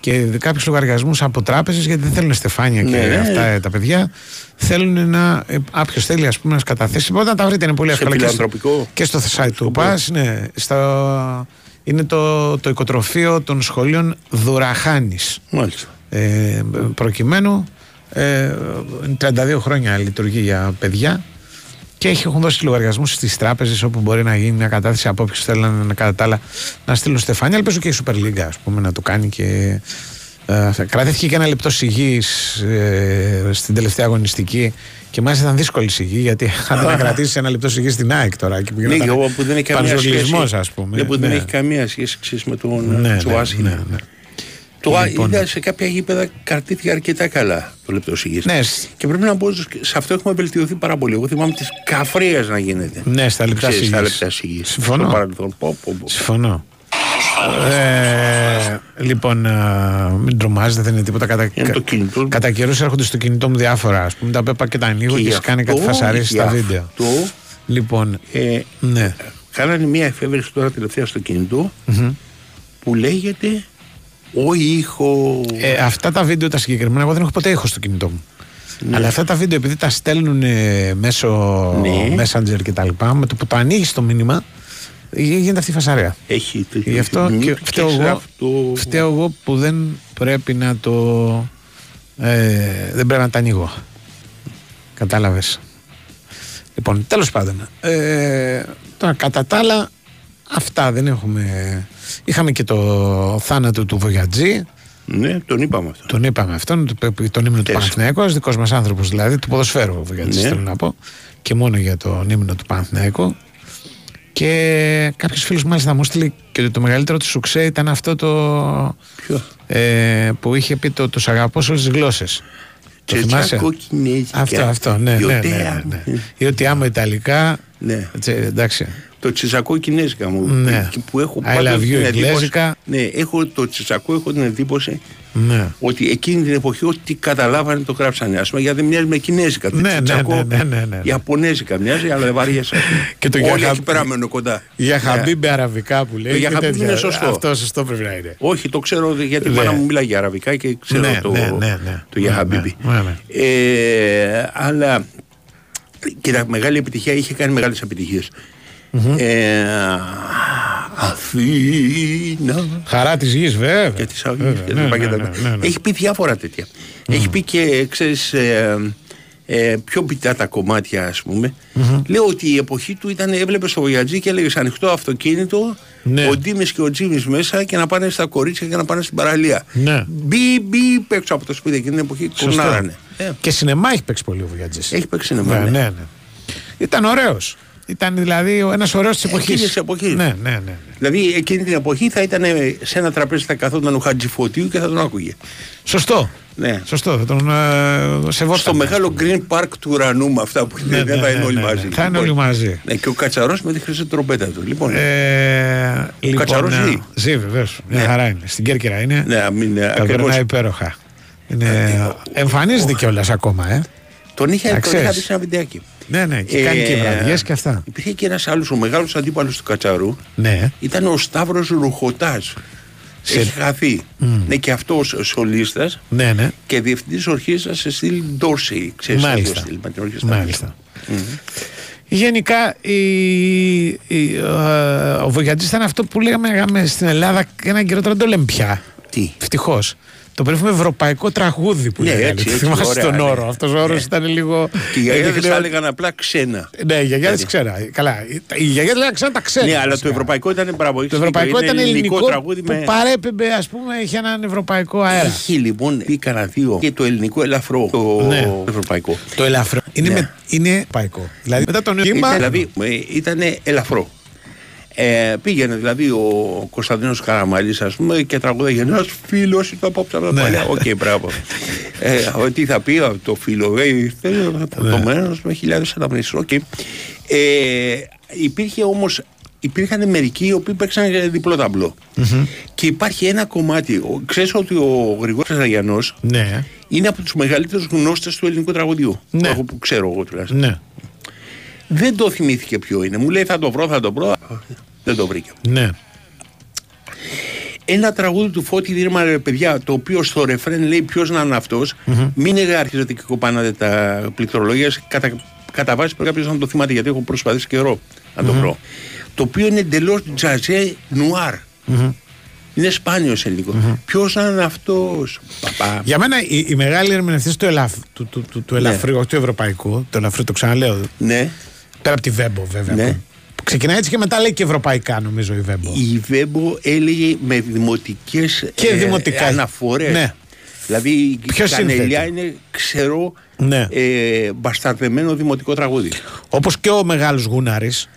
και κάποιους λογαριασμούς από τράπεζες γιατί δεν θέλουν στεφάνια και Ναι, ναι. αυτά ε, τα παιδιά. Θέλουν να. Ε, Όποιο θέλει, ας πούμε, να σκαταθέσει. Μπορείτε να τα βρείτε, είναι πολύ Σε εύκολα. και στο- φιλανθρωπικό. Και στο site του ΠΑΣ, ναι. Στο, είναι το, το οικοτροφείο των σχολείων Δουραχάνης. Μάλιστα. Ε, προκειμένου ε, 32 χρόνια λειτουργεί για παιδιά και έχει, έχουν δώσει λογαριασμούς στις τράπεζες όπου μπορεί να γίνει μια κατάθεση από όποιου θέλουν να, κατά τα άλλα να στείλουν στεφάνια. Ελπίζω και η Super League ας πούμε, να το κάνει και. Ε, κρατήθηκε και ένα λεπτό σιγής ε, στην τελευταία αγωνιστική και μάλιστα ήταν δύσκολη σιγή γιατί αν να κρατήσεις ένα λεπτό σιγής στην ΑΕΚ τώρα εκεί που Ναι, γινόταν και εγώ που δεν έχει καμία σχέση. πανζολισμός, ας πούμε. Ναι, που δεν Ναι. έχει καμία σχέση ξέρεις, με τον Ναι, ναι, Τσουάσι. ναι, ναι. Το α- Λοιπόν. είδα σε κάποια γήπεδα κρατήθηκε αρκετά καλά το λεπτό σιγής. Ναι. Και πρέπει να πω ότι σε αυτό έχουμε βελτιωθεί πάρα πολύ. Εγώ θυμάμαι τις καφρίες να γίνεται. Ναι, στα λεπτά Ξέρεις, Στα σιγής. λεπτά σιγής. Συμφωνώ. Στο παρελθόν. Πω, πω, πω. Συμφωνώ. Ε, λοιπόν, α, μην τρομάζετε, δεν είναι τίποτα. Κατά, Είναι το κινητό. κατά καιρούς έρχονται στο κινητό μου διάφορα. Ας πούμε, τα πέπα και τα ανοίγω και, γι' και κάνει κάτι αυτό- φασαρίσει γι' στα βίντεο. αυτό, Λοιπόν, ε, ναι. κάνανε μια εφεύρεση τώρα τελευταία στο κινητό Μμμ. που λέγεται ο ήχο. Ε, αυτά τα βίντεο τα συγκεκριμένα, εγώ δεν έχω ποτέ ήχο στο κινητό μου. Ναι. Αλλά αυτά τα βίντεο, επειδή τα στέλνουν ε, μέσω Ναι. Messenger και τα λοιπά, με το που το ανοίγεις το μήνυμα, ε, γίνεται αυτή η φασαρία. Έχει Γι' αυτό μη- και φταίω εγώ, αυτό- φταίω εγώ που δεν πρέπει να το. Ε, δεν πρέπει να τα ανοίγω. Κατάλαβες. Λοιπόν, τέλος πάντων. Ε, τώρα, κατά τα άλλα, αυτά δεν έχουμε. Είχαμε και το θάνατο του Βογιατζή. Ναι, τον είπαμε αυτό. Τον είπαμε αυτόν, το- τον ύμνο του Τέσσερα. Παναθηναϊκού, δικός μας άνθρωπος δηλαδή, του ποδοσφαίρου ο Βογιατζής, Ναι. θέλω να πω. Και μόνο για τον ύμνο του Παναθηναϊκού. Και κάποιος φίλος μάλιστα μου στείλει και ότι το μεγαλύτερο του σουξέ ήταν αυτό το. Ποιο; Ε, που είχε πει το Τους αγαπώ σε όλες τις γλώσσες. Το θυμάσαι; Τσετσακοκινέζικα. Αυτό, αυτό, ναι, ναι, ναι, Ιωτέα ναι, μου. ναι. Ή ότι άμα Ιταλικά. Ναι. τσι, εντάξει. Το τσισακό κινέζικα μου. Ναι. και Που έχω I πάντως love you την εντύπωση- εγγλέζικα. Ναι, έχω το τσισακό, έχω την εντύπωση Ναι. ότι εκείνη την εποχή ό,τι καταλάβανε το γράψανε. Α πούμε, γιατί δεν μοιάζει με κινέζικα. Το Ναι, ναι, τσισακό, ναι, ναι, ναι, ναι. Ιαπωνέζικα μοιάζει, αλλά δεν βαριέσαι. Και το Όλοι για εκεί πέρα μένουν κοντά. Για Ναι. χαμπίμπε αραβικά που λέει. Το για και χαμπίμπε τέτοια. είναι σωστό. Αυτό σωστό πρέπει να είναι. Όχι, το ξέρω γιατί η Ναι. μάνα μου μιλάει για αραβικά και ξέρω Ναι, το, ναι, ναι, ναι. το για Ναι, χαμπίμπι. ναι, ναι, ναι. Ε, αλλά κοίτα, μεγάλη επιτυχία, είχε κάνει μεγάλες επιτυχίες. Ε, Αθήνα Χαρά της γης, βέβαια. και της Αυγής Βέβαια, και ναι, τα λοιπά ναι, και τα ναι, λοιπά. ναι, ναι. Έχει πει διάφορα τέτοια. Έχει πει και, ξέρεις, ε, ε, πιο πιτά τα κομμάτια, ας πούμε. Λέω ότι η εποχή του ήταν, έβλεπες στο Βοιατζή και έλεγες ανοιχτό αυτοκίνητο, Ναι. ο Ντίμης και ο Τζίμης μέσα και να πάνε στα κορίτσια και να πάνε στην παραλία. Ναι. Μπι, μπι, έξω από το σπίτι εκείνη την εποχή, Σωστό. κονάρανε. Ε, Και σινεμά έχει παίξει πολύ ο Βουγιατζή. έχει παίξει σινεμά, Ναι, ναι. ναι, ναι. Ήταν ωραίος. Ήταν δηλαδή ένας ωραίος της εποχής. Εκείνης της εποχής. Ναι, ναι, ναι. Δηλαδή εκείνη την εποχή θα ήταν ε, σε ένα τραπέζι θα καθόταν ο Χατζηφωτίου και θα τον άκουγε. Σωστό. Ναι. Σωστό. Θα τον ε, σεβόταν. Στο μεγάλο Green Park του ουρανού με αυτά που είναι, Ναι, δεν ναι, θα είναι ναι, όλοι ναι, μαζί. ναι. Θα είναι Λοιπόν, όλοι μαζί. Ναι, και ο Κατσαρός με τη χρυσή τρομπέτα του. Λοιπόν, Ε, λοιπόν, Κατσαρός ε, ζει. Ζει, βεβαίως. Μια Ναι. χαρά είναι. Στην Κέρκυρα είναι. ναι, μην, ε, Τα ακριβώς. περνάει υπέροχα. Είναι, εμφανίζεται κιόλας ακόμα, ε. Τον είχε, Να τον είχα ξέρεις. δει σε ένα βιντεάκι. Ναι, ναι, και κάνει και Ε, βραδιές και αυτά. Υπήρχε και ένας άλλος, ο μεγάλος αντίπαλος του Κατσαρού, Ναι. ήταν ο Σταύρος Ρουχωτάς. Σε- Έχει χαθεί. Ναι, και αυτός σολίστας Ναι, ναι. και διευθυντής ορχήστρας σε στυλ Ντόρσεϊ. Ξέρεις Μάλιστα. το στυλ με την ορχήστρα. Μάλιστα. Γενικά η, η, ε, ο Βογιατζής ήταν αυτό που λέγαμε, λέγαμε στην Ελλάδα ένα καιρό τώρα δεν το λέμε πια. Τι; Ευτυχώς. Το περίφημο ευρωπαϊκό τραγούδι που Ναι, λέγανε. έτσι, Το έτσι, Θυμάσαι ωραία, τον ναι. όρο. Αυτός ο όρος Ναι. ήταν λίγο. Και οι γιαγιάδες έδειχνε- θα έλεγαν απλά ξένα. Ναι, οι γιαγιάδε Έτσι. ξέρα. Καλά. Οι γιαγιάδε λέγανε ξένα τα ξέρουν. Ναι, αλλά το βασικά. ευρωπαϊκό ήταν μπράβο. Το ευρωπαϊκό ήταν ελληνικό, τραγούδι που με. παρέπεμπε, ας πούμε, είχε έναν ευρωπαϊκό αέρα. Έχει λοιπόν πει κανένα δύο και το ελληνικό ελαφρό. Το Ναι. ευρωπαϊκό. Το ελαφρό. Είναι, Ναι. με, είναι ευρωπαϊκό. Δηλαδή μετά τον κύμα. Ήταν, δηλαδή ήταν ελαφρό. Ε, πήγαινε δηλαδή ο Κωνσταντίνος Καραμαλής ας πούμε και τραγούδαγε ένας φίλος ήταν απόψε από τα Ναι. παλιά. Οκ, μπράβο. ε, ο- τι θα πει από το φίλο, ε, ήρθε φορτωμένος με χιλιάδες αναμνήσεις. Οκ. Ε, υπήρχε όμως Υπήρχαν μερικοί οι οποίοι παίξαν διπλό ταμπλό. Και υπάρχει ένα κομμάτι. Ο- Ξέρεις ότι ο Γρηγόρης Ζαγιανός Ναι. είναι από τους μεγαλύτερους γνώστες του ελληνικού τραγουδιού. Ναι. Που, έχω- που ξέρω εγώ τουλάχιστον. Ναι. Δεν το θυμήθηκε ποιο είναι. Μου λέει θα το βρω, θα το βρω. Δεν το βρήκε. Ναι. Ένα τραγούδι του Φώτη Δήμα, ρε παιδιά, το οποίο στο ρεφρέν λέει ποιος να είναι αυτός, Μην αρχίζετε και κοπάνατε τα πληκτρολόγια. Κατά, κατά βάση πρέπει κάποιος να το θυμάται γιατί έχω προσπαθήσει καιρό να το βρω. Το οποίο είναι εντελώς τζαζέ νουάρ. Είναι σπάνιο σε ελληνικό. Ποιος να είναι αυτός, παπά. Για μένα οι, οι μεγάλοι ερμηνευτές του, ελαφ, του, του, του, του ελαφρύου, όχι του ευρωπαϊκού, το ελαφρύου το ξαναλέω. Ναι. Πέρα από τη Βέμπο, βέβαια. Ναι. που- που ξεκινάει έτσι και μετά λέει και ευρωπαϊκά, νομίζω η Βέμπο. Η Βέμπο έλεγε με δημοτικές Και δημοτικά. αναφορές. Ναι. Δηλαδή η Ποιο Κανελιά σύνθετη; είναι ξερό Ναι. ε, μπασταρδεμένο δημοτικό τραγούδι. Όπως και ο μεγάλος Γούναρης.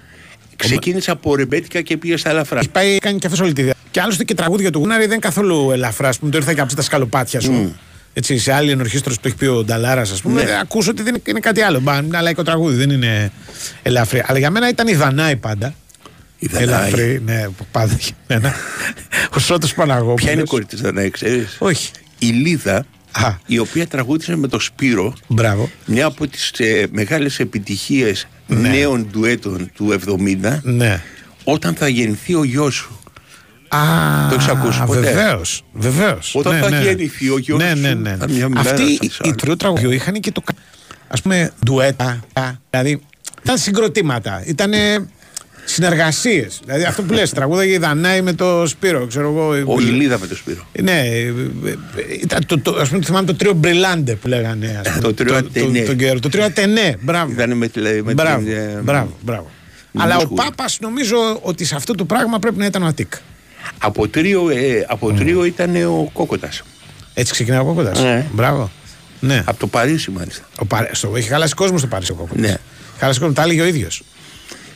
Ξεκίνησε από ρεμπέτικα και πήγε στα ελαφρά. Έχει πάει, κάνει και αυτός όλη τη διάρκεια. Και άλλωστε και τραγούδια του Γούναρη δεν είναι καθόλου ελαφρά. Α πούμε, το ήρθα και από τα σκαλοπάτια σου. Έτσι, σε άλλη ενορχήστρωση που έχει πει ο Νταλάρας, ας πούμε, Ναι. ναι. ακούσω ότι δεν είναι, είναι κάτι άλλο. Μπα, είναι ένα λαϊκό τραγούδι, δεν είναι ελαφρύ. Αλλά για μένα ήταν η Δανάη πάντα. Η Δανάη. Ελαφρύ, ναι, που πάντα για μένα. ο Σώτος Παναγόπουλος. Ποια είναι η κόρη της Δανάη, ξέρεις; Όχι. Η Λίδα, η οποία τραγούδισε με το Σπύρο. Μπράβο. Μια από τις ε, μεγάλες επιτυχίες Ναι. νέων ντουέτων του 70. Ναι. Όταν θα γεννηθεί ο γιος σου. Α, Το έχεις ακούσει ποτέ; Βεβαίως. Βεβαίως. Όταν ναι, θα ναι. γεννηθεί ο γιος ναι, σου, ναι, ναι. θα μια μέρα Αυτοί θα οι, της οι τρίο τραγουδιού είχαν και το. κα- ας πούμε ντουέτα. Δηλαδή ήταν συγκροτήματα. Ήταν συνεργασίες. Δηλαδή αυτό που λες, τραγούδαγε η Δανάη με το Σπύρο, ξέρω εγώ. Ο Ηλίδα με το Σπύρο. Ναι, ε, ε, ήταν το, το, ας πούμε, θυμάμαι το τρίο Μπριλάντε που λέγανε. Ας πούμε, Το τρίο Ατενέ. τον καιρό. Το τρίο Ατενέ, μπράβο. Ήταν με, τη- με Μπράβο, την, ε, μπράβο, μπράβο. Αλλά ο Μουσχούρη. Πάπας νομίζω ότι σε αυτό το πράγμα πρέπει να ήταν ο Αττικ. Από τρίο, ε, από τρίο ήταν ο Κόκοτας. Έτσι ξεκινάει ο Κόκοτας. Ναι. Μπράβο. Ναι. Από το Παρίσι μάλιστα. Ο Παρί... στο... Έχει χαλάσει κόσμο στο Παρίσι ο Κόκοτας. Ναι. Χαλάσει κόσμο, τα έλεγε ο ίδιος.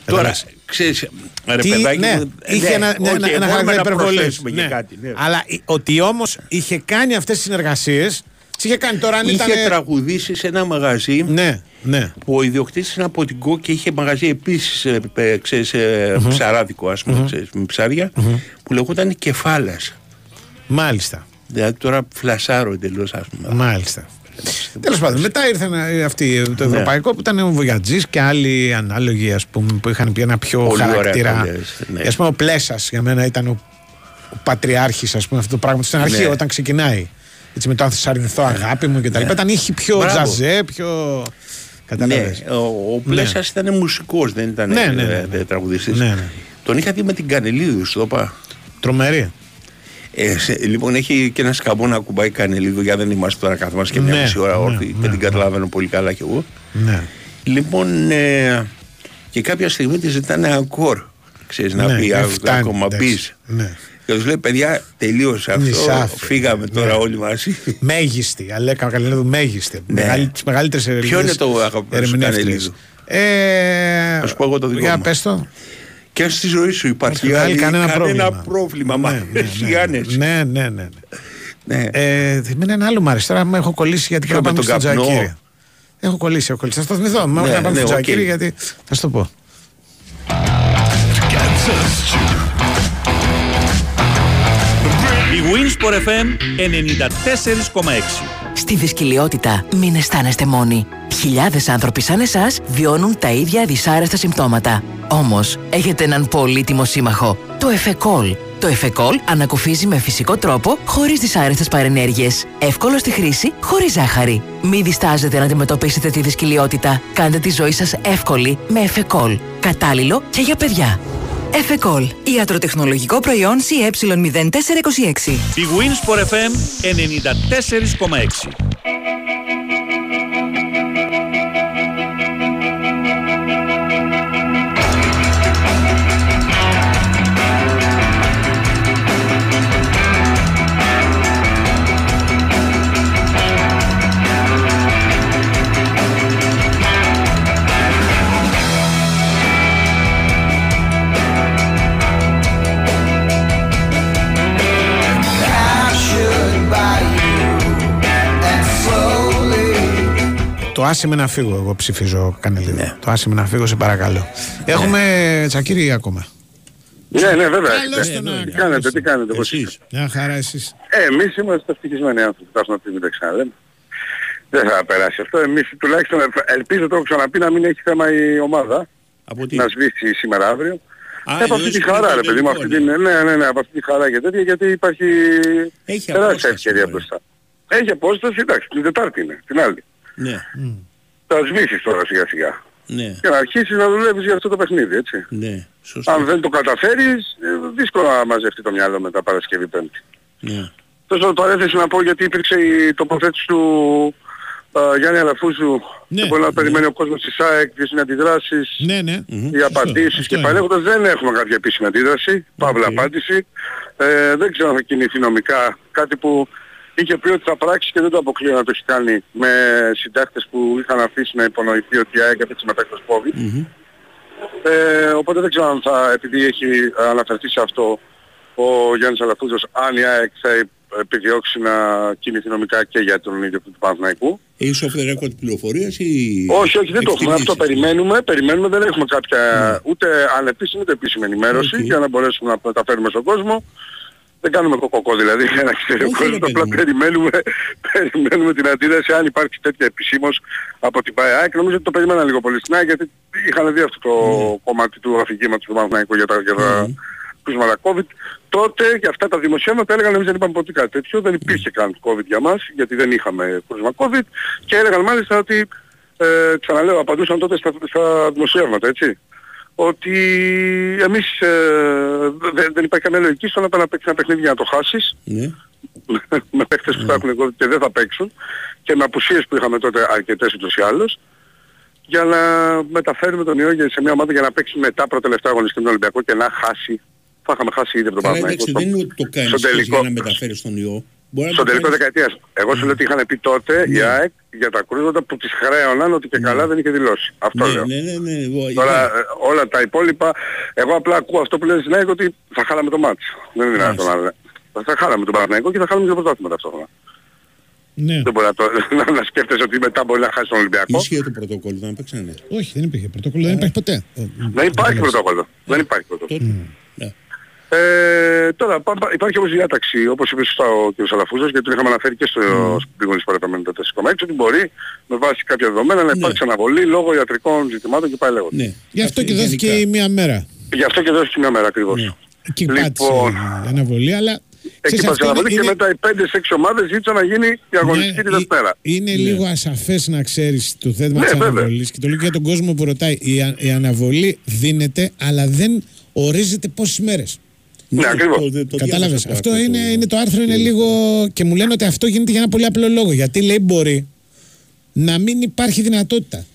Τώρα, ξέρεις, ρε Τι, παιδάκι ναι, μου, είχε ναι, ένα, ναι, οκ, ένα, ένα μπορούμε χαρακτήρα να υπερβολής. προσθέσουμε και Ναι. κάτι, ναι. Αλλά ε, ότι όμως είχε κάνει αυτές τις συνεργασίες. Τι είχε κάνει τώρα, αν Είχε ήταν. τραγουδήσει σε ένα μαγαζί Ναι, ναι. που ο ιδιοκτήτης είναι από την Κω και είχε μαγαζί επίσης ε, ε, ξέρεις, ε, ψαράδικο ας πούμε, ξέρεις, με ψάρια που λεγόταν Κεφάλας. Μάλιστα. Δηλαδή τώρα φλασάρω εντελώς ας πούμε. Μάλιστα. Τέλος πάντων, μετά ήρθε ένα- αυτή το Ναι. ευρωπαϊκό που ήταν ο Βογιατζή και άλλοι ανάλογοι ας πούμε, που είχαν πει ένα πιο Πολύ ωραία χαρακτήρα. τα λες, ναι. Α πούμε, ο Πλέσας για μένα ήταν ο, ο πατριάρχης αυτό το πράγμα στην αρχή Ναι. όταν ξεκινάει. Έτσι με το αν θα σας αρνηθώ αγάπη μου και τα λοιπά. Ήταν είχε πιο Μπράβο. τζαζέ, πιο. Κατάλαβες. Ναι, ο, ο Πλέσας ήταν μουσικός, δεν ήταν Ναι, ε, ναι, ναι, ε, τραγουδιστής. Ναι, ναι. Τον είχα δει με την Κανελίδου, στο είπα. Τρομερή. Ε, σε- λοιπόν, έχει και ένα σκαμπό να κουμπάει Κανελίδου, για δεν είμαστε τώρα κάθομαστε και μια Ναι, μισή ώρα ναι, όρθιοι, ναι, δεν την καταλαβαίνω πολύ καλά κι εγώ. Ναι. Λοιπόν, ε, και κάποια στιγμή τη ζητάνε ακόρ. Ξέρεις, να Ναι, πει δεν «Α, φτάνει, ακόμα εντάξει. Πεις. Ναι. Και τους λέει, παιδιά, τελείωσε αυτό. Νησάφι. Φύγαμε τώρα Ναι. όλοι μαζί. Μέγιστη. Αλέκα Καλινέδου, μέγιστη. Ναι. Μεγάλη, τις μεγαλύτερες Ποιο Ελληνίδες είναι το αγαπημένος σου ερμηνεύτριες. Κανελίδου; Ε, Να σου πω εγώ το δικό Για μου. πες το. Και αν στη ζωή σου υπάρχει Όχι, άλλη, κανένα πρόβλημα. πρόβλημα. Μα Ναι, ναι, εσύ ναι. άνεση. Ναι, ναι, ναι. Ναι. Ε, εμένα ένα άλλο μου αρέσει. Τώρα με έχω κολλήσει γιατί Ποιο, πρέπει να με πάμε τον στο καπνό; Τζακίρι. Έχω κολλήσει, έχω κολλήσει. Θα στο θυμηθώ. Μα Ναι, να πάμε ναι, στο οκ. Τζακίρι γιατί. Θα σου το πω. Winsport FM 94,6. Στη δυσκολιότητα μην αισθάνεστε μόνοι. Χιλιάδες άνθρωποι σαν εσάς βιώνουν τα ίδια δυσάρεστα συμπτώματα. Όμως, έχετε έναν πολύτιμο σύμμαχο. Το Εφεκόλ. Το Εφεκόλ ανακουφίζει με φυσικό τρόπο, χωρίς δυσάρεστες παρενέργειες. Εύκολο στη χρήση, χωρίς ζάχαρη. Μην διστάζετε να αντιμετωπίσετε τη δυσκολιότητα. Κάντε τη ζωή σας εύκολη με Εφεκόλ. Κατάλληλο και για παιδιά. Εφεκόλ. Ιατροτεχνολογικό προϊόν CE0426. Η Winsport FM 94,6. Άσε με να φύγω, εγώ ψηφίζω Κανελίδη. Ναι. Το άσε με να φύγω, σε παρακαλώ. Έχουμε τσακίρι ακόμα. Ναι, ναι, βέβαια. Καλώς έχετε. τον να Τι κάνετε, τι κάνετε, πώς Εσείς. Μια χαρά εσείς. Ε, εμείς είμαστε ευτυχισμένοι άνθρωποι, θα να πει μην τα ξαναλέμε. Δεν θα περάσει αυτό. Εμείς τουλάχιστον ε, ελπίζω το έχω ξαναπεί να μην έχει θέμα η ομάδα. Από τι; Να σβήσει σήμερα αύριο. Α, Ε, από αυτή εννοείς τη χαρά ρε το παιδί μου, αυτή τελικό, την, ναι, ναι, ναι, από αυτή τη χαρά και τέτοια γιατί υπάρχει Έχει τεράστια απόσταση, ευκαιρία βέβαια. μπροστά. Έχει απόσταση, εντάξει, την Τετάρτη είναι, την άλλη. Ναι, Θα σβήσεις τώρα σιγά σιγά. ναι, Και να αρχίσεις να δουλεύεις για αυτό το παιχνίδι, έτσι. ναι. Σωστό. Αν δεν το καταφέρεις, ε, δύσκολο να μαζευτεί το μυαλό μετά Παρασκευή Πέμπτη. Ναι. Τόσο παρέθεση να πω γιατί υπήρξε η τοποθέτηση του ε, Γιάννη Αλαφούζου Ναι, και μπορεί να περιμένει ο κόσμος της ΑΕΚ, ποιες είναι οι αντιδράσεις, Ναι, ναι. οι απαντήσεις αυτό και είναι. παλαιότερα δεν έχουμε κάποια επίσημη αντίδραση, παύλα απάντηση. Ε, δεν ξέρω αν θα κινηθεί νομικά κάτι που είχε πει ότι θα πράξει και δεν το αποκλείω να το έχει κάνει με συντάκτες που είχαν αφήσει να υπονοηθεί ότι η ΑΕΚ έπαιξε μετά εκτός COVID. Ε, οπότε δεν ξέρω αν θα, επειδή έχει αναφερθεί σε αυτό ο Γιάννης Αλαφούζος, αν η ΑΕΚ θα επιδιώξει να κινηθεί νομικά και για τον ίδιο του Παναθηναϊκού. Είσαι off the record πληροφορίας ή... Όχι, όχι, δεν το έχουμε. εκτιμήσεις; Αυτό περιμένουμε. Περιμένουμε, δεν έχουμε κάποια ούτε ανεπίσημη ούτε επίσημη ενημέρωση για να μπορέσουμε να τα φέρουμε στον κόσμο. Δεν κάνουμε κοκοκό δηλαδή για να ξέρει ο κόσμος. Απλά περιμένουμε, περιμένουμε την αντίδραση αν υπάρχει τέτοια επισήμως από την ΠΑΕΑΚ. Νομίζω ότι το περιμέναν λίγο πολύ στην ΑΕΚ γιατί είχαν δει αυτό το κομμάτι του αφηγήματος του Παναθηναϊκού για τα, για τα κρούσματα COVID. Τότε για αυτά τα δημοσιεύματα έλεγαν εμείς δεν είπαμε ποτέ κάτι τέτοιο. Δεν υπήρχε καν COVID για μας γιατί δεν είχαμε κρούσμα COVID και έλεγαν μάλιστα ότι ε, ξαναλέω, απαντούσαν τότε στα, στα δημοσιεύματα, έτσι. Ότι εμείς ε, δεν, δεν υπάρχει καμία λογική στο να πάει να παίξει ένα παιχνίδι για να το χάσεις Ναι. με παίκτες που θα έχουν COVID και δεν θα παίξουν και με απουσίες που είχαμε τότε αρκετές ούτως ή άλλως για να μεταφέρουμε τον ιό για- σε μια ομάδα για να παίξει μετά προτελευταία αγωνιστή με τον Ολυμπιακό και να χάσει. Θα είχαμε χάσει ήδη από τον Καλά, Παναθηναϊκό. εντάξει, δεν είναι ότι το κάνεις στον τελικό- για να μεταφέρεις τον ιό. Μπορεί να Στον το τελικό κάνεις- δεκαετίας. Εγώ σου λέω ότι είχαν πει τότε η ΑΕΚ για τα κρούσματα που τις χρέωναν ότι και καλά δεν είχε δηλώσει. Αυτό Ναι, λέω. ναι, ναι, ναι. εγώ- Τώρα ε, όλα τα υπόλοιπα, εγώ απλά ακούω αυτό που λέει στην ΑΕΚ ότι θα χάλαμε το μάτς. Δεν είναι δυνατόν να λένε. Θα χάλαμε τον Παναθηναϊκό και θα χάλαμε και το πρωτάθλημα ταυτόχρονα. Ναι. Δεν μπορεί να, το, να, να σκέφτεσαι ότι μετά μπορεί να χάσει τον Ολυμπιακό. Ίσχυε το πρωτόκολλο, να παίξανε. Όχι, δεν υπήρχε πρωτόκολλο, δεν υπάρχει ποτέ. Δεν υπάρχει πρωτόκολλο. Δεν υπάρχει πρωτόκολλο. Ναι. Ε, τώρα πά- υπάρχει όμως διάταξη, όπως είπε σωστά ο κ. Σαλαφούζος, γιατί το είχαμε αναφέρει και στο πήγονις παραπαμένου το 4,6, ότι μπορεί με βάση κάποια δεδομένα να υπάρξει αναβολή λόγω ιατρικών ζητημάτων και πάει λέγοντας. Ναι. Γι' αυτό και δόθηκε μία μέρα. Γι' αυτό και δόθηκε μια μέρα ακριβώς. Εκεί πάτησε η αναβολή, αλλά... Εκεί ξέρεις, πάτησε αυτό αναβολή και είναι- μετά οι 5-6 ομάδες ζήτησαν να γίνει η αγωνιστική τη Δευτέρα. Είναι λίγο ασαφές να ξέρεις το θέμα Ναι, της βέβαια. αναβολής και το λέω και για τον κόσμο που ρωτάει. Η, α- η αναβολή δίνεται, αλλά δεν ορίζεται πόσες μέρες. Ναι, ακριβώς. Κατάλαβες. διάβασα Αυτό αυτό είναι, είναι το άρθρο, είναι λίγο. και μου λένε ότι αυτό γίνεται για ένα πολύ απλό λόγο. Γιατί λέει μπορεί να μην υπάρχει δυνατότητα.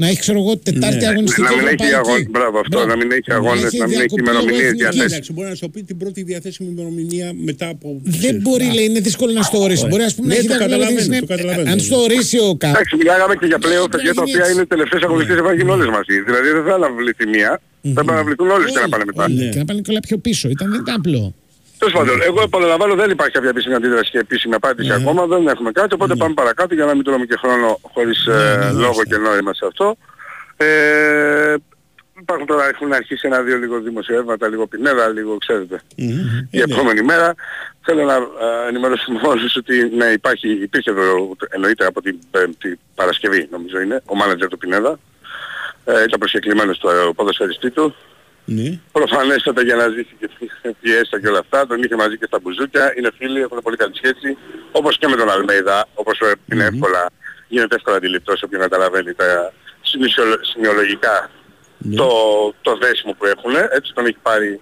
Να έχει, ξέρω εγώ, Τετάρτη Ναι. αγωνιστική. Να μην έχει ευρωπαϊκή. αγώνες, μπράβο αυτό, να μην έχει αγώνες, να μην έχει διακοπή ημερομηνίες λόγω διαθέσιμες. Εντάξει, μπορεί να σου πει την πρώτη διαθέσιμη ημερομηνία μετά από. Δεν μπορεί, λέει, είναι δύσκολο να στο ορίσει. Μπορεί, ας πούμε, Ναι, να έχει το διακοπή, καταλαβαίνω, είναι- το καταλαβαίνω. Αν στο ορίσει ο κάπου. Εντάξει, μιλάγαμε και για πλέον παιδιά τα οποία είναι τελευταίες αγωνιστικές Ναι. θα γίνουν όλες μαζί. Δηλαδή δεν θα αναβληθεί μία, θα αναβληθούν όλες και να πάνε μετά. Και να πάνε και όλα πιο πίσω. Ήταν, δεν ήταν απλό. Τέλος πάντων, εγώ επαναλαμβάνω δεν υπάρχει κάποια επίσημη αντίδραση και επίσημη απάντηση ακόμα, δεν έχουμε κάτι, οπότε πάμε παρακάτω για να μην τρώμε και χρόνο χωρίς ε, λόγο και νόημα σε αυτό. Ε, υπάρχουν τώρα, έχουν αρχίσει ένα-δύο λίγο δημοσιεύματα, λίγο πινέδα, λίγο ξέρετε. Η επόμενη μέρα θέλω να ε, ενημερώσω μόνος ότι ναι, υπάρχει, υπήρχε εδώ εννοείται από την Πέμπτη Παρασκευή νομίζω είναι, ο μάνατζερ του Πινέδα. Ε, ήταν προσκεκλημένος στο ε, ποδοσφαιριστή του. Ναι. Προφανέστατα για να ζήσει και τη φιέστα και όλα αυτά, τον είχε μαζί και στα μπουζούκια, είναι φίλοι, έχουν πολύ καλή σχέση, όπως και με τον Αλμέιδα, όπως ε, είναι εύκολα, γίνεται εύκολα αντιληπτό σε όποιον καταλαβαίνει τα σημεισιολο- σημειολογικά το, το δέσιμο που έχουν, έτσι τον έχει πάρει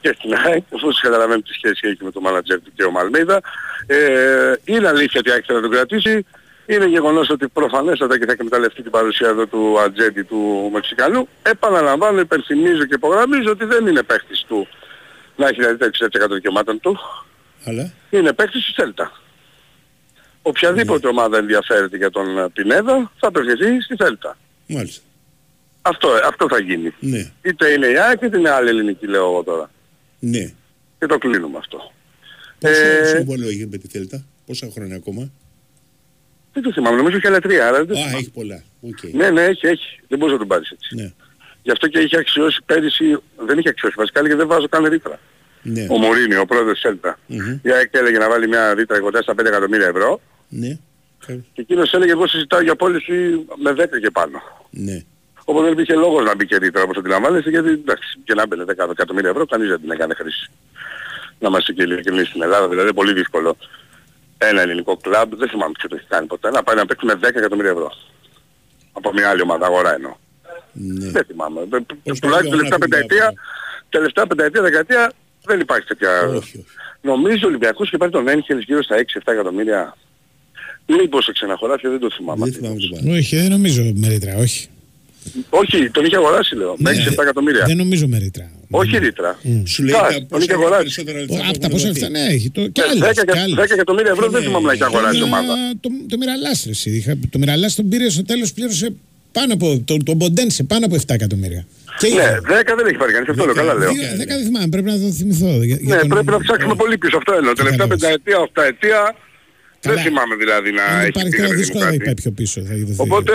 και στην ΑΕΚ, όπως καταλαβαίνει τι σχέση έχει με τον μάνατζερ του και ο Μαλμέιδα. Ε, είναι αλήθεια ότι άρχισε να τον κρατήσει. Είναι γεγονός ότι προφανέστατα και θα εκμεταλλευτεί την παρουσία εδώ του ατζέντη του Μεξικανού. Επαναλαμβάνω, υπενθυμίζω και υπογραμμίζω ότι δεν είναι παίχτης του να έχει δηλαδή τα 60% δικαιωμάτων του. Αλλά. Είναι παίχτης της Θέλτα. Οποιαδήποτε ομάδα ενδιαφέρεται για τον ε, Πινέδα θα απευθυνθεί στη Θέλτα. Μάλιστα. Αυτό, αυτό θα γίνει. Ναι. Είτε είναι η ΑΕΚ είτε είναι άλλη ελληνική λέω εγώ τώρα. Ναι. Και το κλείνουμε αυτό. Πόσο Ε, συμβόλαιο έχει με τη Σέλτα, πόσα χρόνια ακόμα; Δεν το θυμάμαι, νομίζω έχει άλλα τρία. Άρα δεν Α, θυμάμαι. έχει πολλά. Οκ. Ναι, ναι, έχει, έχει. Δεν μπορείς να τον πάρεις έτσι. Ναι. Γι' αυτό και είχε αξιώσει πέρυσι, δεν είχε αξιώσει βασικά, έλεγε δεν βάζω καν ρήτρα. Ναι. Ο Μουρίνιο, ο πρόεδρος της Σέλτα. Μμμ. Η ΑΕΚ έλεγε να βάλει μια ρήτρα κοντά στα 5 εκατομμύρια ευρώ Ναι. και εκείνος έλεγε εγώ συζητάω για πώληση με 10 και πάνω. Ναι. Οπότε δεν υπήρχε λόγος να μπει και ρήτρα όπως αντιλαμβάνεστε γιατί εντάξει και να 'μπαινε 10 εκατομμύρια ευρώ κανείς δεν την έκανε χρήση. Να είμαστε και ειλικρινείς στην Ελλάδα δηλαδή είναι πολύ δύσκολο ένα ελληνικό κλαμπ, δεν θυμάμαι ποιο το έχει κάνει ποτέ, να πάει να παίξει με 10 εκατομμύρια ευρώ. Από μια άλλη ομάδα αγορά εννοώ. Ναι. Δεν θυμάμαι. Ε, Πώς Τουλάχιστον το τελευταία να πει πενταετία, τελευταία πενταετία, δεκαετία δεν υπάρχει τέτοια... Νομίζω ο Ολυμπιακός και πάρει τον Έγχελς γύρω στα 6-7 εκατομμύρια. Μήπως σε ξεναχωράφια δεν το θυμάμαι. Όχι, δεν νομίζω με ρήτρα, όχι. Όχι, τον είχε αγοράσει λέω. Με 6-7 εκατομμύρια. Δεν νομίζω με ρήτρα. Όχι ρήτρα. Σου λέει Κάτ, τα τον πόσα είχε αγοράσει. περισσότερα λεφτά Από που τα έχουν πόσα δοθεί. λεφτά, ναι, έχει. Το, και Ναι, άλλες, 10 και άλλες. 10 εκατομμύρια ευρώ δεν θυμάμαι να έχει αγοράσει η Ε, ομάδα. Το, το μοιραλάς ρε εσύ. Είχα- Το μοιραλάς τον πήρε στο τέλος πλήρωσε πάνω από, το, τον Μποντέν σε πάνω από 7 εκατομμύρια. Ναι, 10 δεν έχει πάρει κανείς, αυτό λέω, καλά λέω. Δύο- Δέκα δεν θυμάμαι, πρέπει να το θυμηθώ. για- για Ναι, τον- πρέπει να ψάξουμε πολύ πίσω, αυτό εννοώ. Τελευταία πενταετία, οχταετία, δεν θυμάμαι δηλαδή να Αν έχει υπάρχει πει τώρα παιδί μου δύσκολα θα κάτι. πάει πιο πίσω. Θα δοθεί. Οπότε,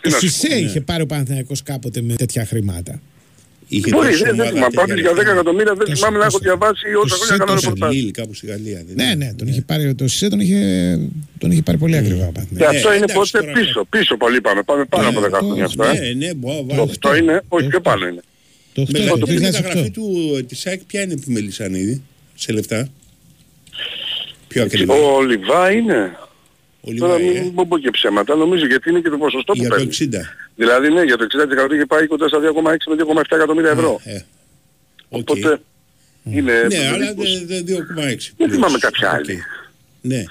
τι Το να σου Σισε πω. είχε πάρει ο Παναθηναϊκός κάποτε με τέτοια χρήματα. Είχε Μπορεί, τόση δεν δεν ομάδα θυμάμαι. τέτοια Πάντως για 10 λεφτά. εκατομμύρια δεν Τόσο, θυμάμαι να έχω τόσο. διαβάσει όσα Το χρόνια κάνω Σισε, ρεπορτάζ. Λίλ, κάπου στη Γαλλία. δεν Ναι, είναι; ναι, τον είχε πάρει, το Σισε τον είχε, τον είχε πάρει πολύ ακριβά. ο Και Παναθηναϊκός. αυτό είναι εντάξει, πότε τώρα- πίσω, πίσω πολύ πάμε. Πάμε πάνω από 10 χρόνια αυτό. ε. Ναι, ναι, μπορώ να Το βάλω. 8 είναι, όχι πιο πάνω είναι. Το Με 8, το το η μεταγραφή 2008. του ε, της ΑΕΚ ποια είναι που Μελισανίδη σε λεφτά; Πιο ακριβά. Ο Λιβά είναι. Ο Τώρα Λιβάη, ε, μην μην πω και ψέματα, νομίζω γιατί είναι και το ποσοστό που για το παίρνει. 60. Δηλαδή ναι, για το 60% είχε πάει κοντά στα 2,6 με 2,7 εκατομμύρια ευρώ. Ε, οκ. Οπότε είναι... Ναι, αλλά περίπου- δε- δε- 2,6. Δεν θυμάμαι κάποια άλλη. Ναι.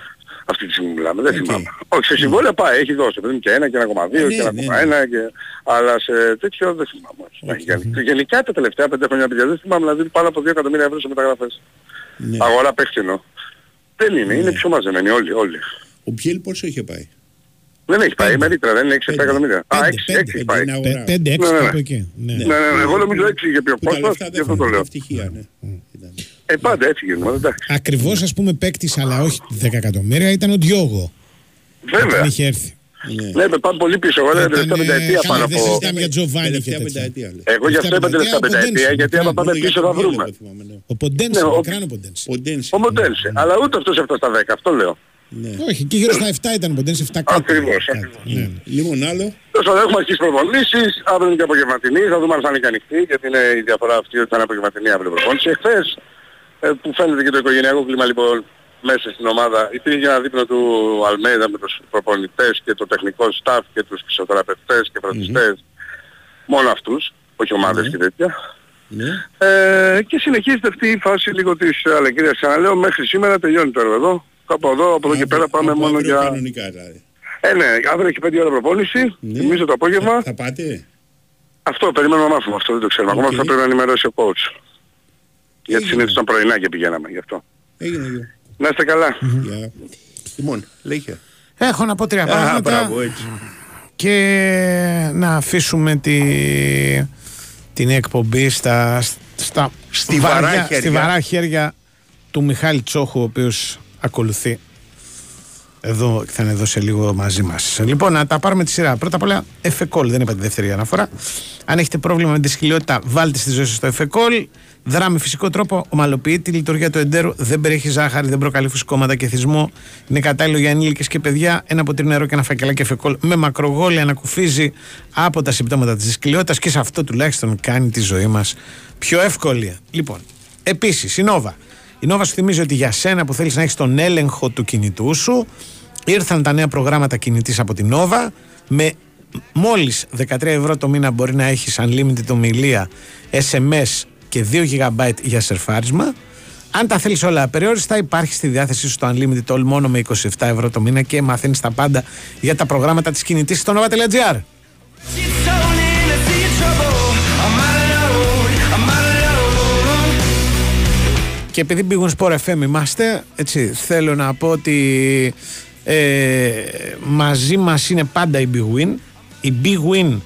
Αυτή τη στιγμή μιλάμε, δεν Οκ. θυμάμαι. Όχι, σε συμβόλαια πάει, έχει δώσει, παιδί μου, και ένα και 1,2 Ε, και ναι, 1,1 και... Αλλά σε τέτοιο δεν θυμάμαι. όχι. Να έχει κάνει. Και Γενικά τα τελευταία πέντε χρόνια παιδιά δεν θυμάμαι δηλαδή πάνω από 2 εκατομμύρια ευρώ σε μεταγραφές. Ναι. Αγορά παίχτη εννοώ. Δεν είναι, είναι πιο μαζεμένοι όλοι, όλοι. Ο Μπιέλ πόσο είχε πάει; Δεν έχει πάει, με ρήτρα, δεν είναι 6-7 εκατομμύρια. Α, 6 πέντε, έχει πάει. είναι αγορά. 5-6 Ναι, ναι, ναι. κάπου εκεί. Ναι. Ναι, ναι, ναι, εγώ νομίζω 6 είχε πει ο Που τα Κώστας, λεφτά γι' δεν αυτό το φαίνονται λέω. ευτυχία, ναι. Ε, πάντα έφυγε, μου, εντάξει. Ακριβώς ας πούμε παίκτης, αλλά όχι 10 εκατομμύρια, ήταν ο Διόγο. Βέβαια. Όταν είχε έρθει. Ναι, με πάμε πολύ πίσω. Εγώ δεν Ήταν, τελευταία ε, πενταετία καλά, πάνω δεν από... συζητάμε για Τζοβάνι και Τελευταία τέτοια. πενταετία λέει. Εγώ γι' αυτό είπα τελευταία πενταετία, γιατί άμα πάμε Μόνο για πίσω τον θα Μπιέλ, βρούμε. εγώ θυμάμαι, ναι. Ο Ποντένσε, Ναι, ο- μακράν ο Ποντένσε. Ο Ντένσι. Ο Μοντέλσε. Αλλά ούτε αυτός έφτασε στα 10, αυτό λέω. Ναι. Όχι, και γύρω στα 7 ήταν ο Ποντένσε, 7 κάτι. Ακριβώς, κάτι. ακριβώς. Ναι. Λοιπόν άλλο. Τόσο θα έχουμε αρχίσει προπονήσεις, αύριο είναι και απογευματινή, θα δούμε αν θα είναι και ανοιχτή, γιατί είναι η διαφορά αυτή ότι θα είναι απογευματινή αύριο προπόνηση. Εχθές, ε, που φαίνεται και το οικογενειακό κλίμα λοιπόν μέσα στην ομάδα, υπήρχε ένα δείπνο του Αλμέιδα με τους προπονητές και το τεχνικό staff και τους φυσιοθεραπευτές και φροντιστές, μόνο αυτούς, όχι ομάδες και τέτοια. Ναι. Ε, και συνεχίζεται αυτή η φάση λίγο της αλεγγύριας. Ξαναλέω, μέχρι σήμερα τελειώνει το έργο εδώ. Κάπου εδώ, από εδώ και πέρα πάμε Από μόνο αύριο για... Κανονικά δηλαδή. Ε, ναι, αύριο έχει 5 ώρα προπόνηση, Ναι. θυμίζω το απόγευμα. Θα πάτε; Αυτό περιμένουμε να μάθουμε, αυτό δεν το ξέρουμε. Ακόμα Οκ. θα πρέπει να ενημερώσει ο coach. Γιατί Έγινε; συνήθως ήταν πρωινά και πηγαίναμε γι' αυτό. Έγινε γιο. Να είστε καλά. Γεια. Λοιπόν, λέγε. Έχω να πω τρία Α, πράγματα μπράβο, έτσι. και να αφήσουμε τη, την εκπομπή στα, στα Στιβαρά βαριά- χέρια. στιβαρά χέρια του Μιχάλη Τσόχου, ο οποίος ακολουθεί εδώ και θα είναι εδώ σε λίγο μαζί μας. Λοιπόν, να τα πάρουμε τη σειρά. Πρώτα απ' όλα, εφεκόλ. Δεν είπα τη δεύτερη αναφορά. Αν έχετε πρόβλημα με τη σκυλιότητα, βάλτε στη ζωή σας το εφεκόλ. Δρά με φυσικό τρόπο, ομαλοποιεί τη λειτουργία του εντέρου, δεν περιέχει ζάχαρη, δεν προκαλεί φουσκώματα και θυσμό. Είναι κατάλληλο για ενήλικες και παιδιά. Ένα ποτήρι νερό και ένα φακελάκι εφεκόλ με μακρογόλια ανακουφίζει από τα συμπτώματα της σκυλιότητα και σε αυτό τουλάχιστον κάνει τη ζωή μας πιο εύκολη. Λοιπόν, επίσης, η Νόβα. Η Νόβα σου θυμίζει ότι για σένα που θέλεις να έχεις τον έλεγχο του κινητού σου, ήρθαν τα νέα προγράμματα κινητής από την Nova. Με μόλις 13 ευρώ το μήνα μπορεί να έχεις unlimited ομιλία, SMS και 2 GB για σερφάρισμα. Αν τα θέλεις όλα απεριόριστα, υπάρχει στη διάθεσή σου το Unlimited All μόνο με 27 ευρώ το μήνα και μαθαίνεις τα πάντα για τα προγράμματα της κινητής στο nova.gr. Και επειδή πήγουν σπορ FM είμαστε, έτσι, θέλω να πω ότι ε, μαζί μας είναι πάντα η Big Win. Η Big Win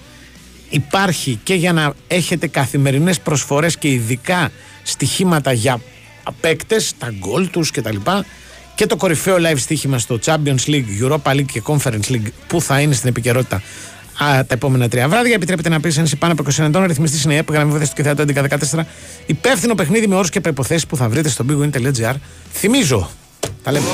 υπάρχει και για να έχετε καθημερινές προσφορές και ειδικά στοιχήματα για παίκτες, τα γκολ τους κτλ. Και το κορυφαίο live στοίχημα στο Champions League, Europa League και Conference League που θα είναι στην επικαιρότητα α, τα επόμενα τρία βράδια. Επιτρέπετε να πεις είσαι πάνω από 20 ετών. Ρυθμιστή είναι η ΕΠ, γραμμή βοήθεια του και θεατό 1114. Υπεύθυνο παιχνίδι με όρους και προποθέσει που θα βρείτε στο bigwin.gr. Θυμίζω. Τα λέμε.